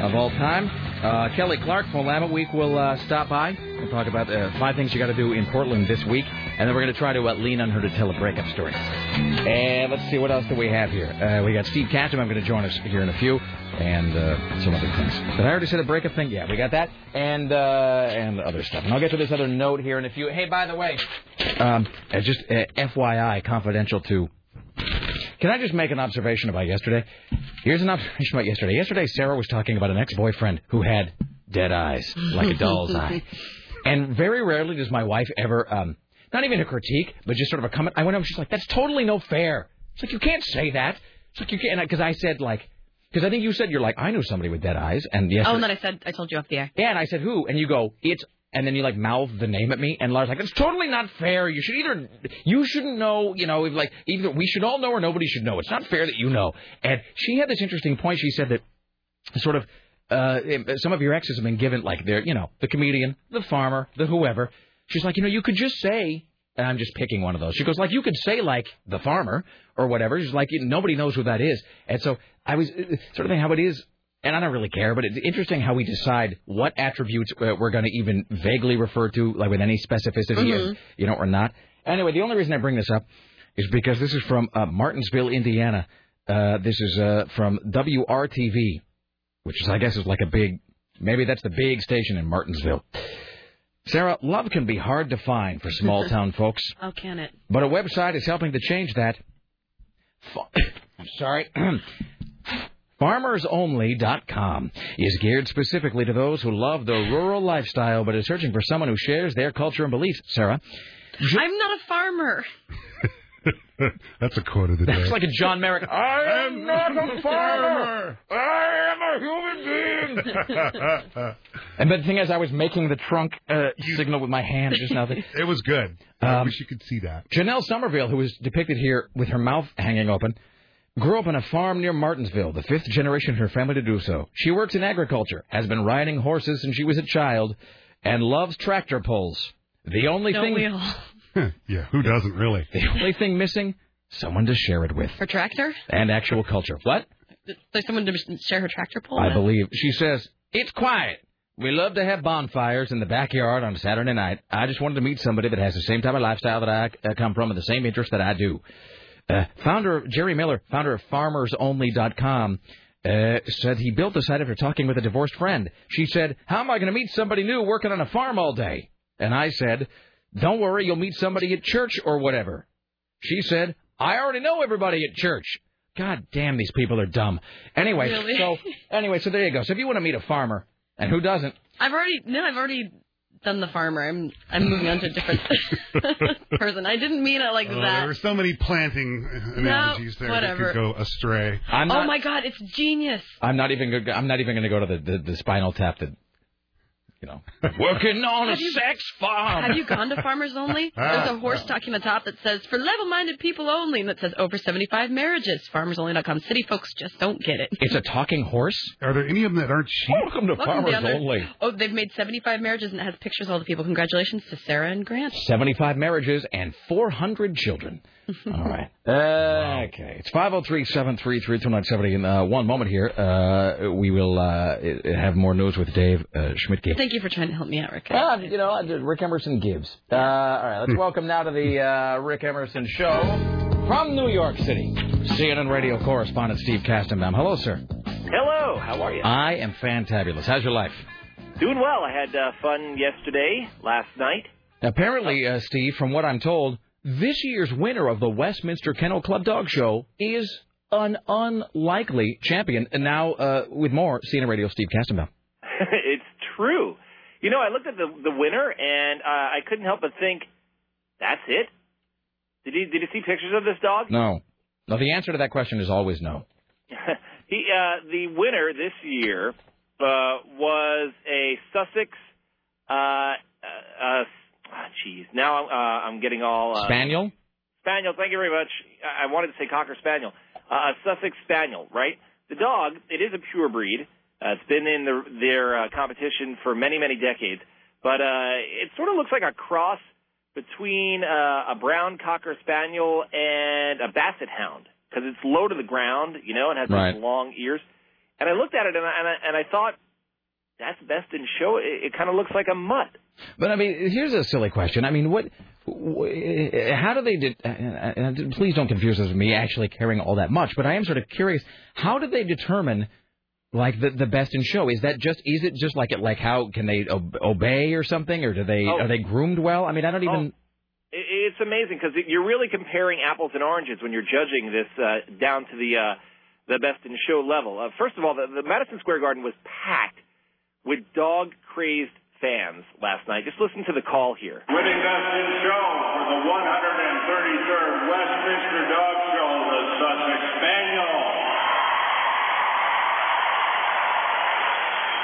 of all time. Uh, Kelly Clark from Willamette Week will uh, stop by. We'll talk about uh, five things you got to do in Portland this week, and then we're going to try to uh, lean on her to tell a breakup story. And let's see, what else do we have here? Uh, we got Steve Catcham. I'm going to join us here in a few, and uh, some other things. Did I already say the breakup thing? Yeah, we got that, and uh, and other stuff. And I'll get to this other note here in a few. Hey, by the way, um, uh, just uh, FYI, confidential to. Can I just make an observation about yesterday? Here's an observation about yesterday. Yesterday, Sarah was talking about an ex-boyfriend who had dead eyes, like a doll's eye. And very rarely does my wife ever, um, not even a critique, but just sort of a comment. I went over, she's like, that's totally no fair. It's like, you can't say that. It's like, you can't, because I said, like, because I think you said, you're like, I knew somebody with dead eyes. And yes. Oh, and then I said, I told you off the air. yeah, and I said, who? And you go, it's, and then you like mouth the name at me, and Lars like, that's totally not fair. You should either, you shouldn't know, you know, like, either we should all know or nobody should know. It's not fair that you know. And she had this interesting point. She said that sort of, uh, some of your exes have been given, like, they're, you know, the comedian, the farmer, the whoever. She's like, you know, you could just say, and I'm just picking one of those. She goes, like, you could say, like, the farmer or whatever. She's like, nobody knows who that is. And so I was uh, sort of thinking how it is and I don't really care, but it's interesting how we decide what attributes uh, we're going to even vaguely refer to, like with any specificity, Mhm. you know, or not. Anyway, the only reason I bring this up is because this is from uh, Martinsville, Indiana. Uh, this is uh, from WRTV, which is, I guess, is like a big, maybe that's the big station in Martinsville. Sarah, love can be hard to find for small town folks, Oh, can it? but a website is helping to change that. I'm sorry. FarmersOnly.com is geared specifically to those who love the rural lifestyle but is searching for someone who shares their culture and beliefs. Sarah, I'm not a farmer. That's a quote of the day. that's like a John Merrick. I am not a farmer. I am a human being. and the thing is, I was making the trunk uh, signal with my hand just now. It was good. I wish you could see that. Janelle Somerville, who is depicted here with her mouth hanging open, grew up on a farm near Martinsville, the fifth generation in her family to do so. She works in agriculture, has been riding horses since she was a child, and loves tractor pulls. The only Don't thing, we all? yeah, who doesn't really? the only thing missing, someone to share it with, Her tractor? and actual culture. What? There's someone to share her tractor pole I with? believe she says it's quiet. We love to have bonfires in the backyard on Saturday night. I just wanted to meet somebody that has the same type of lifestyle that I uh, come from and the same interests that I do. Uh, founder Jerry Miller, founder of FarmersOnly.com, uh, said he built the site after talking with a divorced friend. She said, "How am I going to meet somebody new working on a farm all day?" And I said, "Don't worry, you'll meet somebody at church or whatever." She said, "I already know everybody at church." God damn, these people are dumb. Anyway, Really? so anyway, so there you go. So if you want to meet a farmer, and who doesn't? I've already no, I've already done the farmer. I'm I'm moving on to a different person. I didn't mean it like Oh, that. there were so many planting analogies there whatever. that could go astray. I'm oh my god, it's genius. I'm not even. Gonna, I'm not even going to go to the, the the spinal tap that. You know, working on a you- sex farm. Have you gone to Farmers Only? Ah, There's a horse talking on the top that says for level-minded people only, and it says over 75 marriages. FarmersOnly.com. City folks just don't get it. It's a talking horse. Are there any of them that aren't sheep? Welcome to Welcome down there. Oh, they've made 75 marriages, and it has pictures of all the people. Congratulations to Sarah and Grant. 75 marriages and 400 children. All right. Uh, okay. It's 503-733-2970. In uh, one moment here, uh, we will uh, have more news with Dave uh, Schmidtke. Thank you for trying to help me out, Rick. Ah, you know, Rick Emerson gives. Uh, all right, let's welcome now to the uh, Rick Emerson Show from New York City, CNN radio correspondent Steve Kastenbaum. Hello, sir. Hello, how are you? I am fantabulous. How's your life? Doing well. I had uh, fun yesterday, last night. Apparently, uh, Steve, from what I'm told, this year's winner of the Westminster Kennel Club Dog Show is an unlikely champion. And now, uh, with more, CNN Radio Steve Kastenbaum. it's true. You know, I looked at the the winner and uh, I couldn't help but think, that's it. Did you did you see pictures of this dog? No. No, the answer to that question is always no. he uh, the winner this year uh, was a Sussex. Uh, uh, uh, jeez, now I'm, uh, I'm getting all uh, Spaniel? Spaniel. Thank you very much. I I wanted to say Cocker Spaniel. Uh, a Sussex Spaniel, right? The dog, it is a pure breed. Uh, it's been in the, their uh, competition for many, many decades. But uh, it sort of looks like a cross between uh, a brown Cocker Spaniel and a Basset Hound because it's low to the ground, you know, and has Right. these long ears. And I looked at it and I, and I, and I thought, that's best in show. It, it kind of looks like a mutt. But I mean, here's a silly question. I mean, what? wh- How do they? De- and and please don't confuse this with me actually caring all that much. But I am sort of curious. How do they determine like the the best in show? Is that just? Is it just like it? Like how can they ob- obey or something? Or do they? Oh. Are they groomed well? I mean, I don't even. It- It's amazing because you're really comparing apples and oranges when you're judging this uh, down to the uh, the best in show level. Uh, first of all, the, the Madison Square Garden was packed with dog crazed fans last night. Just listen to the call here. Winning Best in Show for the 133rd Westminster Dog Show, the Sussex Spaniel.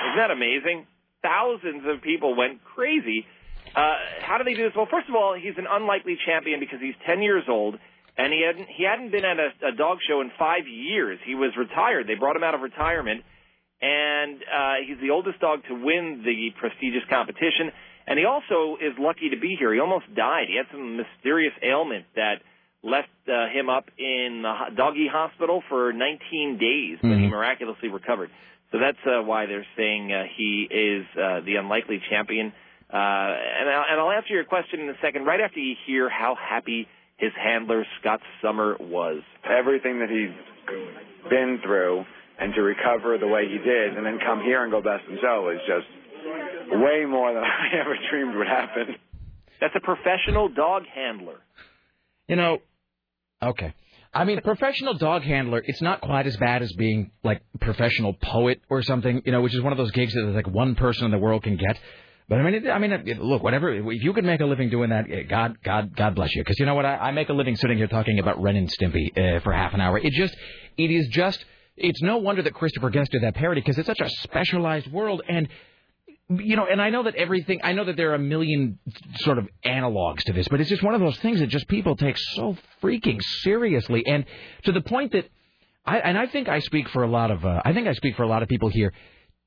Isn't that amazing? Thousands of people went crazy. Uh, how do they do this? Well, first of all, he's an unlikely champion because he's 10 years old, and he hadn't he hadn't been at a, a dog show in five years. He was retired. They brought him out of retirement, and uh, he's the oldest dog to win the prestigious competition. And he also is lucky to be here. He almost died. He had some mysterious ailment that left uh, him up in the doggy hospital for 19 days, but he Mhm. miraculously recovered. So that's uh, why they're saying uh, he is uh, the unlikely champion. Uh, and, I'll, and I'll answer your question in a second, right after you hear how happy his handler Scott Sommer was. everything that he's been through and to recover the way he did and then come here and go best in show is just way more than I ever dreamed would happen. That's a professional dog handler. You know, okay. I mean, professional dog handler, it's not quite as bad as being like professional poet or something, you know, which is one of those gigs that like one person in the world can get. But I mean, it, I mean, it, look, whatever. If you could make a living doing that, eh, God, God, God bless you. Because you know what? I, I make a living sitting here talking about Ren and Stimpy uh, for half an hour. It just, it is just, it's no wonder that Christopher Guest did that parody because it's such a specialized world and you know, and I know that everything, I know that there are a million sort of analogs to this, but it's just one of those things that just people take so freaking seriously, and to the point that, I, and I think I speak for a lot of, uh, I think I speak for a lot of people here,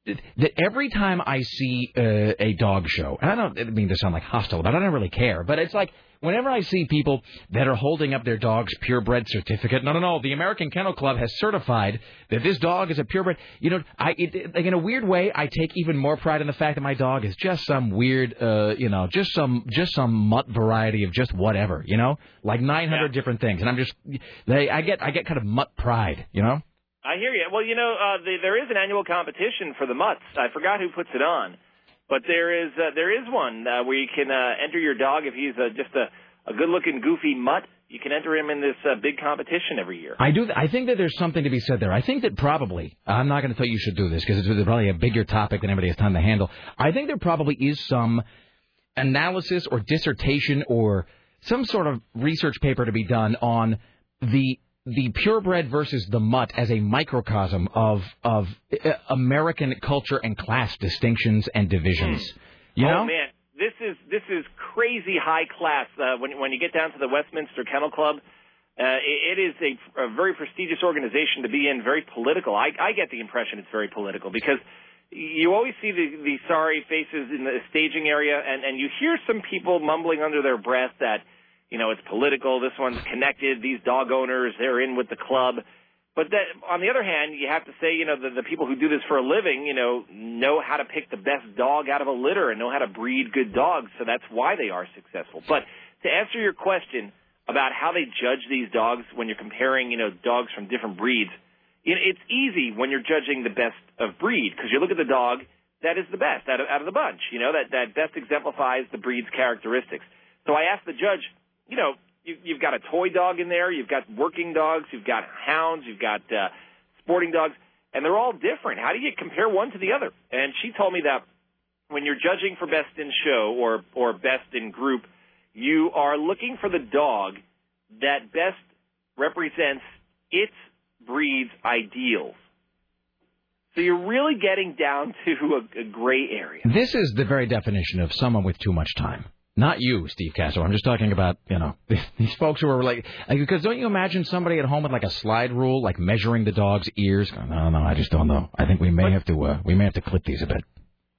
that- every time I see uh, a dog show, and I don't mean to sound like hostile, but I don't really care, but it's like whenever I see people that are holding up their dog's purebred certificate, no, no, no, the American Kennel Club has certified that this dog is a purebred. You know, I it, like in a weird way, I take even more pride in the fact that my dog is just some weird, uh, you know, just some just some mutt variety of just whatever, you know, like 900 different things, and I'm just, they, I get I get kind of mutt pride, you know. I hear you. Well, you know, uh, the, there is an annual competition for the mutts. I forgot who puts it on, but there is uh, there is one uh, where you can uh, enter your dog if he's uh, just a, a good-looking, goofy mutt. You can enter him in this uh, big competition every year. I do. I think that there's something to be said there. I think that probably I'm not going to tell you you should do this because it's probably a bigger topic than anybody has time to handle. I think there probably is some analysis or dissertation or some sort of research paper to be done on the the purebred versus the mutt as a microcosm of of uh, American culture and class distinctions and divisions. You oh know? man, this is this is crazy high class. Uh, when when you get down to the Westminster Kennel Club, uh, it, it is a, a very prestigious organization to be in. Very political. I, I get the impression it's very political because you always see the the sorry faces in the staging area, and and you hear some people mumbling under their breath that you know it's political. This one's connected. These dog owners, they're in with the club. But that, on the other hand, you have to say, you know, the, the people who do this for a living, you know, know how to pick the best dog out of a litter and know how to breed good dogs. So that's why they are successful. But to answer your question about how they judge these dogs when you're comparing, you know, dogs from different breeds, it's easy when you're judging the best of breed because you look at the dog that is the best out of, out of the bunch, you know, that, that best exemplifies the breed's characteristics. So I asked the judge, you know, you, you've got a toy dog in there, you've got working dogs, you've got hounds, you've got uh, sporting dogs, and they're all different. How do you compare one to the other? And she told me that when you're judging for best in show or or best in group, you are looking for the dog that best represents its breed's ideals. So you're really getting down to a, a gray area. This is the very definition of someone with too much time. Not you, Steve Castro. I'm just talking about, you know, these folks who are like, like, because don't you imagine somebody at home with like a slide rule, like measuring the dog's ears? Going, no, no, I just don't know. I think we may have to, uh, we may have to clip these a bit.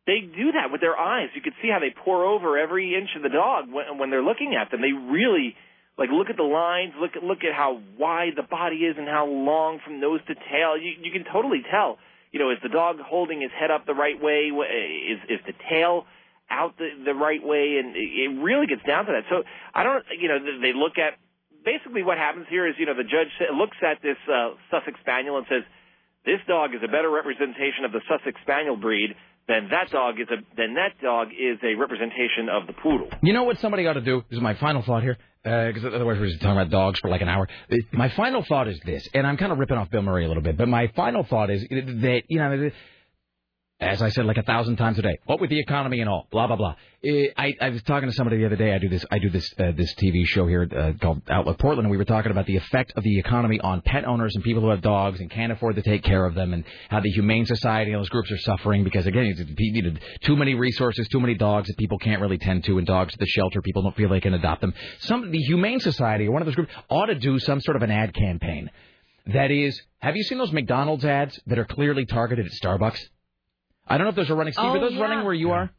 They do that with their eyes. You can see how they pour over every inch of the dog when, when they're looking at them. They really like look at the lines, look at look at how wide the body is and how long from nose to tail. You you can totally tell. You know, is the dog holding his head up the right way? Is is the tail out the the right way? And it really gets down to that. So I don't, you know, they look at basically what happens here is you know the judge looks at this uh, Sussex Spaniel and says this dog is a better representation of the Sussex Spaniel breed than that dog is a than that dog is a representation of the poodle. You know what somebody ought to do? This is my final thought here, because otherwise we're just talking about dogs for like an hour. Uh, My final thought is this, and I'm kind of ripping off Bill Murray a little bit, but my final thought is that you know, as I said like a thousand times a day, what with the economy and all, blah blah blah. Uh, I, I was talking to somebody the other day. I do this. I do this uh, this TV show here uh, called Outlook Portland, and we were talking about the effect of the economy on pet owners and people who have dogs and can't afford to take care of them, and how the Humane Society and those groups are suffering because again, it's needed too many resources, too many dogs that people can't really tend to, and dogs at the shelter people don't feel they can adopt them. Some the Humane Society or one of those groups ought to do some sort of an ad campaign. That is, have you seen those McDonald's ads that are clearly targeted at Starbucks? I don't know if those are running. Steve, Oh, are those yeah. running where you are?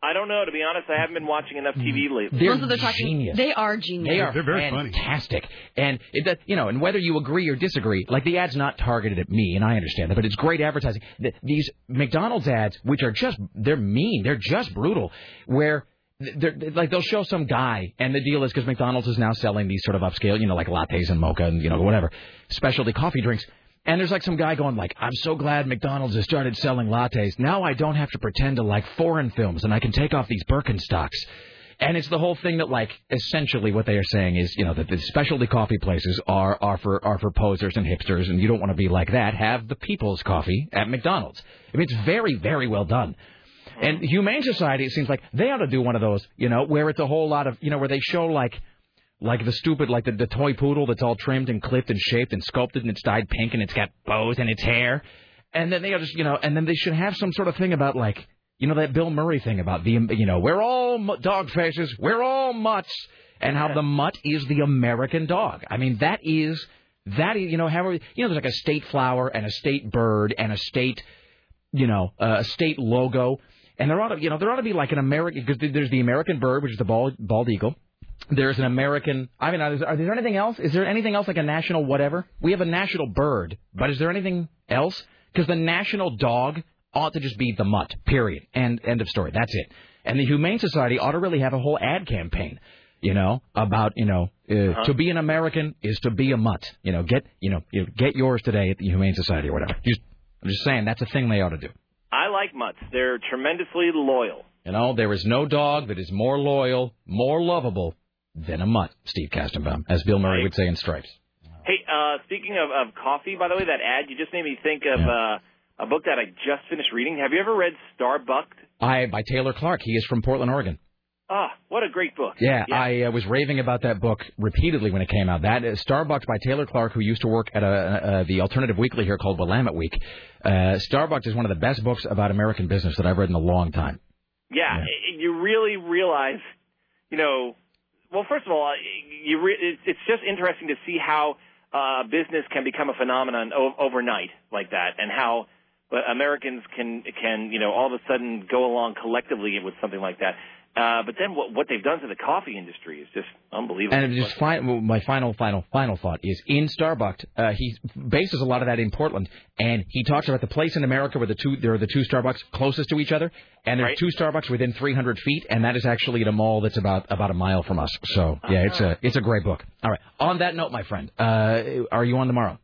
I don't know to be honest. I haven't been watching enough TV mm-hmm. lately. They're Those are the talking. genius. They are genius. They are very fantastic, and it does, you know, and whether you agree or disagree, like the ad's not targeted at me, and I understand that, but it's great advertising. Th- These McDonald's ads, which are just they're mean, they're just brutal, where. They're, they're- like they'll show some guy, and the deal is because McDonald's is now selling these sort of upscale, you know, like lattes and mocha and you know whatever, specialty coffee drinks. And there's like some guy going like, I'm so glad McDonald's has started selling lattes. Now I don't have to pretend to like foreign films, and I can take off these Birkenstocks. And it's the whole thing that, like, essentially what they are saying is, you know, that the specialty coffee places are are for are for posers and hipsters, and you don't want to be like that. Have the people's coffee at McDonald's. I mean, it's very, very well done. And Humane Society, it seems like they ought to do one of those, you know, where it's a whole lot of, you know, where they show like, like the stupid, like the, the toy poodle that's all trimmed and clipped and shaped and sculpted and it's dyed pink and it's got bows in its hair, and then they to, just, you know, and then they should have some sort of thing about like, you know, that Bill Murray thing about the, you know, we're all dog faces, we're all mutts, and how the mutt is the American dog. I mean, that is that is, you know, however, you know, there's like a state flower and a state bird and a state, you know, uh, a state logo, and there ought to, you know, there ought to be like an American because there's the American bird, which is the bald bald eagle. There's an American. I mean, is, are there anything else? Is there anything else like a national whatever? We have a national bird, but is there anything else? Because the national dog ought to just be the mutt. Period. And End of story. That's it. And the Humane Society ought to really have a whole ad campaign. You know about you know uh, Uh-huh. to be an American is to be a mutt. You know get you know you get yours today at the Humane Society or whatever. Just, I'm just saying that's a thing they ought to do. I like mutts. They're tremendously loyal. You know, there is no dog that is more loyal, more lovable than a mutt, Steve Kastenbaum, as Bill Murray would say in Stripes. Hey, uh, speaking of, of coffee, by the way, that ad you just made me think of uh, a book that I just finished reading. Have you ever read Starbucked? I by Taylor Clark. He is from Portland, Oregon. Ah, what a great book. Yeah, I uh, was raving about that book repeatedly when it came out. That is Starbucked by Taylor Clark, who used to work at a, uh, the alternative weekly here called Willamette Week. Uh, Starbucked is one of the best books about American business that I've read in a long time. Yeah, i- you really realize, you know, well, first of all, you re- it's just interesting to see how uh, business can become a phenomenon o- overnight like that, and how but Americans can can you know all of a sudden go along collectively with something like that. Uh, but then what what they've done to the coffee industry is just unbelievable. And just fi- my final, final, final thought is in Starbucked. Uh, he bases a lot of that in Portland, and he talks about the place in America where the two there are the two Starbucks closest to each other, and there's two Starbucks within 300 feet, and that is actually at a mall that's about about a mile from us. So yeah, it's a it's a great book. All right. On that note, my friend, uh, are you on tomorrow?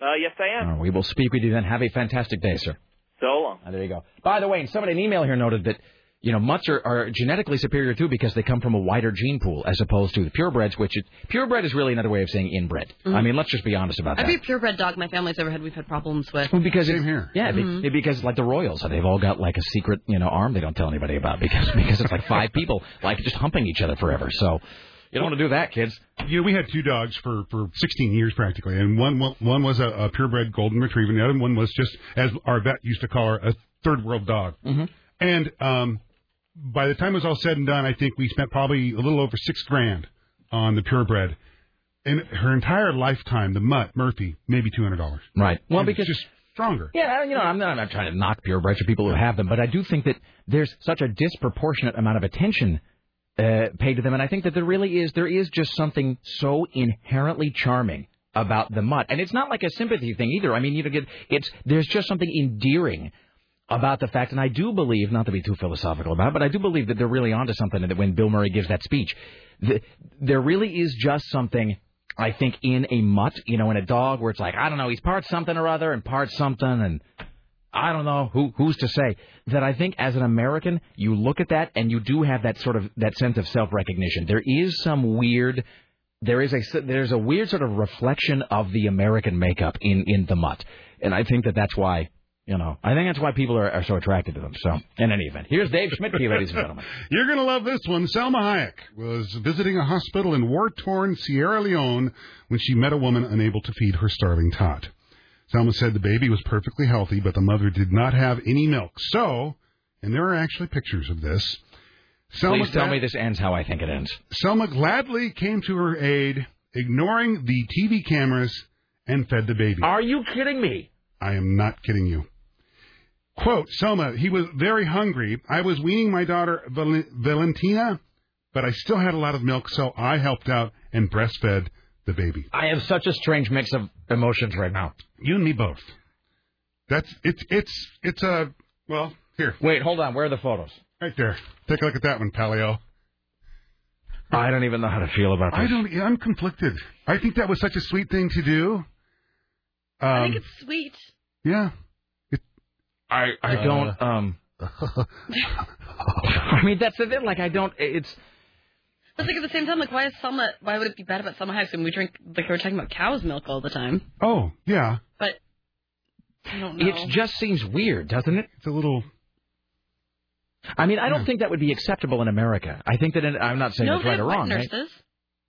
uh, yes, I am. We will speak with you then. Have a fantastic day, sir. So long. Uh, there you go. By the way, and somebody in email here noted that you know mutts are, are genetically superior too because they come from a wider gene pool as opposed to the purebreds, which is purebred is really another way of saying inbred. Mhm. I mean, let's just be honest about that. Every purebred dog my family's ever had, we've had problems with. Well, because Same here. Yeah, be- Mhm. because like the Royals, they've all got like a secret, you know, arm they don't tell anybody about because because it's like five people like just humping each other forever. So you don't want to do that, kids. You know, we had two dogs for, for 16 years practically, and one one one was a, a purebred golden retriever, and the other one was just, as our vet used to call her, a third world dog. Mm-hmm. And um, by the time it was all said and done, I think we spent probably a little over six grand on the purebred. In her entire lifetime, the mutt Murphy, maybe two hundred dollars. Right. Well, And it's because just stronger. Yeah, you know, I'm not, I'm not trying to knock purebreds or people who have them, but I do think that there's such a disproportionate amount of attention uh, paid to them, and I think that there really is there is just something so inherently charming about the mutt, and it's not like a sympathy thing either. I mean, you know, it's there's just something endearing about the fact, and I do believe, not to be too philosophical about it, but I do believe that they're really onto something. And that when Bill Murray gives that speech, the, there really is just something. I think in a mutt, you know, in a dog, where it's like I don't know, he's part something or other and part something, and I don't know who who's to say that. I think as an American, you look at that and you do have that sort of that sense of self recognition. There is some weird. There is a there's a weird sort of reflection of the American makeup in in the mutt, and I think that that's why you know I think that's why people are, are so attracted to them. So in any event, here's Dave Schmidt, you, ladies and gentlemen. You're going to love this one. Salma Hayek was visiting a hospital in war torn Sierra Leone when she met a woman unable to feed her starving tot. Salma said the baby was perfectly healthy, but the mother did not have any milk. So, and there are actually pictures of this. Salma Please tell glad- me this ends how I think it ends. Salma gladly came to her aid, ignoring the TV cameras, and fed the baby. Are you kidding me? I am not kidding you. Quote, Salma, he was very hungry. I was weaning my daughter Val- Valentina, but I still had a lot of milk, so I helped out and breastfed the baby. I have such a strange mix of emotions right now. You and me both. That's it's it's it's a well here. Wait, hold on. Where are the photos? Right there. Take a look at that one, Palio. I don't even know how to feel about this. I don't. I'm conflicted. I think that was such a sweet thing to do. Um, I think it's sweet. yeah. I I don't um. I mean that's the thing. Like I don't. It's But like at the same time, like why is Salma? Why would it be bad about Salma Hayek when we drink like we're talking about cow's milk all the time? Oh yeah. But I don't know. it just seems weird, doesn't it? It's a little. I mean, I don't think that would be acceptable in America. I think that in, I'm not saying no, that's they right have or wet wrong. right?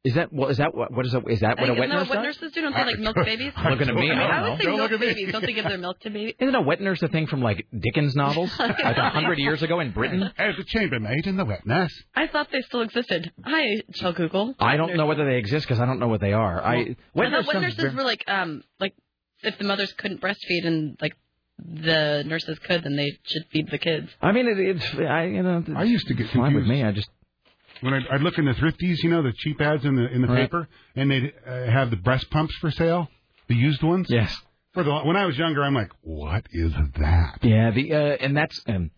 Nurses. Is that well? Is that what? What is that? Is that what a Isn't wet that nurse what does? nurses do? Don't they like milk babies? Looking at me, I, mean, I I don't would say know. milk babies. Don't they give their milk to babies? Isn't a wet nurse a thing from like Dickens novels, like a hundred years ago in Britain? As a chambermaid in the wet nurse. I thought they still existed. Hi, Shell Google. I don't know whether they exist because I don't know what they are. I I wet thought nurse wet nurses very- were like um like if the mothers couldn't breastfeed and like the nurses could, then they should feed the kids. I mean, it, it's I you know. I used to get fine with confused. me. I just when I'd, I'd look in the thrifties, you know, the cheap ads in the in the Right. paper, and they'd uh, have the breast pumps for sale, the used ones. Yes. For the when I was younger, I'm like, what is that? Yeah, the uh, and that's um.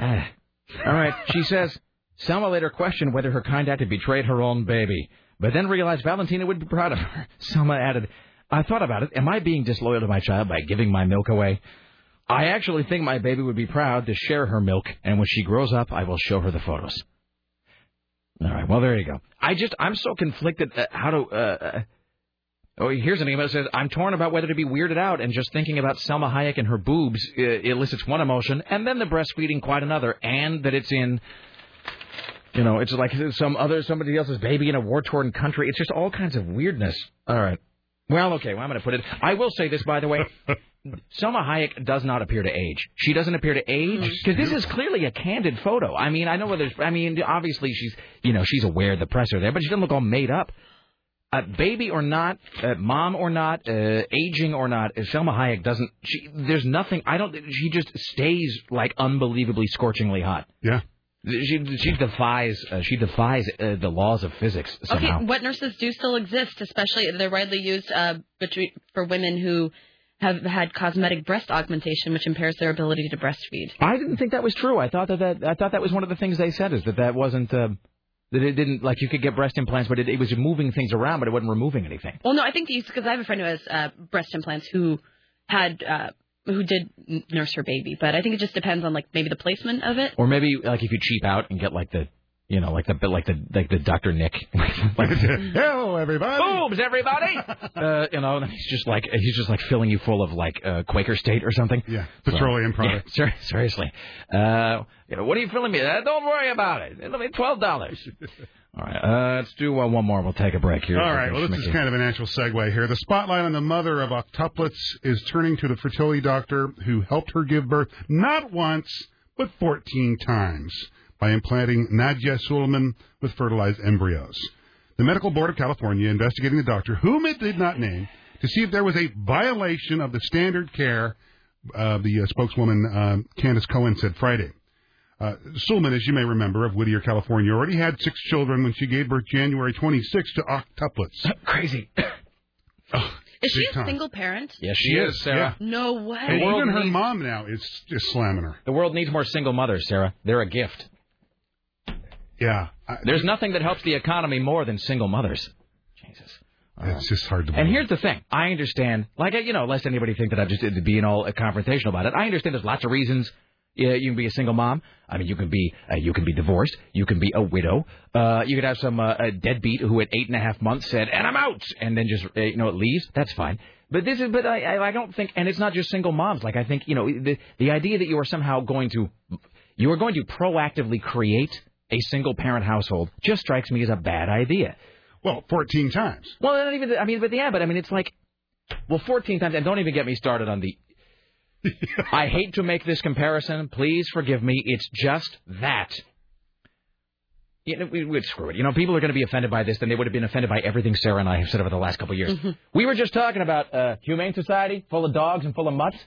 ah. all right, she says. Salma later questioned whether her kind act had betrayed her own baby, but then realized Valentina would be proud of her. Salma added, "I thought about it. Am I being disloyal to my child by giving my milk away? I actually think my baby would be proud to share her milk, and when she grows up, I will show her the photos." All right, well there you go. I just I'm so conflicted uh, how to. Uh, uh, Oh, here's an email that says, I'm torn about whether to be weirded out and just thinking about Salma Hayek and her boobs uh, elicits one emotion, and then the breastfeeding quite another, and that it's in, you know, it's like some other, somebody else's baby in a war-torn country. It's just all kinds of weirdness. All right. Well, okay, well, I'm going to put it. I will say this, by the way. Salma Hayek does not appear to age. She doesn't appear to age because this is clearly a candid photo. I mean, I know whether. I mean, obviously she's, you know, she's aware of the press are there, but she doesn't look all made up. Uh, baby or not, uh, mom or not, uh, aging or not, uh, Salma Hayek doesn't. She, there's nothing. I don't. She just stays like unbelievably scorchingly hot. Yeah. She she defies uh, she defies uh, the laws of physics somehow. Okay, wet nurses do still exist, especially they're widely used uh, between, for women who have had cosmetic breast augmentation, which impairs their ability to breastfeed. I didn't think that was true. I thought that, that I thought that was one of the things they said is that that wasn't uh, that it didn't like you could get breast implants, but it, it was moving things around, but it wasn't removing anything. Well, no, I think because I have a friend who has uh, breast implants who had uh, who did nurse her baby, but I think it just depends on like maybe the placement of it. Or maybe like if you cheap out and get like the you know like the like the like the Dr. Nick. Like hello everybody. Boobs everybody. Uh, you know and he's just like he's just like filling you full of like uh, Quaker State or something. Yeah petroleum products yeah, ser- seriously. Uh, you know what are you filling me? Uh, don't worry about it. It'll be twelve dollars. All right uh, let's do uh, one more. We'll take a break here. All right, well, this is kind of a natural segue here. The spotlight on the mother of octuplets is turning to the fertility doctor who helped her give birth not once, but 14 times by implanting Nadya Suleman with fertilized embryos. The Medical Board of California investigating the doctor, whom it did not name, to see if there was a violation of the standard care, uh, the uh, spokeswoman um, Candis Cohen said Friday. Uh, Suleman, as you may remember, of Whittier, California, already had six children when she gave birth January 26 to octuplets. Crazy. Is she a time. single parent? Yes, she is, Sarah. No way. And world even her needs- mom now is just slamming her. The world needs more single mothers, Sarah. They're a gift. Yeah. There's nothing that helps the economy more than single mothers. Jesus. It's just hard to And here's the thing. I understand, like, you know, lest anybody think that I'm just uh, being all uh, confrontational about it. I understand there's lots of reasons yeah, you can be a single mom. I mean, you can be uh, you can be divorced. You can be a widow. Uh, you could have some uh, a deadbeat who at eight and a half months said, "And I'm out," and then just uh, you know it leaves. That's fine. But this is, but I, I I don't think, and it's not just single moms. Like I think, you know, the the idea that you are somehow going to, you are going to proactively create a single parent household just strikes me as a bad idea. Well, 14 times. Well, not even. I mean, but yeah, but I mean, it's like, well, 14 times, and don't even get me started on the. I hate to make this comparison. Please forgive me. It's just that. You know, we would screw it. You know, people are going to be offended by this, then they would have been offended by everything Sarah and I have said over the last couple of years. We were just talking about uh, humane society, full of dogs and full of mutts.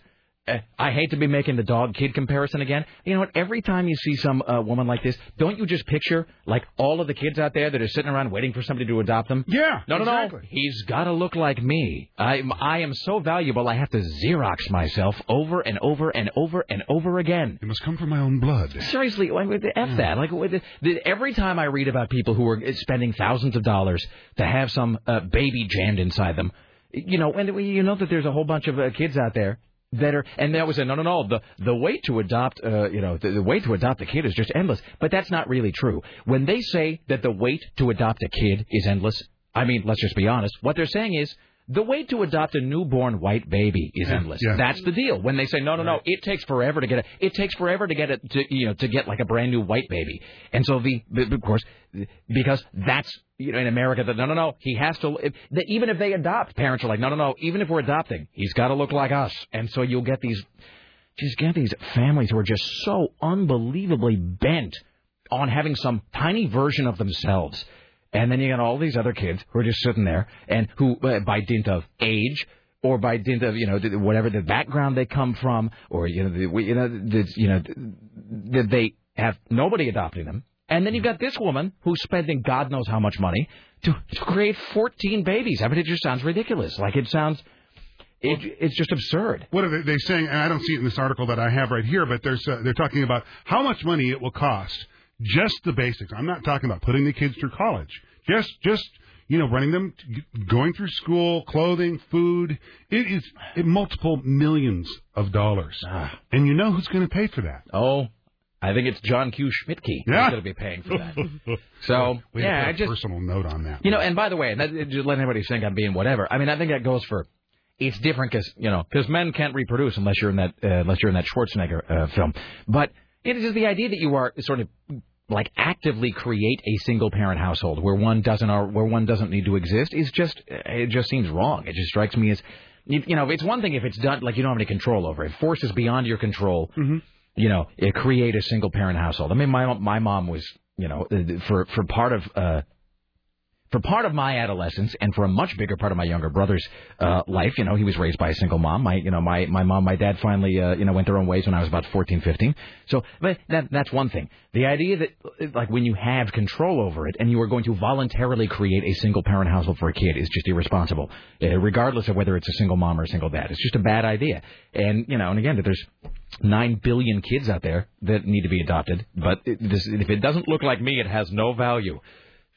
Uh, I hate to be making the dog kid comparison again. You know what? Every time you see some uh, woman like this, don't you just picture like all of the kids out there that are sitting around waiting for somebody to adopt them? Yeah. No, no, exactly. no. He's got to look like me. I, I am so valuable. I have to Xerox myself over and over and over and over again. It must come from my own blood. Seriously, like, with the- f that. Like with the, the, every time I read about people who are spending thousands of dollars to have some uh, baby jammed inside them, you know, and you know that there's a whole bunch of uh, kids out there that are, and that was a no, no, no. The the wait to adopt, uh, you know, the, the wait to adopt a kid is just endless. But that's not really true. When they say that the wait to adopt a kid is endless, I mean, let's just be honest. What they're saying is. The wait to adopt a newborn white baby is endless. Yeah. That's the deal. When they say no, no, no, it takes forever to get it. It takes forever to get it to you know to get like a brand new white baby. And so the, the of course because that's you know in America that no, no, no, he has to. If, that even if they adopt, parents are like no, no, no. Even if we're adopting, he's got to look like us. And so you'll get these, just get these families who are just so unbelievably bent on having some tiny version of themselves. And then you got all these other kids who are just sitting there and who, uh, by dint of age or by dint of you know whatever the background they come from, or you know, the, you know, the, you know, th- that they have nobody adopting them, And then you've got this woman who's spending God knows how much money to, to create 14 babies. I mean, it just sounds ridiculous. Like it sounds, it, it's just absurd. What are they, they saying? And I don't see it in this article that I have right here, but there's uh, they're talking about how much money it will cost. Just the basics. I'm not talking about putting the kids through college. Just just you know running them, going through school, clothing, food. It is it, multiple millions of dollars, and you know who's going to pay for that? Oh, I think it's John Q. Schmidtke Yeah. who's going to be paying for that. So we yeah, have I just personal note on that. You know, and by the way, and that, just let anybody think I'm being whatever. I mean, I think that goes for. It's different because you know because men can't reproduce unless you're in that uh, unless you're in that Schwarzenegger uh, film. But it is just the idea that you are sort of like actively create a single parent household where one doesn't or where one doesn't need to exist is just it just seems wrong. It just strikes me as you, you know it's one thing if it's done like you don't have any control over it. Forces beyond your control. You know, create a single parent household. I mean, my my mom was you know uh, for for part of. uh for part of my adolescence and for a much bigger part of my younger brother's uh, life, you know, he was raised by a single mom. My, you know, my my mom, my dad finally, uh, you know, went their own ways when I was about 14, 15. So, but that that's one thing. The idea that, like, when you have control over it and you are going to voluntarily create a single parent household for a kid is just irresponsible, uh, regardless of whether it's a single mom or a single dad. It's just a bad idea. And you know, and again, that there's nine billion kids out there that need to be adopted, but it, this, if it doesn't look like me, it has no value.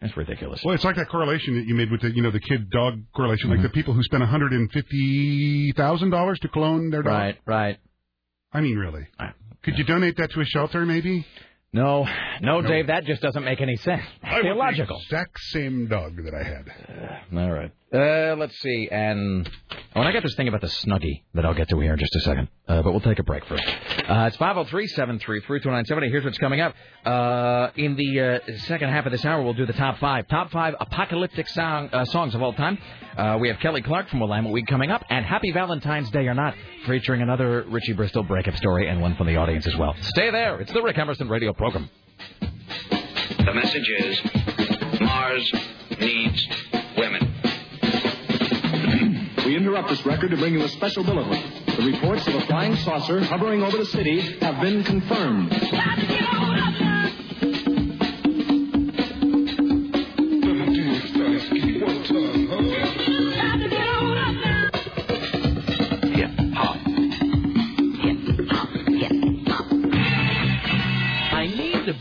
That's ridiculous. Well, it's like that correlation that you made with the you know the kid dog correlation, like Mm-hmm. the people who spend one hundred and fifty thousand dollars to clone their dog. Right, right. I mean, really. Could you donate that to a shelter, maybe? No, no, Dave, that just doesn't make any sense. I Illogical. The exact same dog that I had. All right. Uh, let's see. And and I got this thing about the Snuggie that I'll get to here in just a second. Uh, but we'll take a break first. Uh, it's 503-733-2970. Here's what's coming up. Uh, in the uh, second half of this hour, we'll do the top five. Top five apocalyptic song, uh, songs of all time. We have Kelly Clark from Willamette Week coming up. And Happy Valentine's Day or Not, featuring another Richie Bristol breakup story and one from the audience as well. Stay there. It's the Rick Emerson radio program. The message is Mars needs women. We interrupt this record to bring you a special bulletin. The reports of a flying saucer hovering over the city have been confirmed.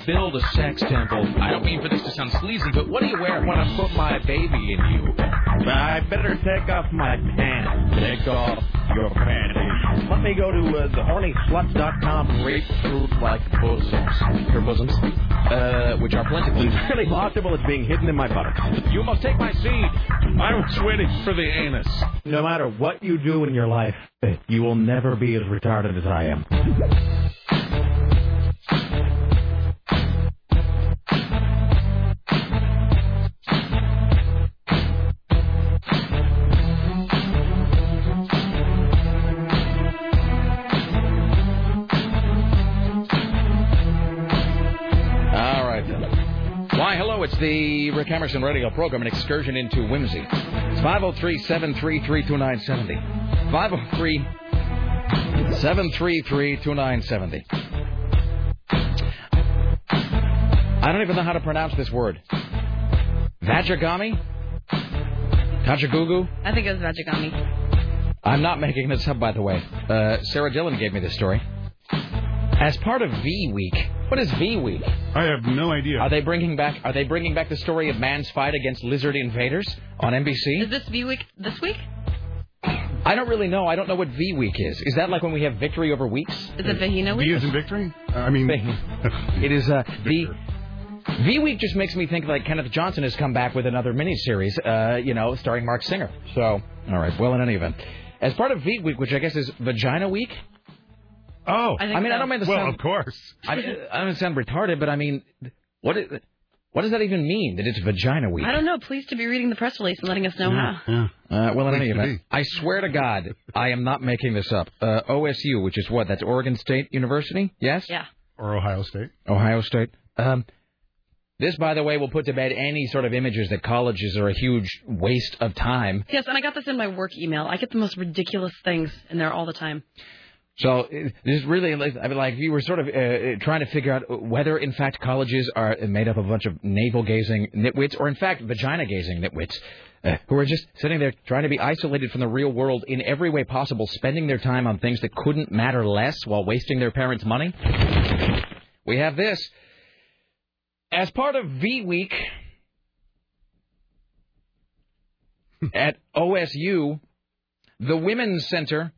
Build a sex temple. I don't mean for this to sound sleazy, but what do you wear when I put my baby in you? I better take off my pants. Take off your panties. Let me go to uh, thehornysluts.com. Grapefruit like bosoms. Your bosoms? Uh, which are plentiful. It's really possible it's being hidden in my buttocks. You must take my seed. I'm sweating for the anus. No matter what you do in your life, you will never be as retarded as I am. It's the Rick Emerson radio program, an excursion into whimsy. It's 503 733 2970. 503 733 2970. I don't even know how to pronounce this word. Vajagami? Kajagugu? I think it was Vajagami. I'm not making this up, by the way. Uh, Sarah Dillon gave me this story. As part of V Week, what is V Week? I have no idea. Are they bringing back? Are they bringing back the story of man's fight against lizard invaders on NBC? Is this V week this week? I don't really know. I don't know what V Week is. Is that like when we have victory over weeks? Is it Vahina week? V is in victory? I mean, it is uh, the V Week just makes me think like Kenneth Johnson has come back with another miniseries, uh, you know, starring Marc Singer. So, all right. Well, in any event, as part of V Week, which I guess is Vagina Week. Oh, I I, think mean, I don't mean to well, sound. of course. I, I don't sound retarded, but I mean, what is, what does that even mean? That it's Vagina Week? I don't know. Pleased to be reading the press release and letting us know how. Yeah. Uh, well, in any event, I swear to God, I am not making this up. Uh, OSU, which is what? That's Oregon State University? Yes? Yeah. Or Ohio State. Ohio State. Um, this, by the way, will put to bed any sort of images that colleges are a huge waste of time. Yes, and I got this in my work email. I get the most ridiculous things in there all the time. So this is really, I mean, like you were sort of uh, trying to figure out whether, in fact, colleges are made up of a bunch of navel-gazing nitwits, or in fact, vagina-gazing nitwits, uh, who are just sitting there trying to be isolated from the real world in every way possible, spending their time on things that couldn't matter less while wasting their parents' money. We have this as part of V Week at OSU, the Women's Center.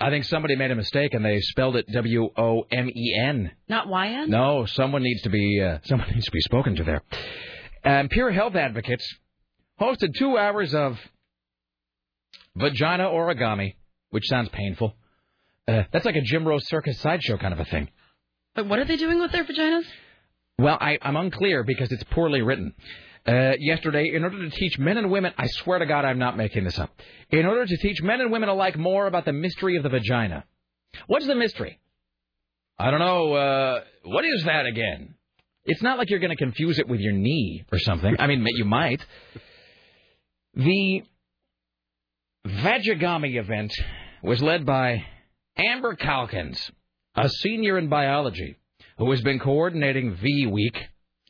I think somebody made a mistake and they spelled it W O M E N. Not YN? No, someone needs to be uh, someone needs to be spoken to there. Um, Pure Health Advocates hosted two hours of vagina origami, which sounds painful. Uh, that's like a Jim Rose Circus sideshow kind of a thing. But what are they doing with their vaginas? Well, I, I'm unclear because it's poorly written. Uh, yesterday, in order to teach men and women, I swear to God, I'm not making this up. In order to teach men and women alike more about the mystery of the vagina. What's the mystery? I don't know. Uh, what is that again? It's not like you're going to confuse it with your knee or something. I mean, you might. The Vagigami event was led by Amber Calkins, a senior in biology, who has been coordinating V Week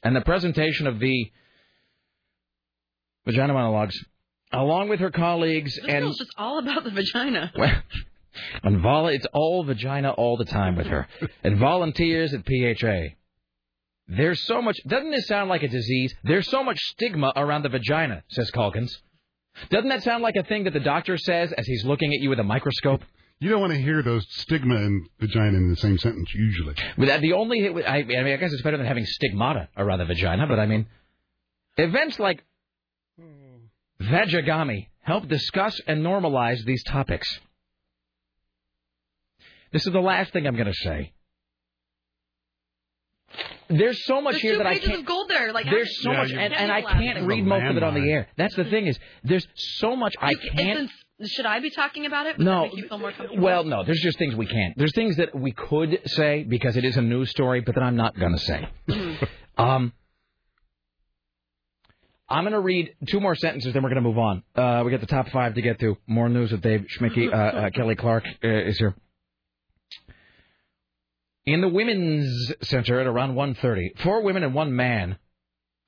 and the presentation of the Vagina Monologues, along with her colleagues This and girl's just all about the vagina. well, and vol- it's all vagina all the time with her. and volunteers at PHA. There's so much. Doesn't this sound like a disease? There's so much stigma around the vagina, says Calkins. Doesn't that sound like a thing that the doctor says as he's looking at you with a microscope? You don't want to hear those stigma and vagina in the same sentence usually. But that the only, I, I mean, I guess it's better than having stigmata around the vagina. But I mean, events like Vagigami help discuss and normalize these topics. This is the last thing I'm going to say. There's so much There's here that I can't. of gold there. Like There's so I- much, you and, can't and I can't read most of it on the air. That's the thing is, there's so much I can't. should I be talking about it? Would No, that make you feel more comfortable? well, no. There's just things we can't. There's things that we could say because it is a news story, but that I'm not going to say. um, I'm going to read two more sentences, then we're going to move on. Uh, we got the top five to get to. More news with Dave Schmidtke. Uh, uh, Kelly Clark uh, is here. In the women's center at around 1:30, four women and one man,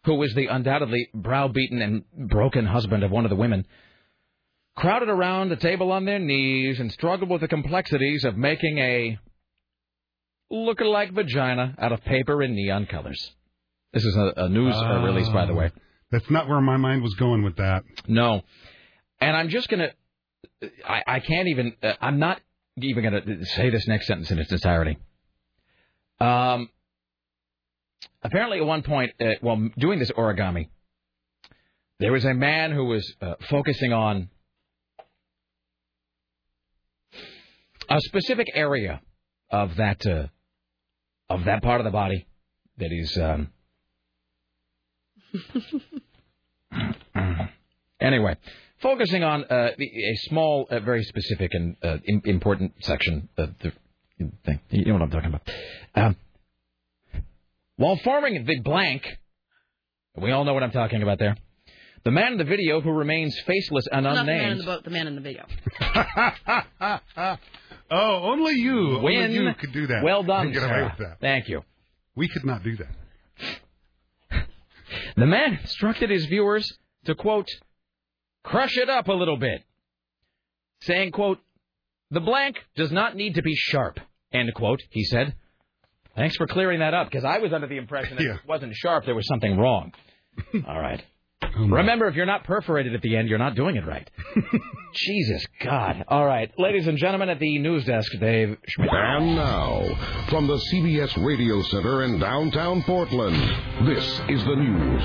who was the undoubtedly browbeaten and broken husband of one of the women, crowded around the table on their knees and struggled with the complexities of making a look-alike vagina out of paper in neon colors. This is a, a news uh, release, by the way. That's not where my mind was going with that. No, and I'm just gonna. I, I can't even. Uh, I'm not even gonna say this next sentence in its entirety. Um. Apparently, at one point, uh, while doing this origami, there was a man who was uh, focusing on a specific area of that uh, of that part of the body that he's. Um, anyway, focusing on uh, a small, uh, very specific and uh, im- important section of the thing. You know what I'm talking about. Um, while forming the blank, we all know what I'm talking about there. The man in the video who remains faceless and Not the man in unnamed the boat, the man in the video. oh, only you, Win. only you could do that. Well done, and get away Sarah. with that. Thank you. We could not do that. The man instructed his viewers to, quote, crush it up a little bit, saying, quote, the blank does not need to be sharp, end quote, he said. Thanks for clearing that up, because I was under the impression that if it wasn't sharp, there was something wrong. All right. Remember, if you're not perforated at the end, you're not doing it right. Jesus God. All right. Ladies and gentlemen at the news desk, Dave Schmidt. And now, from the CBS Radio Center in downtown Portland, this is the news.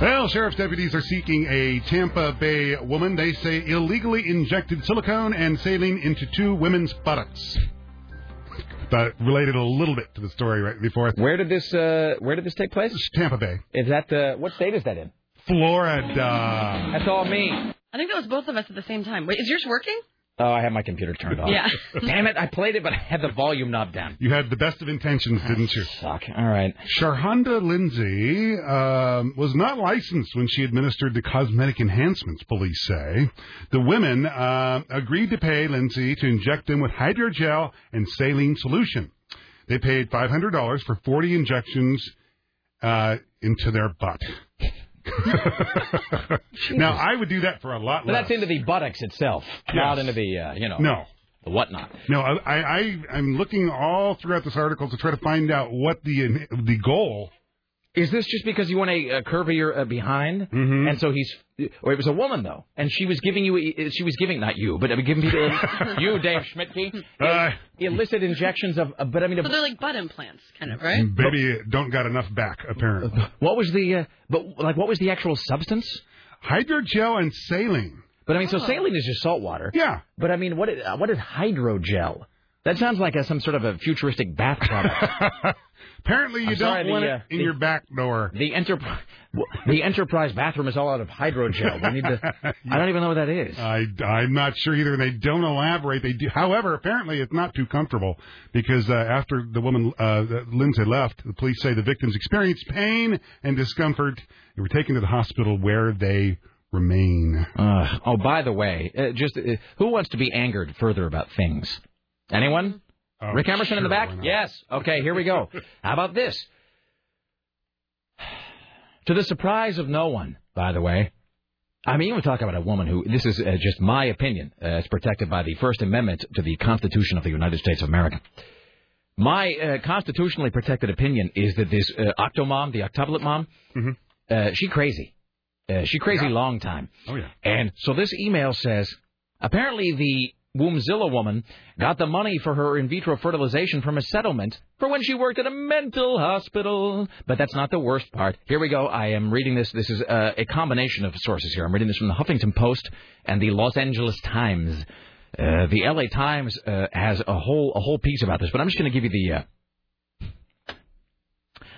Well, sheriff's deputies are seeking a Tampa Bay woman. They say illegally injected silicone and saline into two women's buttocks. That related a little bit to the story right before. Where did this uh, Where did this take place? Tampa Bay, Is that uh, what state is that in? Florida. That's all me. I think that was both of us at the same time. Wait, is yours working? Oh, I had my computer turned off. Yeah. Damn it! I played it, but I had the volume knob down. You had the best of intentions, didn't you? Suck. All right. Sharhonda Lindsay um, was not licensed when she administered the cosmetic enhancements, police say. The women uh, agreed to pay Lindsay to inject them with hydrogel and saline solution. They paid $500 for 40 injections uh, into their butt. now, I would do that for a lot But less. that's into the buttocks itself, not into the uh, you know No. the whatnot. No, I, I I'm looking all throughout this article to try to find out what the the goal. Is this just because you want a, a curvier uh, behind? Mm-hmm. And so he's, or it was a woman though, and she was giving you, she was giving not you, but I mean, giving people, you Dave Schmidtke, Uh, illicit injections of, uh, but I mean, So they're like butt implants, kind of, right? Baby don't got enough back apparently. what was the, uh, but like, what was the actual substance? Hydrogel and saline. But I mean, so Oh. saline is just salt water. Yeah. But I mean, what is, uh, what is hydrogel? That sounds like a, some sort of a futuristic bath product. Apparently, you I'm don't sorry, the, want it uh, in the- your back door. The enterprise, the enterprise bathroom is all out of hydrogel. We need to. I don't even know what that is. I, I'm not sure either. They don't elaborate. They do. However, apparently it's not too comfortable because uh, after the woman uh, Lindsay left, the police say the victims experienced pain and discomfort. They were taken to the hospital where they remain. Uh, oh, by the way, uh, just uh, who wants to be angered further about things? Anyone? Oh, Rick Emerson in the back? Yes. Okay, here we go. How about this? To the surprise of no one, by the way. I mean, we're talking about a woman who, this is uh, just my opinion, uh, it's protected by the First Amendment to the Constitution of the United States of America. My uh, constitutionally protected opinion is that this uh, octomom, the octuplet mom, uh, she crazy. Uh, she crazy long time. Oh yeah. And so this email says, apparently the Wombzilla woman got the money for her in vitro fertilization from a settlement for when she worked at a mental hospital. But that's not the worst part. Here we go. I am reading this. This is uh, a combination of sources here. I'm reading this from the Huffington Post and the Los Angeles Times. Uh, the LA Times uh, has a whole a whole piece about this, but I'm just going to give you the uh,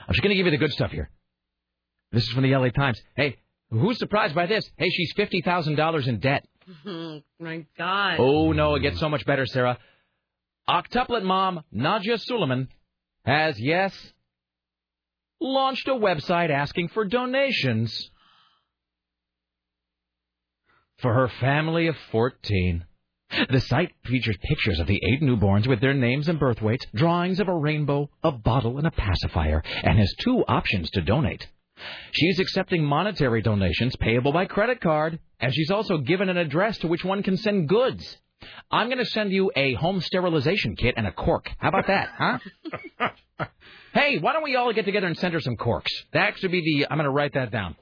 I'm just going to give you the good stuff here. This is from the LA Times. Hey, who's surprised by this? Hey, she's fifty thousand dollars in debt. My God. Oh no, it gets so much better, Sarah. Octuplet mom Nadya Suleman has yes launched a website asking for donations for her family of 14. The site features pictures of the eight newborns with their names and birth weights, drawings of a rainbow, a bottle, and a pacifier, and has two options to donate. She's accepting monetary donations payable by credit card, and she's also given an address to which one can send goods. I'm going to send you a home sterilization kit and a cork. How about that, huh? hey, why don't we all get together and send her some corks? That should be the. I'm going to write that down.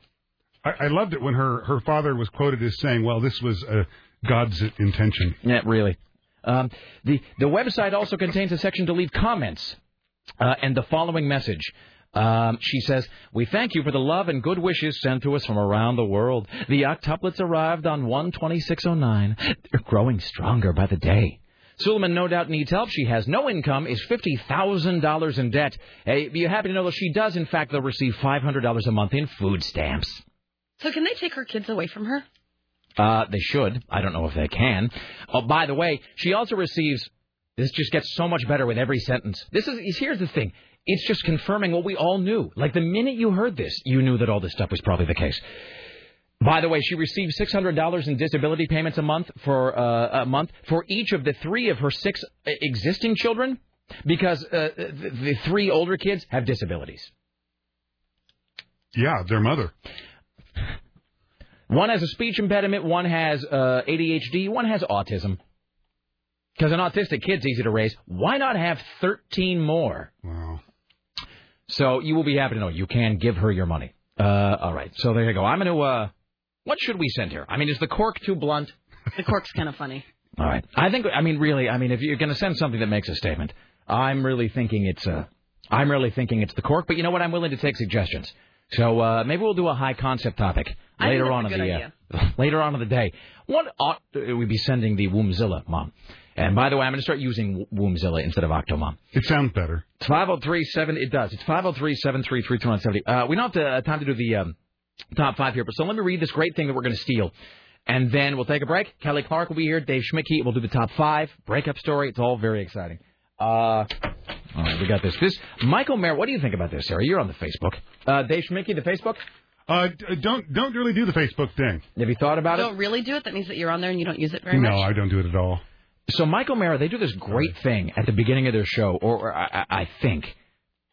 I, I loved it when her her father was quoted as saying, "Well, this was uh, God's intention." Yeah, really. Um, the the website also contains a section to leave comments, uh, and the following message. Um, she says, "We thank you for the love and good wishes sent to us from around the world. The octuplets arrived on 12609. They're growing stronger by the day." Suleman no doubt needs help. She has no income, is fifty thousand dollars in debt. Hey, be happy to know that she does, in fact, though, receive five hundred dollars a month in food stamps. So can they take her kids away from her? Uh, they should. I don't know if they can. Oh, by the way, she also receives. This just gets so much better with every sentence. This is here's the thing. It's just confirming what we all knew. Like the minute you heard this, you knew that all this stuff was probably the case. By the way, she received six hundred dollars in disability payments a month for uh, a month for each of the three of her six uh, existing children, because uh, the, the three older kids have disabilities. Yeah, their mother. One has a speech impediment, one has uh, ADHD, one has autism. Because an autistic kid's easy to raise. Why not have 13 more? Wow. So you will be happy to know you can give her your money. Uh, all right. So there you go. I'm going to. Uh, what should we send her? I mean, is the cork too blunt? The cork's kind of funny. All right. I think. I mean, really. I mean, if you're going to send something that makes a statement, I'm really thinking it's Uh, I'm really thinking it's the cork. But you know what? I'm willing to take suggestions. So uh, maybe we'll do a high concept topic I later on in the uh, later on in the day. What ought we be sending the Wombzilla mom? And by the way, I'm going to start using Wombzilla instead of Octomom. It sounds better. It's 5037. It does. It's 503-733-2170. Uh, we don't have to, uh, time to do the um, top five here, but so let me read this great thing that we're going to steal. And then we'll take a break. Kelly Clark will be here. Dave Schmidt will do the top five. Breakup story. It's all very exciting. Uh, all right, we got this. This Mike O'Meara. What do you think about this, Sarah? You're on the Facebook. Uh, Dave Schmidt, the Facebook. Uh, don't don't really do the Facebook thing. Have you thought about it? don't really do it. That means that you're on there and you don't use it very No, much. No, I don't do it at all. So Mike O'Meara, they do this great thing at the beginning of their show, or, or I, I I think,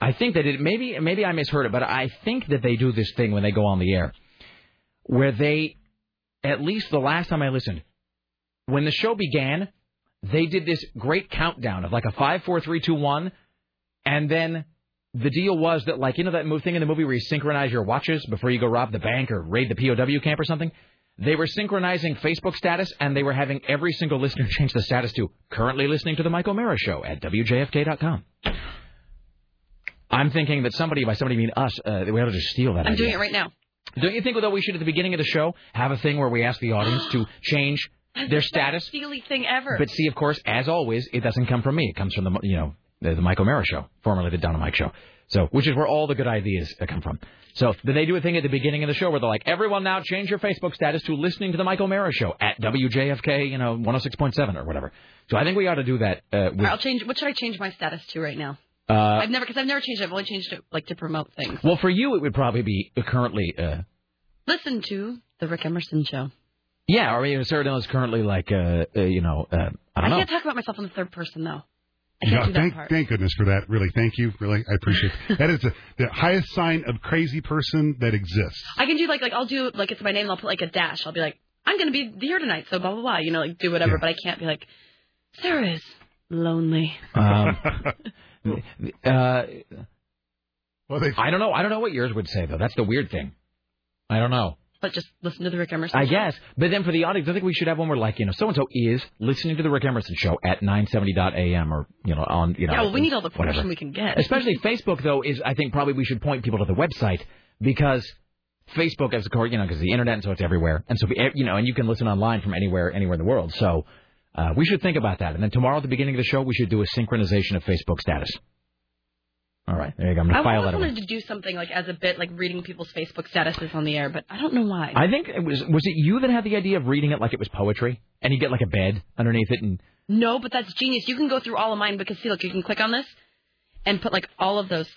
I think that it maybe maybe I misheard it, but I think that they do this thing when they go on the air, where they, at least the last time I listened, when the show began, they did this great countdown of like a five, four, three, two, one, and then the deal was that like you know that move thing in the movie where you synchronize your watches before you go rob the bank or raid the POW camp or something. They were synchronizing Facebook status, and they were having every single listener change the status to currently listening to the Mike O'Meara Show at WJFK.com. I'm thinking that somebody, by somebody I mean us, uh, we ought to just steal that I'm idea. doing it right now. Don't you think, though, we should at the beginning of the show have a thing where we ask the audience to change their status? Steely thing ever. But see, of course, as always, it doesn't come from me. It comes from the, you know, the, the Mike O'Meara Show, formerly the Don and Mike Show. So, which is where all the good ideas uh, come from. So, then they do a thing at the beginning of the show where they're like, everyone now change your Facebook status to listening to the Mike O'Meara Show at WJFK, you know, 106.7 or whatever. So I think we ought to do that. Uh, with, I'll change. What should I change my status to right now? uh, I've never because I've never changed it. I've only changed it like to promote things. well, for you, it would probably be currently, uh, Listen to the Rick Emerson show. yeah, or I mean, Sarah Dillon is currently like, uh, uh, you know, uh, I don't know. can't talk about myself in the third person though. I can't Yeah, do that thank, part. thank goodness for that. Really, thank you. Really, I appreciate it. that. Is the, the highest sign of crazy person that exists. I can do like like I'll do like it's my name. and I'll put like a dash. I'll be like I'm gonna be here tonight. So blah blah blah. You know, like do whatever. But I can't be like Sarah is lonely. Um, uh, well, they... I don't know. I don't know what yours would say though. That's the weird thing. I don't know. But just listen to the Rick Emerson. I show. guess. But then for the audience, I think we should have one where like you know, so and so is listening to the Rick Emerson show at 970.am or you know on you know. yeah, well, we need all the whatever. we can get. Especially Facebook though is I think probably we should point people to the website because Facebook as a core you know because the internet and so it's everywhere and so you know and you can listen online from anywhere anywhere in the world. So uh, we should think about that. And then tomorrow at the beginning of the show we should do a synchronization of Facebook status. All right, there you go. I'm gonna file always that away. wanted to do something like as a bit, like reading people's Facebook statuses on the air, but I don't know why. I think it was was it you that had the idea of reading it like it was poetry, and you get like a bed underneath it, and No, but that's genius. You can go through all of mine because see, look, you can click on this and put like all of those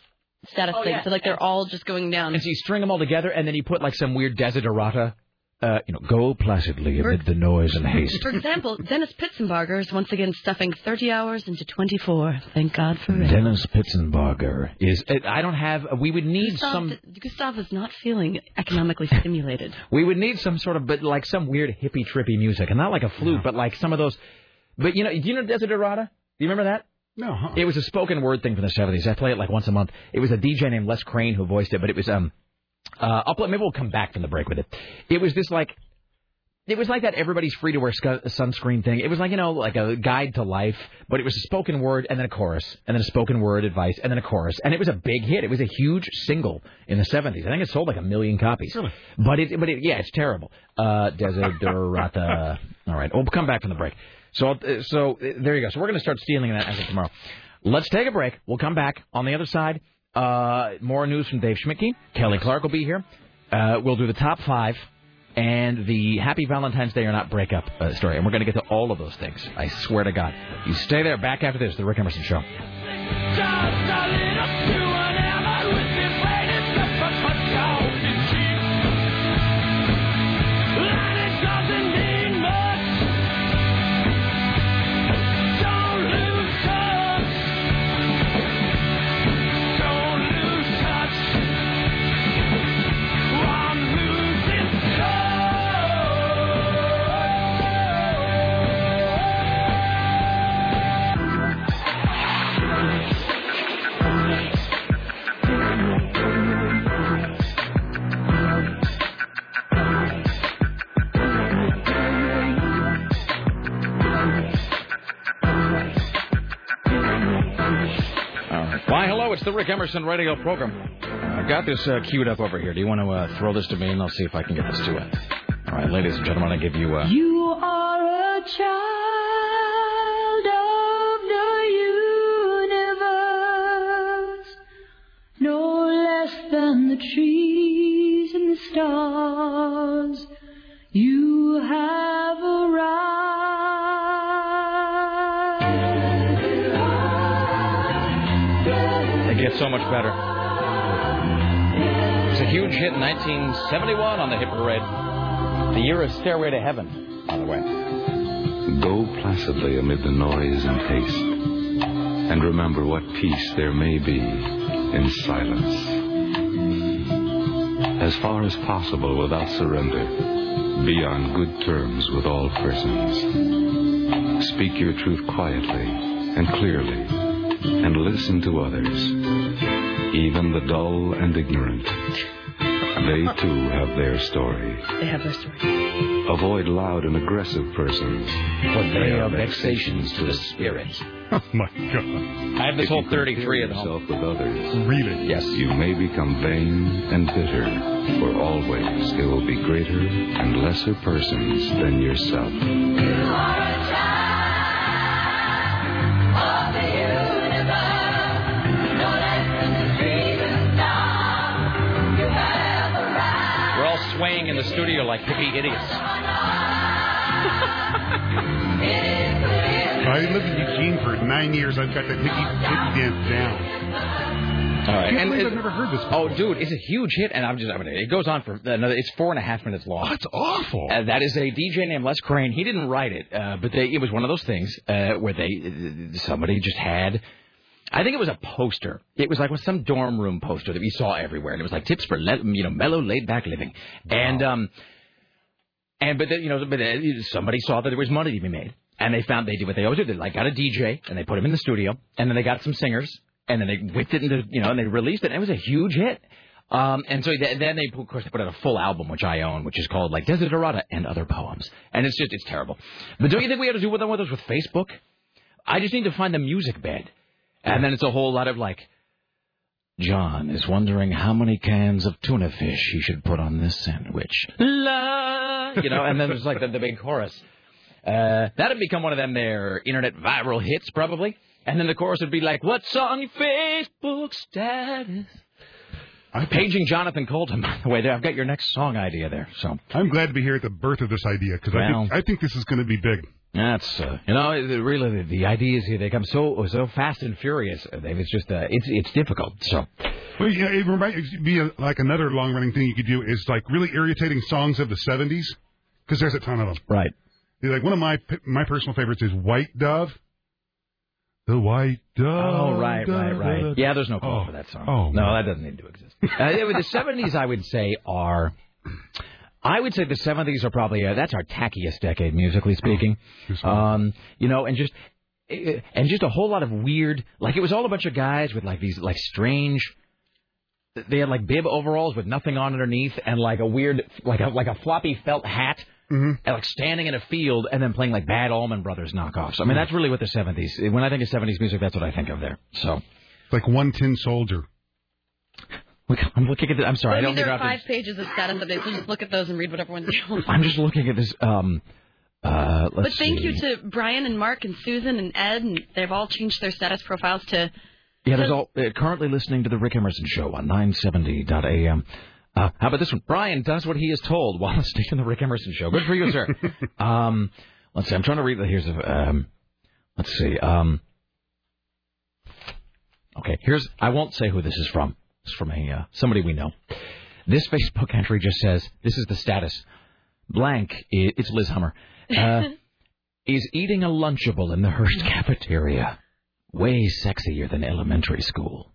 status Oh, things. yeah. So like they're all just going down. and so you string them all together, and then you put like some weird desiderata, uh, you know, go placidly amid the noise and haste. For example, Dennis Pitzenbarger is once again stuffing 30 hours into 24. Thank God for it. Dennis Pitzenbarger is. uh, I don't have. We would need Gustav, some. Gustav is not feeling economically stimulated. We would need some sort of, but like some weird hippie trippy music, and not like a flute, but like some of those. But you know, do you know desiderata? Do you remember that? No. Huh? It was a spoken word thing from the seventies. I play it like once a month. It was a DJ named Les Crane who voiced it, but it was um. Uh, I'll play, maybe we'll come back from the break with it. It was this like. It was like that everybody's free to wear scu- sunscreen thing. It was like, you know, like a guide to life, but it was a spoken word and then a chorus, and then a spoken word advice, and then a chorus. And it was a big hit. It was a huge single in the 70s. I think it sold like a million copies. Really? But it, but it, yeah, it's terrible. Uh, Desiderata. All right. We'll come back from the break. So, uh, so uh, there you go. So we're going to start stealing that as of tomorrow. Let's take a break. We'll come back on the other side. Uh, more news from Dave Schmidtke. Kelly Clark will be here. Uh, we'll do the top five and the Happy Valentine's Day or Not breakup uh, story. And we're going to get to all of those things. I swear to God. You stay there. Back after this, The Rick Emerson Show. Why, hello, it's the Rick Emerson radio program. I've got this uh, queued up over here. Do you want to uh, throw this to me and I'll see if I can get this to it? All right, ladies and gentlemen, I give you. Uh, You are a child of the universe, no less than the trees and the stars. You have arrived. It so much better. It's a huge hit in 1971 on the hit parade. The year of Stairway to Heaven, by the way. Go placidly amid the noise and haste, and remember what peace there may be in silence. As far as possible without surrender, be on good terms with all persons. Speak your truth quietly and clearly, and listen to others, even the dull and ignorant. They too have their story. They have their story. Avoid loud and aggressive persons, for they are vexations to the spirit. Oh my God! I have this whole 33 at yourself with others. Really? Yes. You may become vain and bitter, for always there will be greater and lesser persons than yourself. In the studio like hippie idiots. I lived in Eugene for nine years. I've got that hippie, hippie dance down. All right. Can't And believe it- I've never heard this. Before. Oh, dude, it's a huge hit, and I'm just, I mean, it goes on for another, it's four and a half minutes long. That's awful. Uh, that is a DJ named Les Crane. He didn't write it, uh, but they, it was one of those things uh, where they, somebody just had, I think it was a poster. It was like with some dorm room poster that we saw everywhere, and it was like tips for, le- you know, mellow, laid back living. And, um, and, but, then, you know, but uh, somebody saw that there was money to be made. And they found they did what they always do. They like got a DJ and they put him in the studio, and then they got some singers, and then they whipped it into you know, and they released it. and It was a huge hit. Um, and so th- then they of course they put out a full album which I own, which is called like Desiderata and Other Poems, and it's just it's terrible. But don't you think we ought to do one of those with Facebook? I just need to find the music bed, and then it's a whole lot of like. John is wondering how many cans of tuna fish he should put on this sandwich. La, you know, and then there's like the, the big chorus. Uh, that'd become one of them there internet viral hits probably. And then the chorus would be like, "What's on your Facebook status?" I'm Paging Jonathan Coulton, by the way. There, I've got your next song idea there. So I'm glad to be here at the birth of this idea because I, Well. think, I think this is going to be big. That's uh, you know really the, the ideas here they come so so fast and furious. Uh, Dave. It's just uh, it's it's difficult. So Well, yeah, it might be a, like another long running thing you could do is like really irritating songs of the 70s because there's a ton of them. Right. Like one of my my personal favorites is White Dove. The White Dove. Oh, right, right, right. Yeah, there's no call Oh. for that song. Oh, no, man. that doesn't need to exist. uh, the '70s, I would say, are. I would say the '70s are probably uh, that's our tackiest decade, musically speaking. Um, you know, and just eh, and just a whole lot of weird. Like it was all a bunch of guys with like these like strange. They had like bib overalls with nothing on underneath, and like a weird, like a like a floppy felt hat. And like standing in a field and then playing like bad Allman Brothers knockoffs. I mean, that's really what the 70s. When I think of 70s music, that's what I think of there. So like one tin soldier. Look, I'm looking at. The, I'm sorry, I Well, don't there are I five pages of status updates, so just look at those and read whatever ones you want. I'm just looking at this. Um, uh, let's But thank see. you to Brian and Mark and Susan and Ed, and they've all changed their status profiles to. Yeah, there's all uh, currently listening to the Rick Emerson Show on 970.am. Uh, how about this one? Brian does what he is told while listening to the Rick Emerson Show. Good for you, sir. um, let's see. I'm trying to read. the Here's a. Um, let's see. Um, okay, here's. I won't say who this is from. It's from a uh, somebody we know. This Facebook entry just says, "This is the status." Blank. i- It's Liz Hummer. Uh, is eating a Lunchable in the Hearst cafeteria. Way sexier than elementary school.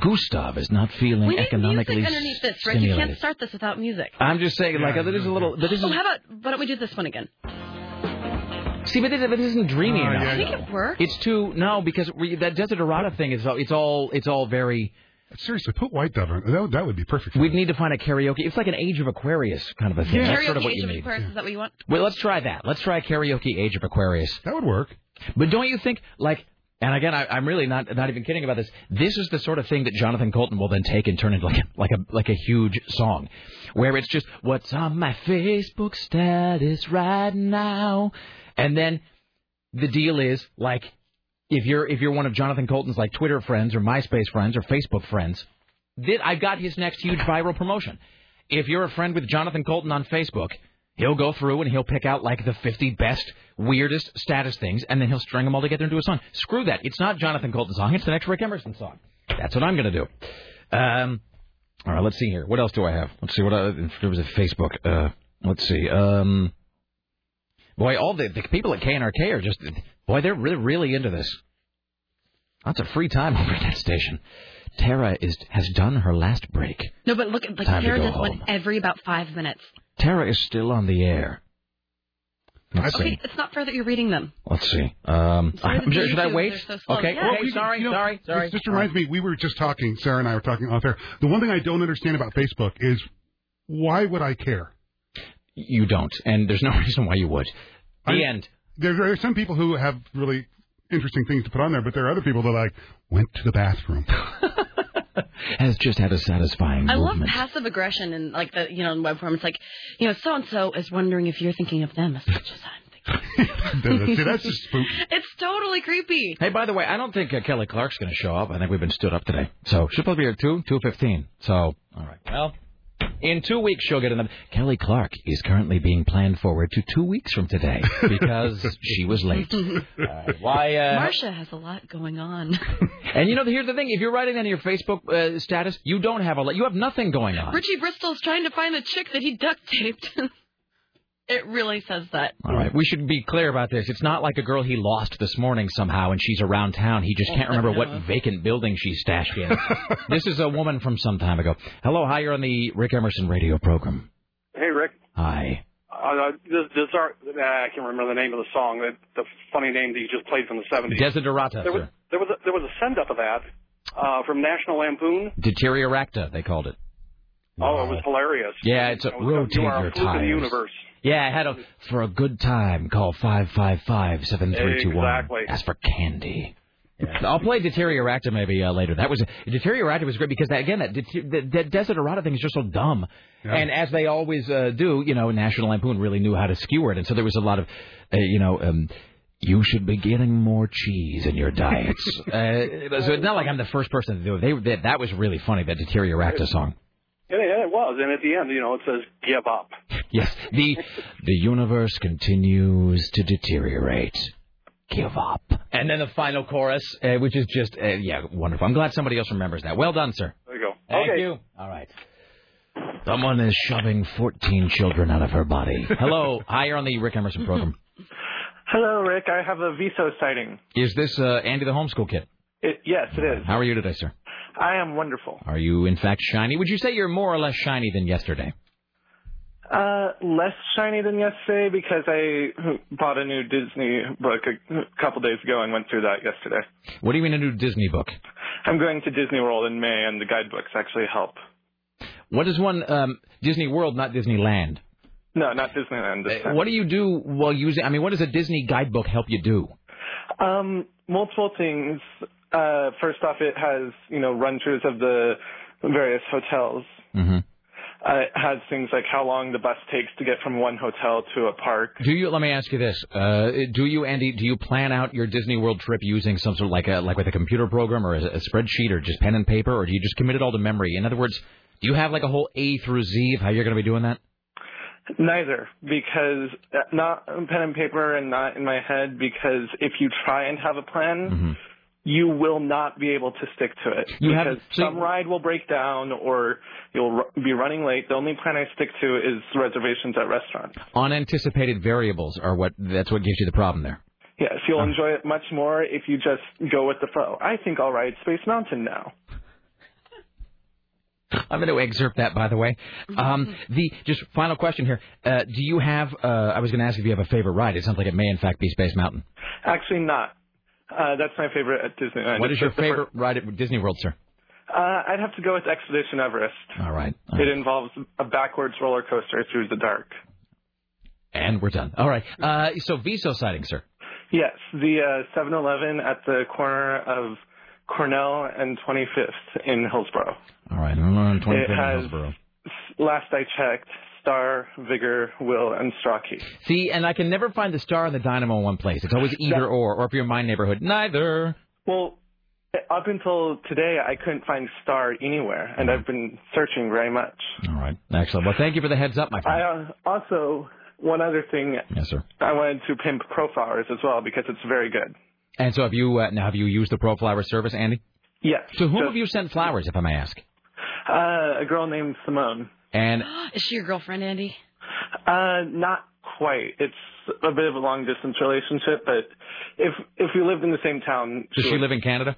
Gustav is not feeling We need economically music underneath this, Rick. You can't start this without music. I'm just saying, like, uh, this is a little. This is Oh, how about why don't we do this one again? see, but this, but this isn't dreamy Oh, enough. I think it works. It's too no because we, that Desiderata thing is all- it's all it's all very. Seriously, put White Dove on. That would, that would be perfect. We'd need to find a karaoke. It's like an Age of Aquarius kind of a thing. That's Karaoke sort of what Age you of need. Aquarius, is that what you want? Well, let's try that. Let's try a karaoke Age of Aquarius. That would work. But don't you think, like, and again, I, I'm really not not even kidding about this. This is the sort of thing that Jonathan Coulton will then take and turn into like a, like a like a huge song, where it's just what's on my Facebook status right now, and then the deal is like if you're if you're one of Jonathan Coulton's like Twitter friends or MySpace friends or Facebook friends, that I've got his next huge viral promotion. If you're a friend with Jonathan Coulton on Facebook, He'll go through and he'll pick out like the 50 best, weirdest status things, and then he'll string them all together into a song. Screw that. It's not Jonathan Coulton's song. It's the next Rick Emerson song. That's what I'm to do. Um, all right, let's see here. What else do I have? Let's see what I, there was a Facebook. Uh, let's see. Um, boy, all the, the people at KNRK are just boy, they're really really into this. Lots of free time over at that station. Tara is has done her last break. No, but look, like Time to Sarah go does one every about five minutes. Tara is still on the air. Let's okay, see. it's not fair that you're reading them. Let's see. Um, sorry I'm that sure, the should I wait? so. Okay. Yeah. Okay. Sorry. You know, sorry. Sorry. This just reminds me, we were just talking, Sarah and I were talking off air. The one thing I don't understand about Facebook is why would I care? You don't, and there's no reason why you would. The I- end. There, there are some people who have really interesting things to put on there, but there are other people that like went to the bathroom. Has just had a satisfying I love movement. passive aggression and like the you know in web form. It's like you know so and so is wondering if you're thinking of them as much as I'm. See, that's just spooky. It's totally creepy. Hey, by the way, I don't think uh, Kelly Clark's going to show up. I think we've been stood up today. So she'll probably be here at 2, 2.15. So, all right. Well, in two weeks she'll get another. Kelly Clark is currently being planned forward to two weeks from today because she was late. Why, uh, Marcia has a lot going on. And you know, here's the thing: if you're writing on your Facebook uh, status, you don't have a lot. You have nothing going on. Richie Bristol's trying to find the chick that he duct taped. It really says that. All right, we should be clear about this. It's not like a girl he lost this morning somehow, and she's around town. He just can't remember what vacant building she's stashed in. this is a woman from some time ago. Hello, hi, you're on the Rick Emerson radio program. Hey, Rick. Hi. Uh, this, this are, uh, I can't remember the name of the song. The, the funny name that you just played from the 70s. Desiderata, There was sir. there was a, there was a send up of that uh, from National Lampoon. Deteriorata, they called it. Oh, it was hilarious. Yeah, it's a It was, rotate your a the universe. Yeah, I had a for a good time. Call five five five seven three two one. Exactly. Ask for candy. I'll play Deteriorata maybe uh, later. That was Deteriorata was great because that, again that det- the, the Desiderata thing is just so dumb. Yeah. And as they always uh, do, you know, National Lampoon really knew how to skewer it, and so there was a lot of, uh, you know. Um, you should be getting more cheese in your diets. uh, so it's not like I'm the first person to do it. They, they, that was really funny, that Deteriorata song. Yeah, yeah, it was. And at the end, you know, it says give up. Yes, the the universe continues to deteriorate. Give up. And then the final chorus, uh, which is just uh, yeah, wonderful. I'm glad somebody else remembers that. Well done, sir. There you go. Thank okay. you. All right. Someone is shoving 14 children out of her body. Hello, hi, you're on the Rick Emerson program. Hello, Rick. I have a VISO sighting. Is this uh, Andy the homeschool kid? It, yes, it is. How are you today, sir? I am wonderful. Are you in fact shiny? Would you say you're more or less shiny than yesterday? Uh, less shiny than yesterday because I bought a new Disney book a couple days ago and went through that yesterday. What do you mean a new Disney book? I'm going to Disney World in May, and the guidebooks actually help. What is one um, Disney World, not Disneyland? No, not Disneyland. Time. What do you do while using? I mean, what does a Disney guidebook help you do? Um, multiple things. Uh, first off, it has you know run throughs of the various hotels. Mm-hmm. Uh, it has things like how long the bus takes to get from one hotel to a park. Do you? Let me ask you this: uh, Do you, Andy? Do you plan out your Disney World trip using some sort of like a like with a computer program or a, a spreadsheet or just pen and paper, or do you just commit it all to memory? In other words, do you have like a whole A through Z of how you're going to be doing that? Neither, because uh, not pen and paper and not in my head. Because if you try and have a plan, you will not be able to stick to it. You because so- some ride will break down, or you'll be running late. The only plan I stick to is reservations at restaurants. Unanticipated variables are what that's what gives you the problem there. Yes, you'll enjoy it much more if you just go with the flow. I think I'll ride Space Mountain now. I'm going to excerpt that, by the way. Um, the just final question here: uh, Do you have? Uh, I was going to ask if you have a favorite ride. It sounds like it may, in fact, be Space Mountain. Actually, not. Uh, that's my favorite at Disneyland. What is your favorite ride at Disney World, sir? Uh, I'd have to go with Expedition Everest. All right. It involves a backwards roller coaster through the dark. And we're done. All right. Uh, so Viso sighting, sir. Yes, the uh, 7-Eleven at the corner of Cornell and 25th in Hillsboro. All right. I'm on 25th It in has- Hillsboro. Last I checked, Star, Vigor, Will, and Strachey. See, and I can never find the star and the dynamo in one place. It's always either or, or if you're in my neighborhood, neither. Well, up until today, I couldn't find Star anywhere, and I've been searching very much. All right. Excellent. Well, thank you for the heads up, my friend. I uh, also one other thing. Yes, sir. I wanted to pimp ProFlowers as well because it's very good. And so have you uh, now have you used the Pro Flower service, Andy? Yes. To whom have you sent flowers, if I may ask? Uh, a girl named Simone. And Is she your girlfriend, Andy? Uh, not quite. It's a bit of a long distance relationship, but if if we lived in the same town, does she would- live in Canada?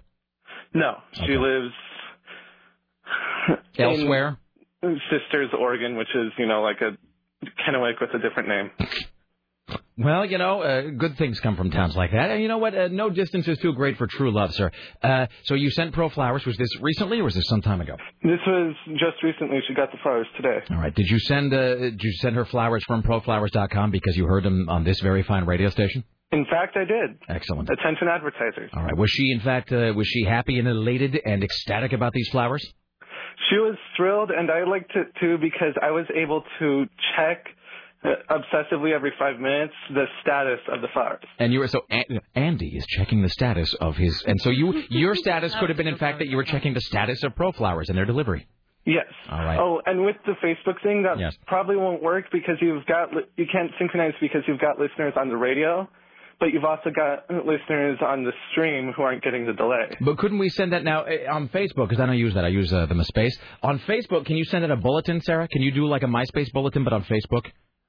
No, she lives in Elsewhere? Sisters, Oregon, which is you know like a Kennewick with a different name. Well, you know, uh, good things come from towns like that. And you know what? Uh, no distance is too great for true love, sir. Uh, so you sent Pro Flowers. Was this recently or was this some time ago? This was just recently. She got the flowers today. All right. Did you send uh, did you send her flowers from proflowers.com because you heard them on this very fine radio station? In fact, I did. Excellent. Attention advertisers. All right. Was she in fact uh, was she happy and elated and ecstatic about these flowers? She was thrilled, and I liked it too because I was able to check obsessively every five minutes the status of the flowers. And you were so An- Andy is checking the status of his, and so you your status could have been in fact that you were checking the status of Pro Flowers and their delivery. Yes. All right. Oh, and with the Facebook thing, that Yes. probably won't work because you've got li- you can't synchronize because you've got listeners on the radio, but you've also got listeners on the stream who aren't getting the delay. But couldn't we send that now uh, on Facebook? Because I don't use that. I use uh, the MySpace. On Facebook, can you send it a bulletin, Sarah? Can you do like a MySpace bulletin, but on Facebook?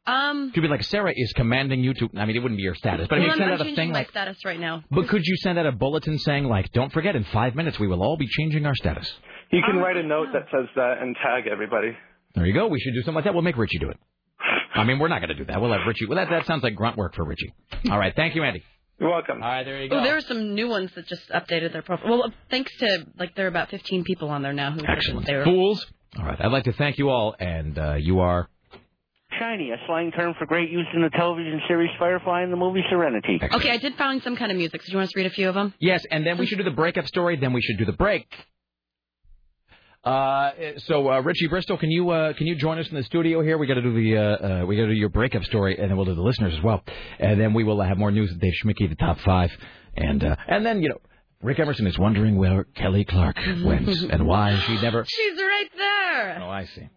Um, Could be like Sarah is commanding you to. I mean, it wouldn't be your status, but I mean, well, send I'm out a thing my like. status right now. But could you send out a bulletin saying like, "Don't forget, in five minutes we will all be changing our status." You can write a note that says that and tag everybody. There you go. We should do something like that. We'll make Richie do it. I mean, we're not going to do that. We'll have Richie. Well, that that sounds like grunt work for Richie. All right. Thank you, Andy. You're welcome. All right, there you go. Oh, there are some new ones that just updated their profile. Well, thanks to like there are about 15 people on there now who said that Excellent. they were. Fools. All right. I'd like to thank you all, and uh, you are. Shiny, a slang term for great use in the television series Firefly and the movie Serenity. Okay, I did find some kind of music. So do you want us to read a few of them? Yes, and then we should do the breakup story. Then we should do the break. Uh, so uh, Richie Bristol, can you uh, can you join us in the studio here? We got to do the uh, uh, we got to do your breakup story, and then we'll do the listeners as well, and then we will have more news with Dave Schmidtke, the top five, and uh, and then you know Rick Emerson is wondering where Kelly Clark went and why she never. She's right there. Oh, I see.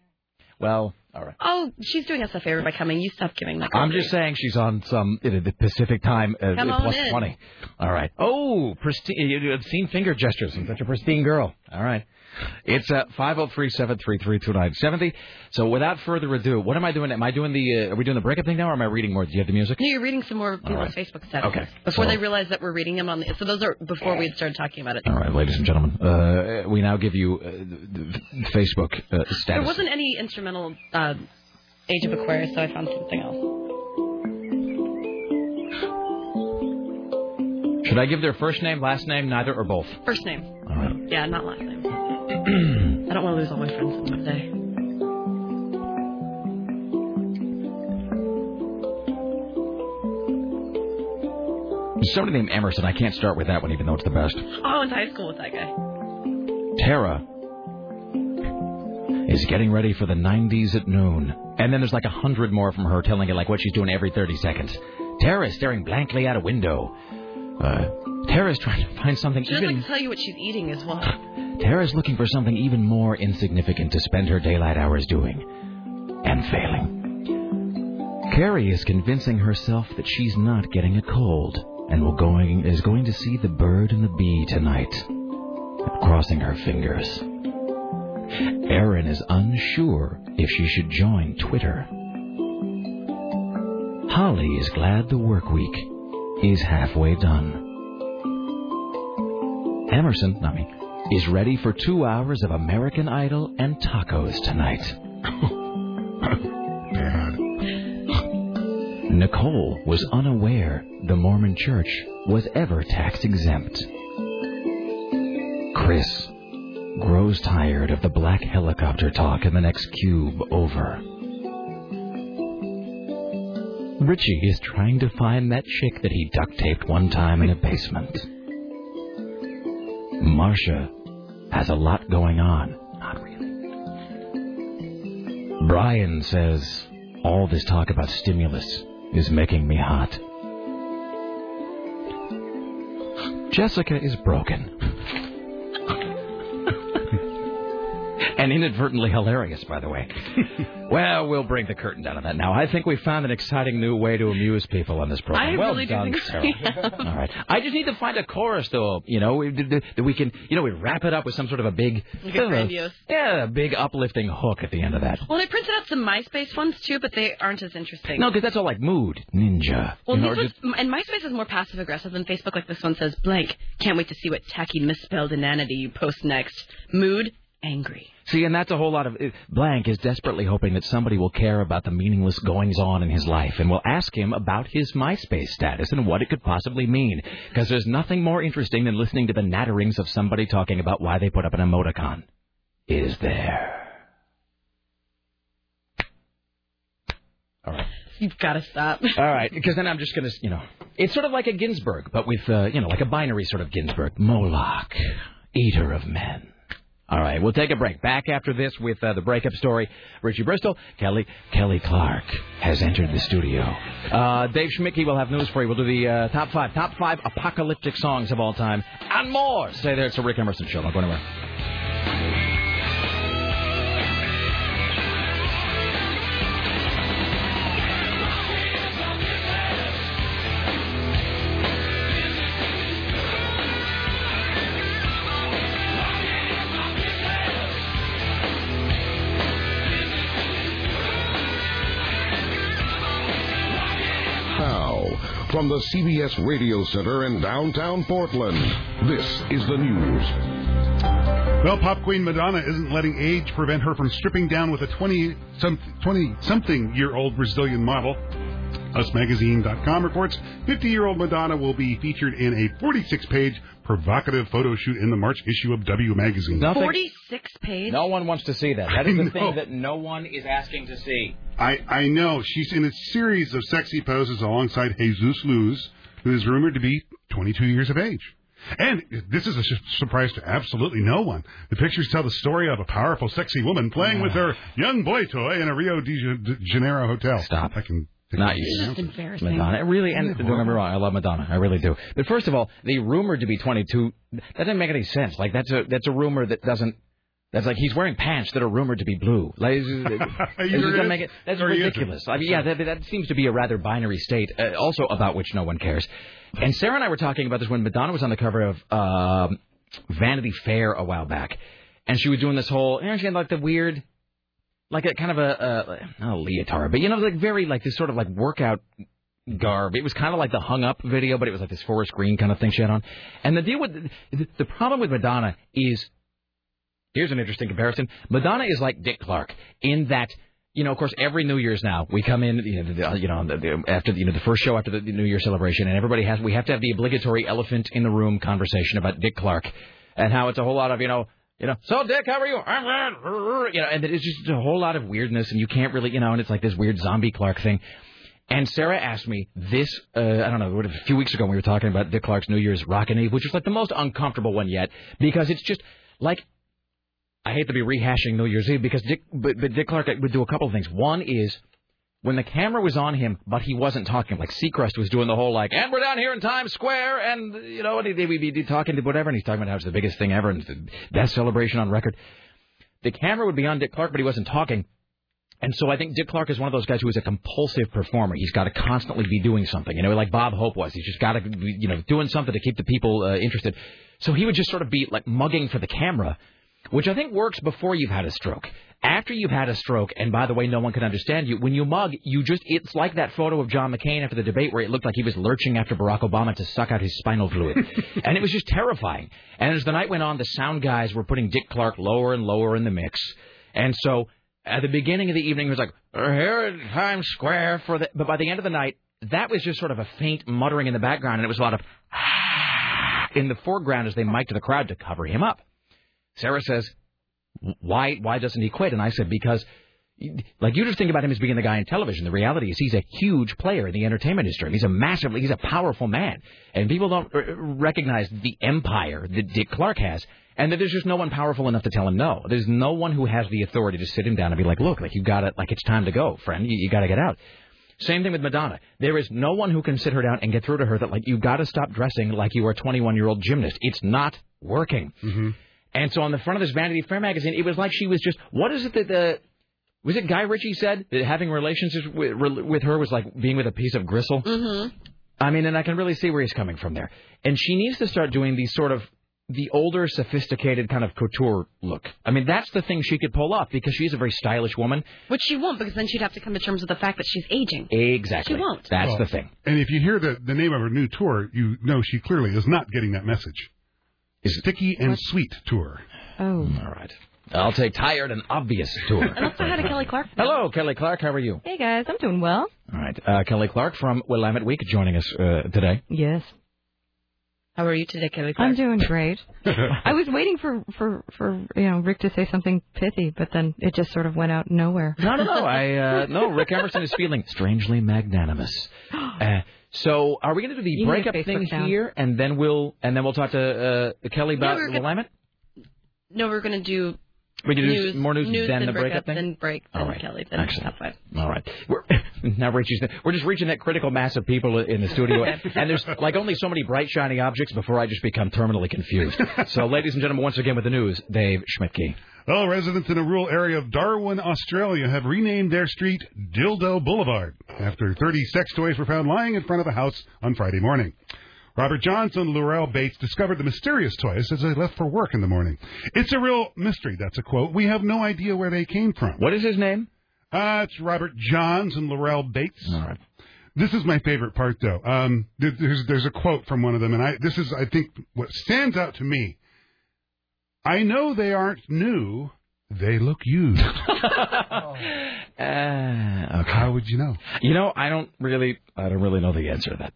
Well, all right. Oh, she's doing us a favor by coming. You stop giving that. I'm just saying she's on some uh, the Pacific time uh, Come on plus in. twenty. All right. Oh, pristine, you- obscene finger gestures. I'm such a pristine girl. All right. It's uh, five zero three seven three three two nine seventy. So without further ado, what am I doing? Am I doing the? Uh, are we doing the breakup thing now, or am I reading more? Do you have the music? No, you're reading some more people's right. Facebook statuses Okay, before so- they realize that we're reading them on the. So those are before we had started talking about it. All right, ladies and gentlemen, uh, we now give you uh, the, the Facebook uh, There wasn't any instrumental uh, Age of Aquarius, so I found something else. Should I give their first name, last name, neither, or both? First name. All right. Yeah, not last name. I don't want to lose all my friends in one day. Somebody named Emerson. I can't start with that one, even though it's the best. Oh, I went to high school with that guy. Tara is getting ready for the 90s at noon. And then there's like a hundred more from her telling it like what she's doing every 30 seconds. Tara is staring blankly out a window. Uh, Tara's trying to find something She even. like to tell you what she's eating as well. Tara's looking for something even more insignificant to spend her daylight hours doing. And failing. Carrie is convincing herself that she's not getting a cold and will going is going to see the bird and the bee tonight. Crossing her fingers. Erin is unsure if she should join Twitter. Holly is glad the work week is halfway done. Emerson, I mean, is ready for two hours of American Idol and tacos tonight. Nicole was unaware the Mormon church was ever tax exempt. Chris grows tired of the black helicopter talk in the next cube over. Richie is trying to find that chick that he duct taped one time in a basement. Marcia has a lot going on. Not really. Brian says all this talk about stimulus is making me hot. Jessica is broken. And inadvertently hilarious, by the way. well, we'll bring the curtain down on that now. I think we found an exciting new way to amuse people on this program. I well really do done, Sarah. yeah. All right. I just need to find a chorus, though. You know, that we can, you know, we wrap it up with some sort of a big, Like a grandiose. yeah, a big uplifting hook at the end of that. Well, I printed out some MySpace ones too, but they aren't as interesting. No, because that's all like mood, ninja. Well, you know, this just- one's, and MySpace is more passive aggressive than Facebook. Like this one says, blank. Can't wait to see what tacky misspelled inanity you post next. Mood, angry. See, and that's a whole lot of. Blank is desperately hoping that somebody will care about the meaningless goings on in his life and will ask him about his MySpace status and what it could possibly mean. Because there's nothing more interesting than listening to the natterings of somebody talking about why they put up an emoticon. Is there? All right. You've got to stop. All right, because then I'm just going to, you know, it's sort of like a Ginsberg, but with, uh, you know, like a binary sort of Ginsberg. Moloch, eater of men. All right, we'll take a break. Back after this with uh, the breakup story. Richie Bristol, Kelly, Kelly Clark has entered the studio. Uh, Dave Schmidtke will have news for you. We'll do the uh, top five, top five apocalyptic songs of all time, and more. Stay there. It's the Rick Emerson Show. Don't go anywhere. The CBS Radio Center in downtown Portland, this is the news. Well, pop queen Madonna isn't letting age prevent her from stripping down with a 20 20 something year old Brazilian model. UsMagazine.com reports 50 year old Madonna will be featured in a 46 page provocative photo shoot in the March issue of W Magazine. Nothing- 46 page? No one wants to see that. That is I the know. thing that no one is asking to see. I, I know. She's in a series of sexy poses alongside Jesus Luz, who is rumored to be 22 years of age. And this is a su- surprise to absolutely no one. The pictures tell the story of a powerful, sexy woman playing with her young boy toy in a Rio de de Janeiro hotel. Stop. I can. Not you. Just embarrassing. Madonna. It really, and don't get me wrong, I love Madonna. I really do. But first of all, the rumored to be 22, that doesn't make any sense. Like, that's a that's a rumor that doesn't. That's like he's wearing pants that are rumored to be blue. Like, doesn't make it, that's or ridiculous. I mean, yeah, that, that seems to be a rather binary state, uh, also about which no one cares. And Sarah and I were talking about this when Madonna was on the cover of um Vanity Fair a while back, and she was doing this whole, you know, she had like the weird like a kind of a, a not a leotard, but you know, like very like this sort of like workout garb. It was kind of like the hung up video, but it was like this forest green kind of thing she had on. And the deal with the, the problem with Madonna is here's an interesting comparison. Madonna is like Dick Clark in that. You know, of course, every New Year's now we come in, you know, the, you know, the, the, after the, you know the first show after the New Year celebration, and everybody has we have to have the obligatory elephant in the room conversation about Dick Clark and how it's a whole lot of you know you know, so Dick, how are you? I'm good. You know, and it's just a whole lot of weirdness, and you can't really, you know, and it's like this weird zombie Clark thing. And Sarah asked me this, uh, I don't know, a few weeks ago when we were talking about Dick Clark's New Year's Rockin' Eve, which was like the most uncomfortable one yet, because it's just like, I hate to be rehashing New Year's Eve because Dick, but, but Dick Clark would do a couple of things. One is when the camera was on him, but he wasn't talking. Like Seacrest was doing the whole like, and we're down here in Times Square, and you know, and we'd be talking to whatever, and he's talking about how it's the biggest thing ever and the best celebration on record. The camera would be on Dick Clark, but he wasn't talking. And so I think Dick Clark is one of those guys who is a compulsive performer. He's got to constantly be doing something, you know, like Bob Hope was. He's just got to, be, you know, doing something to keep the people uh, interested. So he would just sort of be like mugging for the camera, which I think works before you've had a stroke. After you've had a stroke, and by the way, no one can understand you, when you mug, you just, it's like that photo of John McCain after the debate where it looked like he was lurching after Barack Obama to suck out his spinal fluid. and it was just terrifying. And as the night went on, the sound guys were putting Dick Clark lower and lower in the mix. And so at the beginning of the evening, it was like, "We're here at Times Square for the, but by the end of the night, that was just sort of a faint muttering in the background, and it was a lot of ah, in the foreground as they mic'd the crowd to cover him up. Sarah says, why why doesn't he quit? And I said, because like you just think about him as being the guy in television. The reality is he's a huge player in the entertainment industry. He's a massively he's a powerful man, and people don't uh, recognize the empire that Dick Clark has, and that there's just no one powerful enough to tell him no. There's no one who has the authority to sit him down and be like, look, like you got to like it's time to go, friend. You, you got to get out. Same thing with Madonna. There is no one who can sit her down and get through to her that like you got to stop dressing like you are a 21 year old gymnast. It's not working. And so on the front of this Vanity Fair magazine, it was like she was just what is it that the was it Guy Ritchie said that having relationships with, with her was like being with a piece of gristle? Mm-hmm. I mean, and I can really see where he's coming from there. And she needs to start doing these sort of the older, sophisticated kind of couture look. I mean, that's the thing she could pull off because she's a very stylish woman. Which she won't, because then she'd have to come to terms with the fact that she's aging. Exactly. She won't. That's Well, the thing. And if you hear the, the name of her new tour, you know she clearly is not getting that message. Sticky and Sweet Tour. Oh. All right. I'll take tired and obvious tour. And also hi to Kelly Clark. Hello, Kelly Clark. How are you? Hey guys, I'm doing well. All right. Uh, Kelly Clark from Willamette Week joining us uh, today. Yes. How are you today, Kelly Clark? I'm doing great. I was waiting for for for you know Rick to say something pithy, but then it just sort of went out nowhere. No, no, no. I uh, no. Rick Emerson is feeling strangely magnanimous. Uh, so, are we going to do the You breakup thing sound. here, and then we'll and then we'll talk to uh, Kelly No, about we're gonna- Willamette? No, we're going to do We can do news, more news, than then the breakup thing. Then break, then All right. Kelly, then Excellent. top five. All right. We're now reaching. We're just reaching that critical mass of people in the studio, and there's like only so many bright, shiny objects before I just become terminally confused. So, ladies and gentlemen, once again with the news, Dave Schmidtke. Well, residents in a rural area of Darwin, Australia have renamed their street Dildo Boulevard after 30 sex toys were found lying in front of a house on Friday morning. Robert Johnson and Laurel Bates discovered the mysterious toys as they left for work in the morning. It's a real mystery, that's a quote. We have no idea where they came from. What is his name? Uh, it's Robert Johns and Laurel Bates. All right. This is my favorite part, though. Um, there's there's a quote from one of them, and I this is I think what stands out to me. I know they aren't new; they look used. Uh, okay. How would you know? You know, I don't really, I don't really know the answer to that.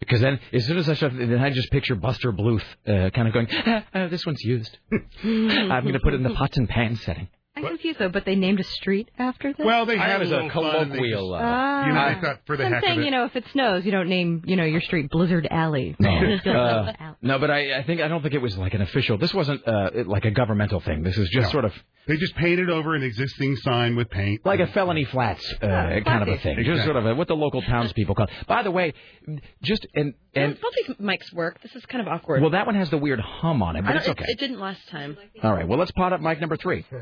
Because then, as soon as I start, then I just picture Buster Bluth, uh, kind of going, ah, uh, "This one's used. I'm going to put it in the pots and pans setting." I'm confused though, but they named a street after this. Well, they I had was a a little fun. They colloquial. just- Uh, Ah. you know, they thought for the I'm heck saying, of it. you know, if it snows, you don't name, you know, your street Blizzard Alley. no, uh, no, but I, I think I don't think it was like an official. This wasn't uh, like a governmental thing. This is just No. sort of They just painted over an existing sign with paint. like a felony flats uh, kind of a thing. Just sort of a, what the local townspeople call. By the way, just and and both these mics work. This is kind of awkward. well, that one has the weird hum on it, but don't- it's it- okay. It, didn't last time. All right, well, let's pot up mic number three.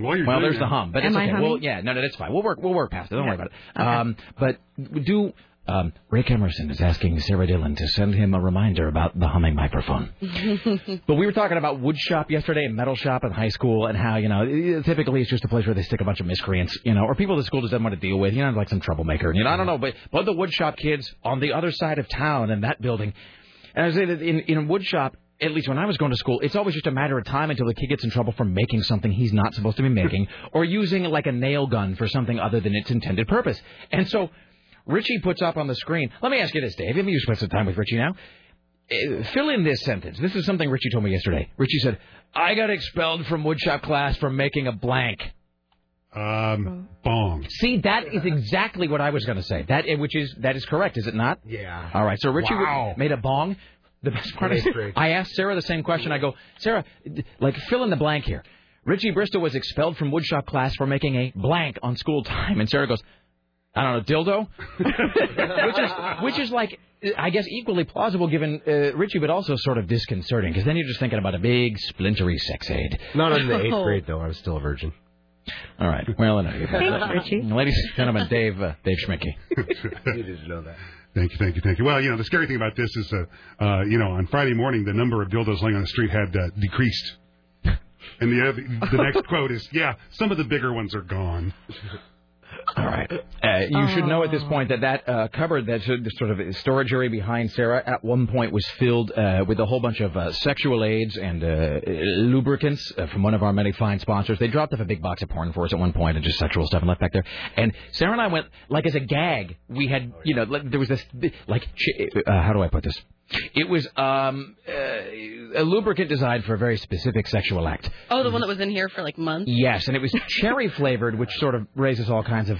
Well, you're Well, doing there's the hum, but Am it's I okay. humming? Well, yeah, no, no, that's fine. We'll work, we'll work past it. Don't worry about it. Um, but do um, Rick Emerson is asking Sarah Dillon to send him a reminder about the humming microphone. But we were talking about wood shop yesterday and metal shop in high school and how, you know, typically it's just a place where they stick a bunch of miscreants, you know, or people the school just doesn't want to deal with, you know, like some troublemaker. You know, I don't know, but, but the wood shop kids on the other side of town in that building, and I say that in, in wood shop, at least when I was going to school, it's always just a matter of time until the kid gets in trouble for making something he's not supposed to be making or using like a nail gun for something other than its intended purpose. And so Richie puts up on the screen. Let me ask you this, Dave. Maybe you spent some time with Richie now. Uh, fill in this sentence. This is something Richie told me yesterday. Richie said, "I got expelled from woodshop class for making a blank." Um, bong. See, that is exactly what I was going to say. That, eh, which is that is correct, is it not? Yeah. All right. So Richie Wow. made a bong. The best part is, I asked Sarah the same question. I go, Sarah, like fill in the blank here. Richie Bristol was expelled from woodshop class for making a blank on school time, and Sarah goes, I don't know, dildo, which is which is like I guess equally plausible given uh, Richie, but also sort of disconcerting because then you're just thinking about a big splintery sex aid. Not in the eighth Oh. grade, though. I was still a virgin. All right. Well, enough. Thanks, Richie. Ladies and gentlemen, Dave uh, Dave Schmidtke. Needed to know that. Thank you, thank you, thank you. Well, you know, the scary thing about this is, uh, uh, you know, on Friday morning, the number of dildos laying on the street had uh, decreased. And the, other, the next quote is, yeah, some of the bigger ones are gone. All right. Uh, you should know at this point that that uh, cupboard, that sort of storage area behind Sarah, at one point was filled uh, with a whole bunch of uh, sexual aids and uh, lubricants uh, from one of our many fine sponsors. They dropped off a big box of porn for us at one point and just sexual stuff and left back there. And Sarah and I went like as a gag. We had, you know, like, there was this like, how do I put this? It was um, uh, a lubricant designed for a very specific sexual act. Oh, the one that was in here for like months. Yes, and it was cherry flavored, which sort of raises all kinds of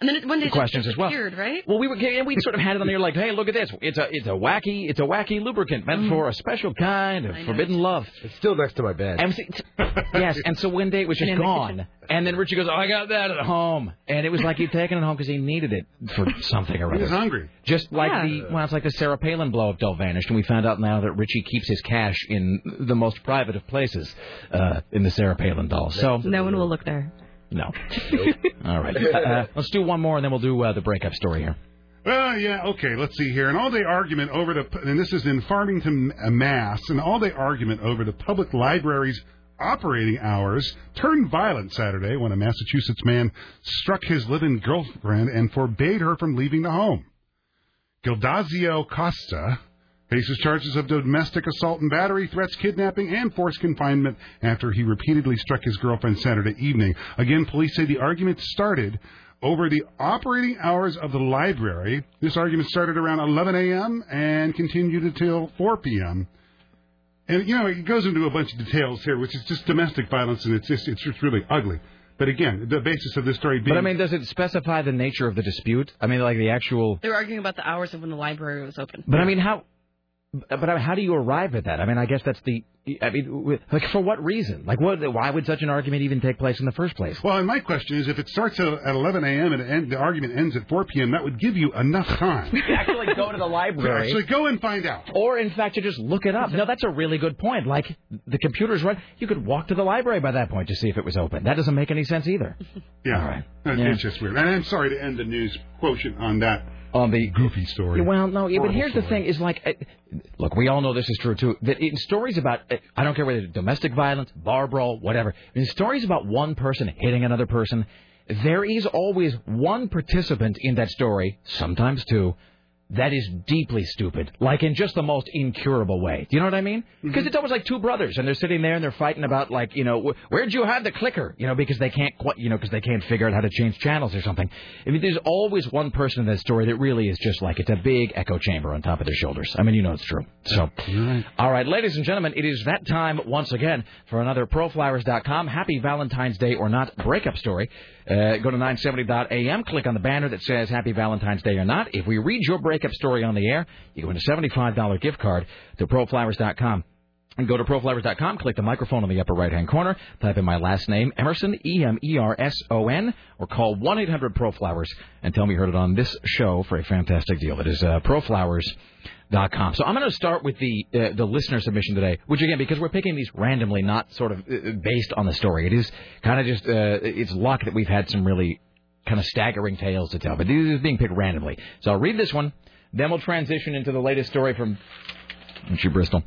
And then it, one day the questions as well. disappeared, right? Well, we were and we sort of had it on there like, hey, look at this. It's a it's a wacky it's a wacky lubricant meant Mm. for a special kind of forbidden love. It's still next to my bed. And we- yes, and so one day it was just And gone. And then Richie goes, oh, I got that at home. And it was like he'd taken it home because he needed it for something or He other. was hungry. Just like Yeah. the, well, it's like the Sarah Palin blow up doll vanished. And we found out now that Richie keeps his cash in the most private of places uh, in the Sarah Palin doll. So, No one will look there. No. All right. Uh, uh, let's do one more and then we'll do uh, the breakup story here. Well, yeah, okay, let's see here. An all day argument over the, and this is in Farmington, uh, Mass, an all day argument over the public library's operating hours turned violent Saturday when a Massachusetts man struck his living girlfriend and forbade her from leaving the home. Gildazio Costa faces charges of domestic assault and battery, threats, kidnapping, and forced confinement after he repeatedly struck his girlfriend Saturday evening. Again, police say the argument started over the operating hours of the library. This argument started around 11 a.m. and continued until 4 p.m. And you know, it goes into a bunch of details here, which is just domestic violence, and it's just it's just really ugly. But again, the basis of this story being But I mean, does it specify the nature of the dispute? I mean, like the actual. They were arguing about the hours of when the library was open. But I mean, how? But I mean, how do you arrive at that? I mean, I guess that's the. I mean, like for what reason? Like, what? Why would such an argument even take place in the first place? Well, and my question is, if it starts at at 11 a.m. and end, the argument ends at 4 p.m., that would give you enough time to actually go to the to library. actually go and find out. Or, in fact, to just look it up. No, that's a really good point. Like, the computer's run, You could walk to the library by that point to see if it was open. That doesn't make any sense either. Yeah, All right. Uh, it's Yeah. just weird. And I'm sorry to end the news quotient on that on the goofy story. Well, no, yeah, but Horrible here's the thing: is like, uh, look, we all know this is true too. That in stories about, uh, I don't care whether it's domestic violence, bar brawl, whatever. In stories about one person hitting another person, there is always one participant in that story, sometimes two, that is deeply stupid, like in just the most incurable way. Do you know what I mean? Mm-hmm. Because it's always like two brothers, and they're sitting there and they're fighting about like, you know, wh- where'd you have the clicker? You know, because they can't, quite, you know, because they can't figure out how to change channels or something. I mean, there's always one person in that story that really is just like it's a big echo chamber on top of their shoulders. I mean, you know it's true. So, all right, ladies and gentlemen, it is that time once again for another ProFlowers.com Happy Valentine's Day or not breakup story. Uh, go to 970.am, click on the banner that says Happy Valentine's Day or not. If we read your breakup story on the air, you win a $75 gift card to ProFlowers.com. And go to proflowers.com, click the microphone in the upper right hand corner, type in my last name, Emerson, E M E R S O N, or call 1 800 ProFlowers and tell me you heard it on this show for a fantastic deal. It is uh, proflowers.com. So I'm going to start with the uh, the listener submission today, which again, because we're picking these randomly, not sort of uh, based on the story, it is kind of just, uh, it's luck that we've had some really kind of staggering tales to tell, but these are being picked randomly. So I'll read this one, then we'll transition into the latest story from Richie Bristol.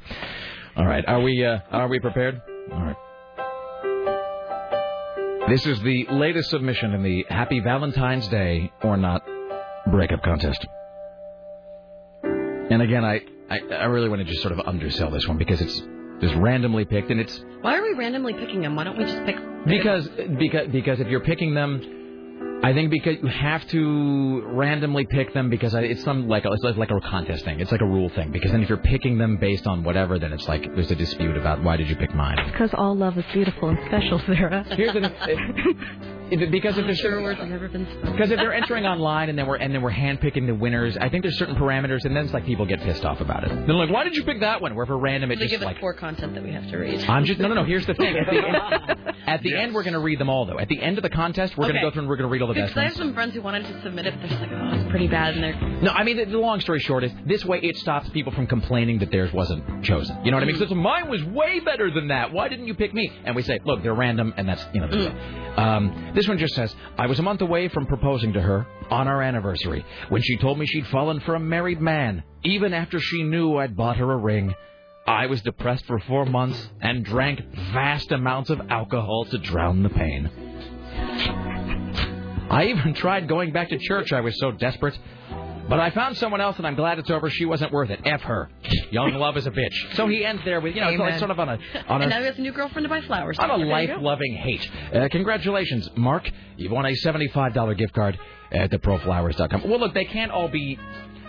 All right, are we uh, are we prepared? All right. This is the latest submission in the Happy Valentine's Day or not breakup contest. And again, I, I, I really want to just sort of undersell this one because it's just randomly picked and it's Why are we randomly picking them? Why don't we just pick? because because because if you're picking them, I think because you have to randomly pick them because I- it's some like a, it's like a contest thing. It's like a rule thing because then if you're picking them based on whatever, then it's like there's a dispute about why did you pick mine. Because all love is beautiful and special, Sarah. Here's the if, because if there's Sure words never been because if they're entering online and then we're and then we're handpicking the winners, I think there's certain parameters, and then it's like people get pissed off about it. They're like, "Why did you pick that one?" Where for random, it They just give us like poor content that we have to read. I'm just no no no. Here's the thing. At the end, at the end we're going to read them all though. At the end of the contest, we're going to go through and we're going to read all the Because best I have some friends who wanted to submit it, but they're just like, oh, it's pretty bad, and they're No, I mean the, the long story short is this way it stops people from complaining that theirs wasn't chosen. You know what I mean? So mine was way better than that. Why didn't you pick me? And we say, look, they're random, and that's you know. the deal. Um, this one just says, I was a month away from proposing to her on our anniversary when she told me she'd fallen for a married man, even after she knew I'd bought her a ring. I was depressed for four months and drank vast amounts of alcohol to drown the pain. I even tried going back to church. I was so desperate. But I found someone else, and I'm glad it's over. She wasn't worth it. F her. Young love is a bitch. So he ends there with, you know, it's like Amen. sort of on a on and now he has a new girlfriend to buy flowers. on a for. There you go. life-loving hate. Uh, congratulations, Mark. You've won a seventy-five dollar gift card at theproflowers.com. Well, look, they can't all be.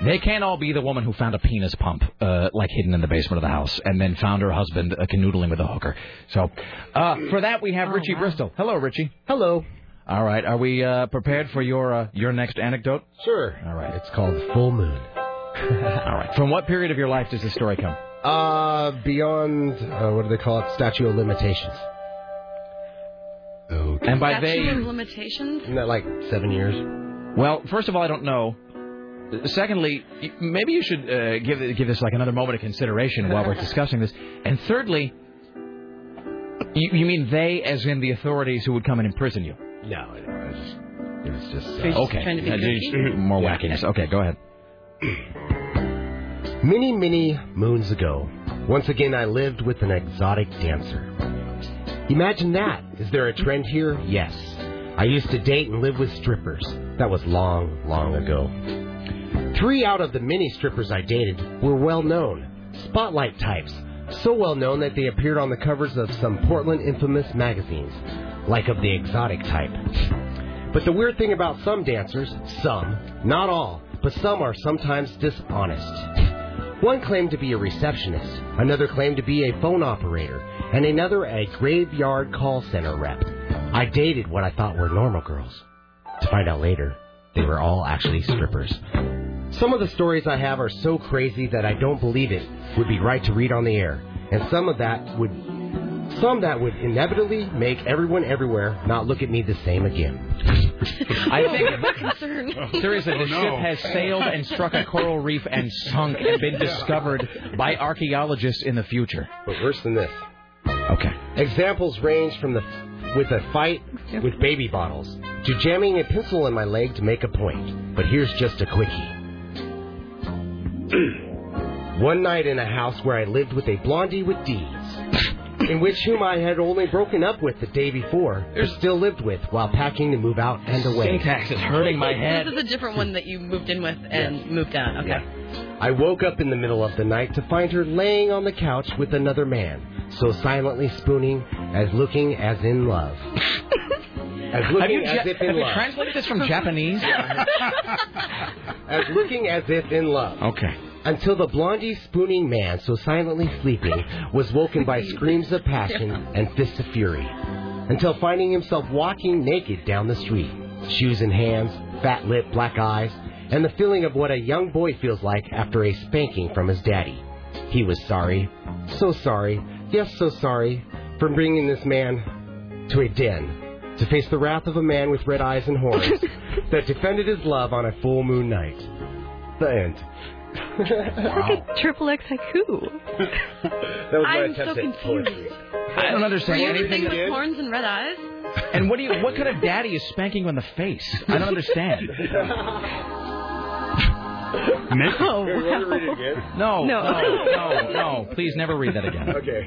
They can't all be the woman who found a penis pump, uh, like hidden in the basement of the house, and then found her husband uh, canoodling with a hooker. So, uh, for that we have Richie Bristol. Hello, Richie. Hello. All right. Are we uh, prepared for your uh, your next anecdote? Sure. All right. It's called Full Moon. All right. From what period of your life does this story come? Uh, beyond, uh, what do they call it? Statute of limitations. Okay. And by Statute they, of limitations. Isn't that like seven years? well, first of all, I don't know. Secondly, maybe you should uh, give give this like another moment of consideration while we're discussing this. And thirdly, you, you mean they, as in the authorities who would come and imprison you? No, it was just, it was just. So Okay. trying to be Uh, More yeah. wackiness. Okay, go ahead. Many, many moons ago, once again I lived with an exotic dancer. Imagine that. Is there a trend here? Yes. I used to date and live with strippers. That was long, long ago. Three out of the many strippers I dated were well known, spotlight types, so well known that they appeared on the covers of some Portland infamous magazines, like of the exotic type. But the weird thing about some dancers, some, not all, but some are sometimes dishonest. One claimed to be a receptionist, another claimed to be a phone operator, and another a graveyard call center rep. I dated what I thought were normal girls. To find out later, they were all actually strippers. Some of the stories I have are so crazy that I don't believe it would be right to read on the air, and some of that would some that would inevitably make everyone everywhere not look at me the same again. I think seriously, the Oh, no. ship has sailed and struck a coral reef and sunk and been discovered by archaeologists in the future. But worse than this. Okay. Examples range from the with a fight with baby bottles to jamming a pencil in my leg to make a point. But here's just a quickie. One night in a house where I lived with a blondie with D's, in which whom I had only broken up with the day before, but still lived with while packing to move out and away. Syntax is hurting my head. This is a different one that you moved in with and moved out. Okay. I woke up in the middle of the night to find her laying on the couch with another man, so silently spooning as looking as in love. As Have you, as ja- if in have you translated this from Japanese? as looking as if in love. Okay. Until the blondie spooning man, so silently sleeping, was woken by screams of passion and fists of fury. Until finding himself walking naked down the street, shoes in hands, fat lip, black eyes, and the feeling of what a young boy feels like after a spanking from his daddy. He was sorry, so sorry, yes, so sorry, for bringing this man to a den to face the wrath of a man with red eyes and horns that defended his love on a full moon night. The end. It's like a triple X haiku. That was I'm so confused. I don't Were understand you anything. anything with horns and red eyes? And what do you? What kind of daddy is spanking you in the face? I don't understand. Nick? Oh, Here, you want to read it again? No, No. no, no, no. Please never read that again. Okay.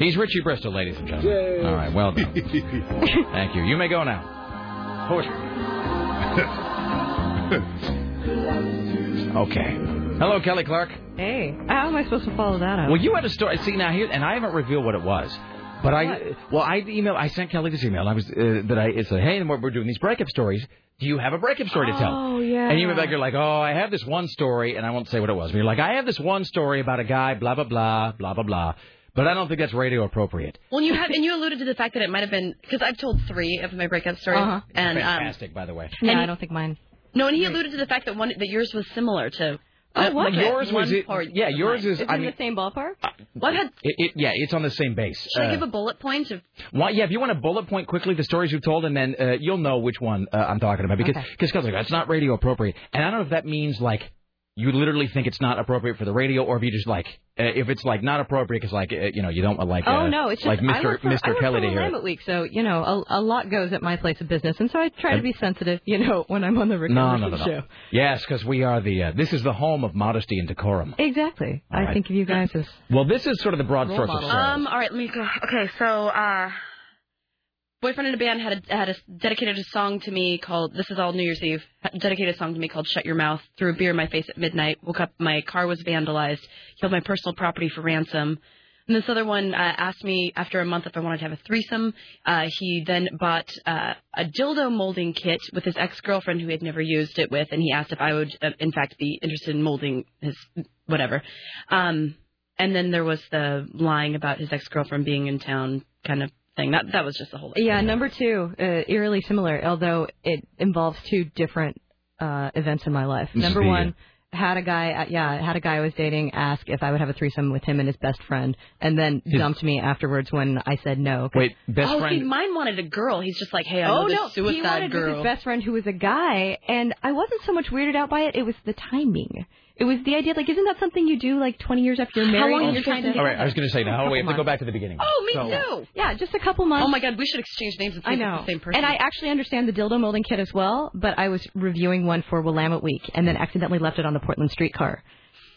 He's Richie Bristol, ladies and gentlemen. Yay. All right, well done. Thank you. You may go now. Okay. Hello, Kelly Clark. Hey, how am I supposed to follow that up? Well, you had a story. See now here, and I haven't revealed what it was. But I, well, I emailed, I sent Kelly this email. I was uh, that I it said, hey, we're we're doing these breakup stories. Do you have a breakup story to tell? Oh, yeah. And you went back, you're like, oh, I have this one story, and I won't say what it was. But you're like, I have this one story about a guy, blah blah blah, blah blah blah. But I don't think that's radio appropriate. Well, you have, and you alluded to the fact that it might have been because I've told three of my breakup stories, Uh-huh. and um, Fantastic, by the way. Yeah, and- I don't think mine. no, and he alluded to the fact that one that yours was similar to. Oh, uh, was like it? Yours was it? part Yeah, yours is. Is I in mean, the same ballpark? Well, I've had. it, it, yeah, it's on the same base. Should I Uh, give a bullet point of? Why, yeah, if you want to bullet point quickly the stories you've told, and then uh, you'll know which one uh, I'm talking about because Okay. because like, that's not radio appropriate. And I don't know if that means like you literally think it's not appropriate for the radio, or if you just like uh, if it's like not appropriate because like uh, you know you don't want like oh uh, no, it's just like I Mr. work for, I Mr. work Kelly to hear Week, so you know a, a lot goes at my place of business, and so I try to be sensitive, you know, when I'm on the Rick and No, no, no, show. no. Yes, because we are the uh, this is the home of modesty and decorum. Exactly. All I right. think of you guys as Well, this is sort of the broad Role strokes of model. Um. All right. Let me go. Okay. So, uh, boyfriend in a band had a, had a dedicated a song to me called "This Is All New Year's Eve." Dedicated a song to me called "Shut Your Mouth." Threw a beer in my face at midnight. Woke up. My car was vandalized. Held my personal property for ransom. And this other one uh, asked me after a month if I wanted to have a threesome. Uh, he then bought uh, a dildo molding kit with his ex-girlfriend who he had never used it with, and he asked if I would, uh, in fact, be interested in molding his whatever. Um, and then there was the lying about his ex-girlfriend being in town kind of thing. That that was just the whole. Yeah, number two, uh, eerily similar, although it involves two different uh, events in my life. Number Speed. one, had a guy, uh, yeah, had a guy I was dating ask if I would have a threesome with him and his best friend, and then His- dumped me afterwards when I said no. Wait, best oh, friend. see, mine wanted a girl. He's just like, hey, I oh know this no, suicide he wanted girl. his best friend who was a guy, and I wasn't so much weirded out by it. It was the timing. It was the idea, like, isn't that something you do like 20 years after you're How married? long and you're you trying guys to All right, I was going to say now. We have to go back to the beginning. Oh, me So- too. Yeah, just a couple months. Oh my God, we should exchange names and see I know. the same person. And I actually understand the dildo molding kit as well, but I was reviewing one for Willamette Week and then accidentally left it on the Portland streetcar.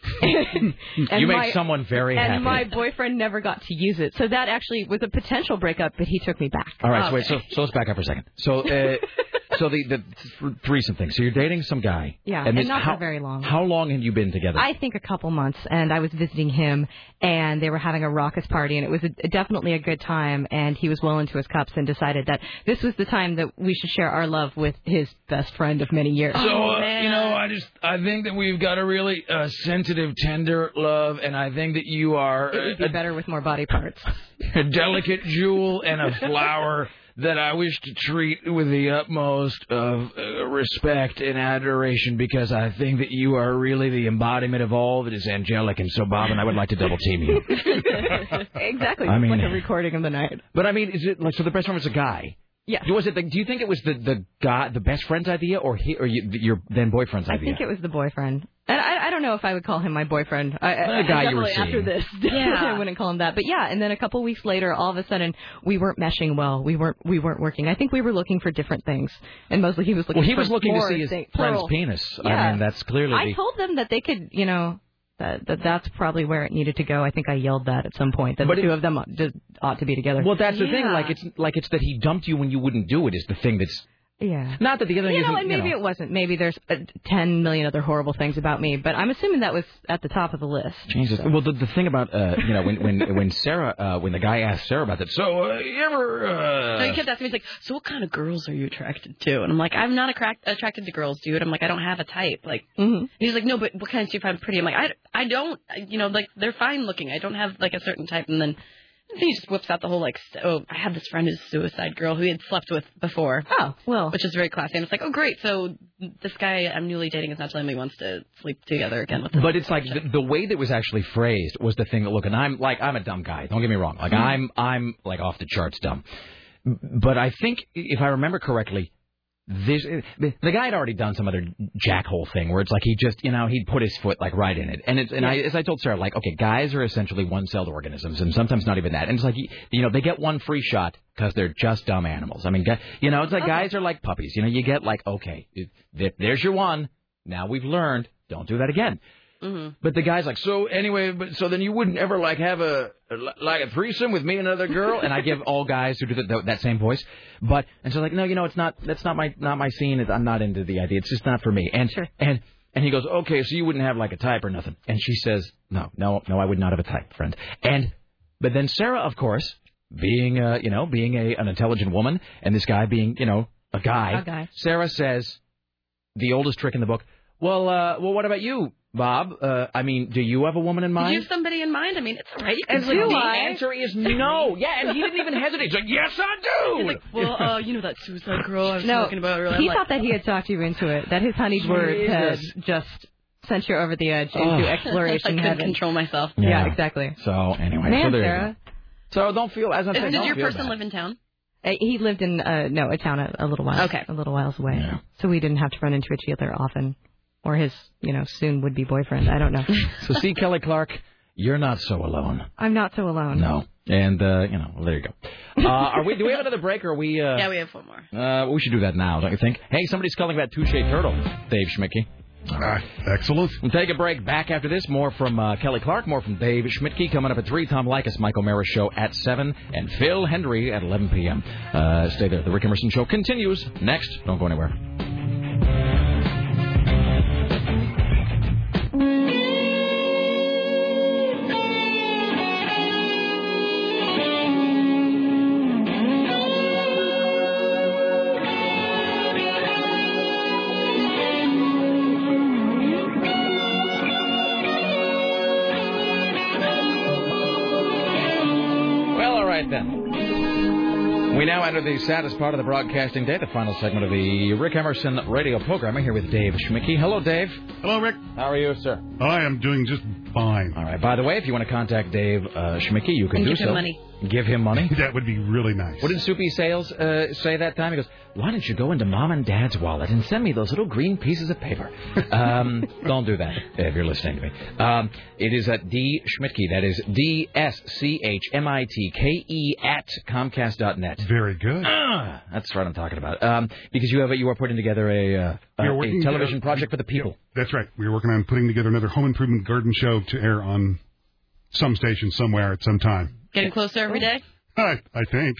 And you made my- someone very and happy. And my boyfriend never got to use it. So that actually was a potential breakup, but he took me back. All right, so wait, so, so let's back up for a second. So, uh, so the the th- threesome thing. So you're dating some guy. Yeah, and this- not how, for very long. How long had you been together? I think a couple months, and I was visiting him, and they were having a raucous party, and it was a, definitely a good time. And he was well into his cups and decided that this was the time that we should share our love with his best friend of many years. So uh, you know, I just I think that we've got a really uh, sensitive, tender love, and I think that you are it would be a, better with more body parts. a delicate jewel and a flower that I wish to treat with the utmost of uh, respect and adoration because I think that you are really the embodiment of all that is angelic. And so, Bob and I would like to double team you. exactly. I mean- like a recording of the night. But I mean, is it like so? The best friend was a guy. Yes. Was it? The, do you think it was the the guy, the best friend's idea, or he, or you, your then boyfriend's idea? I think it was the boyfriend. And I, I don't know if I would call him my boyfriend. I, I, The guy I you were definitely after this, Yeah. I wouldn't call him that. But yeah, and then a couple weeks later, all of a sudden, we weren't meshing well. We weren't we weren't working. I think we were looking for different things, and mostly he was looking. well, he for was looking to see his things, friend's plural. penis. I Yeah. mean, that's clearly. I the, told them that they could, you know, that, that that's probably where it needed to go. I think I yelled that at some point that But the it- two of them ought, just ought to be together. well, that's the thing. Like it's like it's that he dumped you when you wouldn't do it is the thing that's yeah. not that the other You know, and maybe you know, it wasn't. Maybe there's uh, ten million other horrible things about me, but I'm assuming that was at the top of the list. Jesus. Well, the, the thing about uh, you know when when when Sarah uh, when the guy asked Sarah about that. So uh, you ever? Uh, No, he kept asking me, he's like, so what kind of girls are you attracted to? And I'm like, I'm not attract- attracted to girls, dude. I'm like, I don't have a type. Like, Mm-hmm. he's like, no, but what kinds do you find pretty? I'm like, I, I don't, you know, like, they're fine looking. I don't have, like, a certain type. And then he just whips out the whole, like, oh, I have this friend who's a suicide girl who he had slept with before. Oh, well. Which is very classy. And it's like, oh, great. So this guy I'm newly dating is not telling me he wants to sleep together again with this. But it's like the, the way that was actually phrased was the thing that look, and I'm like I'm a dumb guy. Don't get me wrong. Like Mhm. I'm I'm like off the charts dumb. But I think if I remember correctly, this the, guy had already done some other jackhole thing where it's like he just you know he'd put his foot like right in it, and it's and I as I told Sarah like okay guys are essentially one-celled organisms and sometimes not even that, and it's like you, know they get one free shot because they're just dumb animals. I mean you know it's like guys are like puppies. You know you get like okay there's your one. Now we've learned. Don't do that again. Mm-hmm. But the guy's like, so anyway, but so then you wouldn't ever like have a like a threesome with me and another girl? And I give all guys who do that, that same voice, but and so like, no, you know, it's not that's not my not my scene. I'm not into the idea. It's just not for me. And and and he goes, okay, so you wouldn't have like a type or nothing. And she says, no, no, no, I would not have a type, friend. And but then Sarah, of course, being uh, you know being a an intelligent woman, and this guy being you know a guy, A guy. Sarah says, the oldest trick in the book. Well, uh, well, what about you, Bob? Uh, I mean, do you have a woman in Did mind? you have somebody in mind? I mean, it's all right. You can And sleep the with me. answer is no. Yeah, and he didn't even hesitate. He's like, yes, I do. He's like, well, uh, you know that suicide girl I was no, talking about earlier. he I'm like, thought that he had talked you into it. That his honeyed words had just sent you over the edge Oh. exploration. I couldn't heaven. control myself. Yeah, exactly. So anyway, Man, so there Sarah. So don't feel as I'm Is- saying. Does don't your person bad. live in town? Uh, he lived in uh, no a town a, a little while. Okay. a little whiles away. So we didn't have to run into each other often, or his you know soon would be boyfriend. I don't know. So see, Kelly Clark, you're not so alone. I'm not so alone. No. And uh, you know, well, there you go. Uh, are we? Do we have another break? Or are we? Uh, yeah, we have one more. Uh, we should do that now, don't you think? Hey, somebody's calling that touche turtle, Dave Schmidtke. Ah, excellent. We'll take a break. Back after this, more from uh, Kelly Clark, more from Dave Schmidtke. Coming up at 3, Tom Leykis, Mike O'Meara Show at 7, and Phil Hendrie at 11 p.m. Uh, stay there. The Rick Emerson Show continues next. Don't go anywhere. The saddest part of the broadcasting day, the final segment of the Rick Emerson radio program. I'm here with Dave Schmidtke. Hello, Dave. Hello, Rick. How are you, sir? I am doing just fine. All right. By the way, if you want to contact Dave uh, Schmidtke, you can And do give him so. money. Give him money. That would be really nice. What did Soupy Sales uh, say that time? He goes, "Why don't you go into Mom and Dad's wallet and send me those little green pieces of paper?" Um, don't do that if you're listening to me. Um, it is at D Schmidtke. That is D S C H M I T K E at Comcast.net. Very good. Ah, that's what I'm talking about. Um, because you have a, you are putting together a, uh, a, a television project for the people. That's right. We're working on putting together another home improvement garden show to air on some station somewhere at some time. Getting closer every day. I, I think.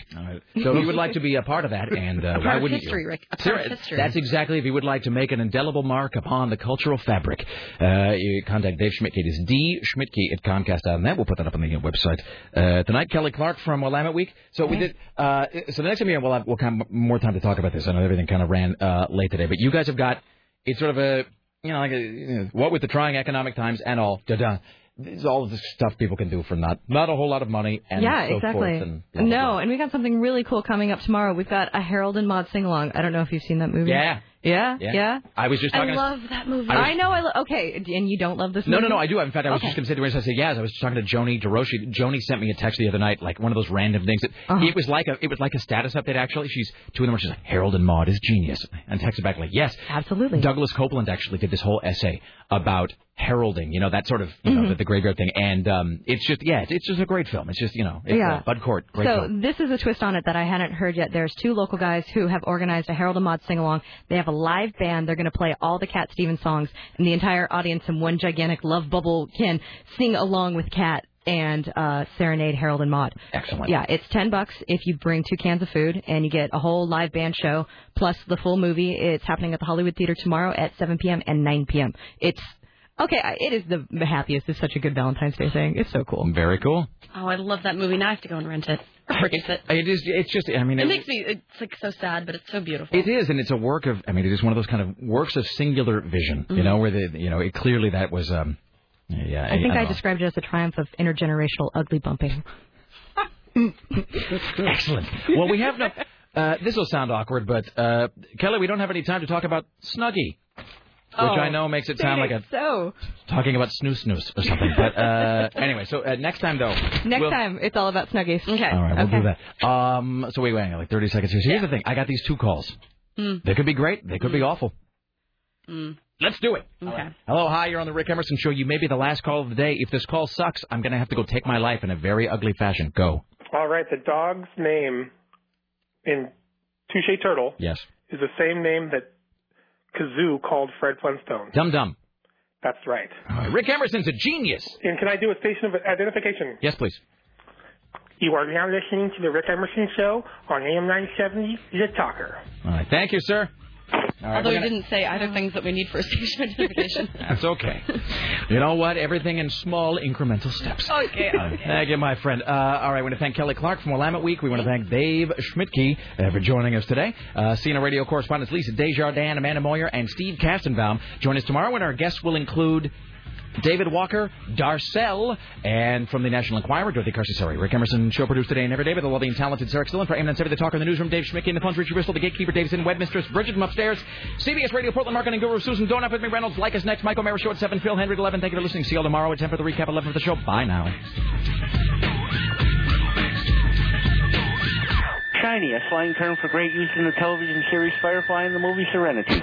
So if you would like to be a part of that, and uh, A part why of wouldn't history, you? Rick. A part Sure, of history. That's exactly if you would like to make an indelible mark upon the cultural fabric. Uh, you contact Dave Schmidtke. It is D Schmidtke at Comcast.net. We'll put that up on the uh, website. Uh, tonight, Kelly Clark from Willamette Week. So we did. Uh, so the next time here, we'll have we'll have more time to talk about this. I know everything kind of ran uh, late today, but you guys have got it's sort of a you know like a you what with the trying economic times and all. Da-da. This is all the stuff people can do for not not a whole lot of money and yeah, so exactly. forth. And blah, blah, no, and we got something really cool coming up tomorrow. We've got a Harold and Maude sing along. I don't know if you've seen that movie. Yeah. Yeah. Yeah. Yeah. I was just I to- love that movie. I was- I know. I lo- okay, and you don't love this No, movie? no, no, I do. In fact, I was Okay. just going to say the reason I said yes. I was talking to Joni DeRoshi. Joni sent me a text the other night, like one of those random things. That, Uh-huh. It was like a it was like a status update. Actually, she's two in the morning. She's like, Harold and Maude is genius, and texted back like, yes, absolutely. Douglas Coupland actually did this whole essay about heralding, you know, that sort of you know Mhm. the, the graveyard thing, and um, it's just yeah, it's, it's just a great film. It's just you know, it's, Yeah. uh, Bud Cort, great so film. this is a twist on it that I hadn't heard yet. There's two local guys who have organized a Harold and Maude sing along. They have a live band. They're going to play all the Cat Stevens songs, and the entire audience in one gigantic love bubble can sing along with Cat and uh, serenade Harold and Maude. Excellent. Yeah, it's ten bucks if you bring two cans of food, and you get a whole live band show plus the full movie. It's happening at the Hollywood Theater tomorrow at 7 p.m. and 9 p.m. It's okay. I- It is the happiest. It's such a good Valentine's Day thing. It's so cool. Very cool. Oh, I love that movie. Now I have to go and rent it. Purchase it. It is. It's just. I mean, It makes me. It's like so sad, but it's so beautiful. It is, and it's a work of. I mean, it is one of those kind of works of singular vision. You Mhm. know, where the you know, it, clearly that was. um Yeah, I think I, don't know. described it as a triumph of intergenerational ugly bumping. Excellent. Well, we have no. Uh, this will sound awkward, but uh, Kelly, we don't have any time to talk about Snuggie, which Oh, I know makes it sound like a so. talking about snooze snooze or something. But uh, anyway, so uh, next time though. Next we'll- time, it's all about snuggies. Okay. All right, we'll okay. do that. Um, so wait, wait, like 30 seconds here. So here's the thing. I got these two calls. Mm. They could be great. They could be awful. Mm. Let's do it. Okay. Hello, hi. You're on the Rick Emerson Show. You may be the last call of the day. If this call sucks, I'm going to have to go take my life in a very ugly fashion. Go. All right, the dog's name in Touche Turtle Yes. is the same name that Kazoo called Fred Flintstone. Dum dum. That's right. Right, Rick Emerson's a genius. And can I do a station of identification? Yes, please. You are now listening to the Rick Emerson Show on AM 970, The Talker. All right. Thank you, sir. All right, Although we're you gonna- didn't say either things that we need for a station identification. That's okay. you know what? Everything in small incremental steps. Okay. Thank you, my friend. Uh, all right, we want to thank Kelly Clark from Willamette Week. We want to thank Dave Schmidtke uh, for joining us today. Uh, CNN radio correspondents Lisa Desjardins, Amanda Moyer, and Steve Kastenbaum join us tomorrow when our guests will include David Walker, Darcel, and from the National Enquirer, Dorothy Carcassari. Rick Emerson, show produced today and every day by the lovely and talented Sarah Stillen. For AM 970, The Talker in the Newsroom, Dave Schmidtke in the Punch, Richard Bristol, The Gatekeeper, Davidson, Webmistress, Bridget from upstairs, CBS Radio, Portland Marketing Guru, Susan Donut with me, Reynolds, like us next, Mike O'Meara Show at 7, Phil Hendrie at 11. Thank you for listening. See you all tomorrow at 10 for the recap, 11 for the show. Bye now. Shiny, a slang term for great use in the television series Firefly and the movie Serenity.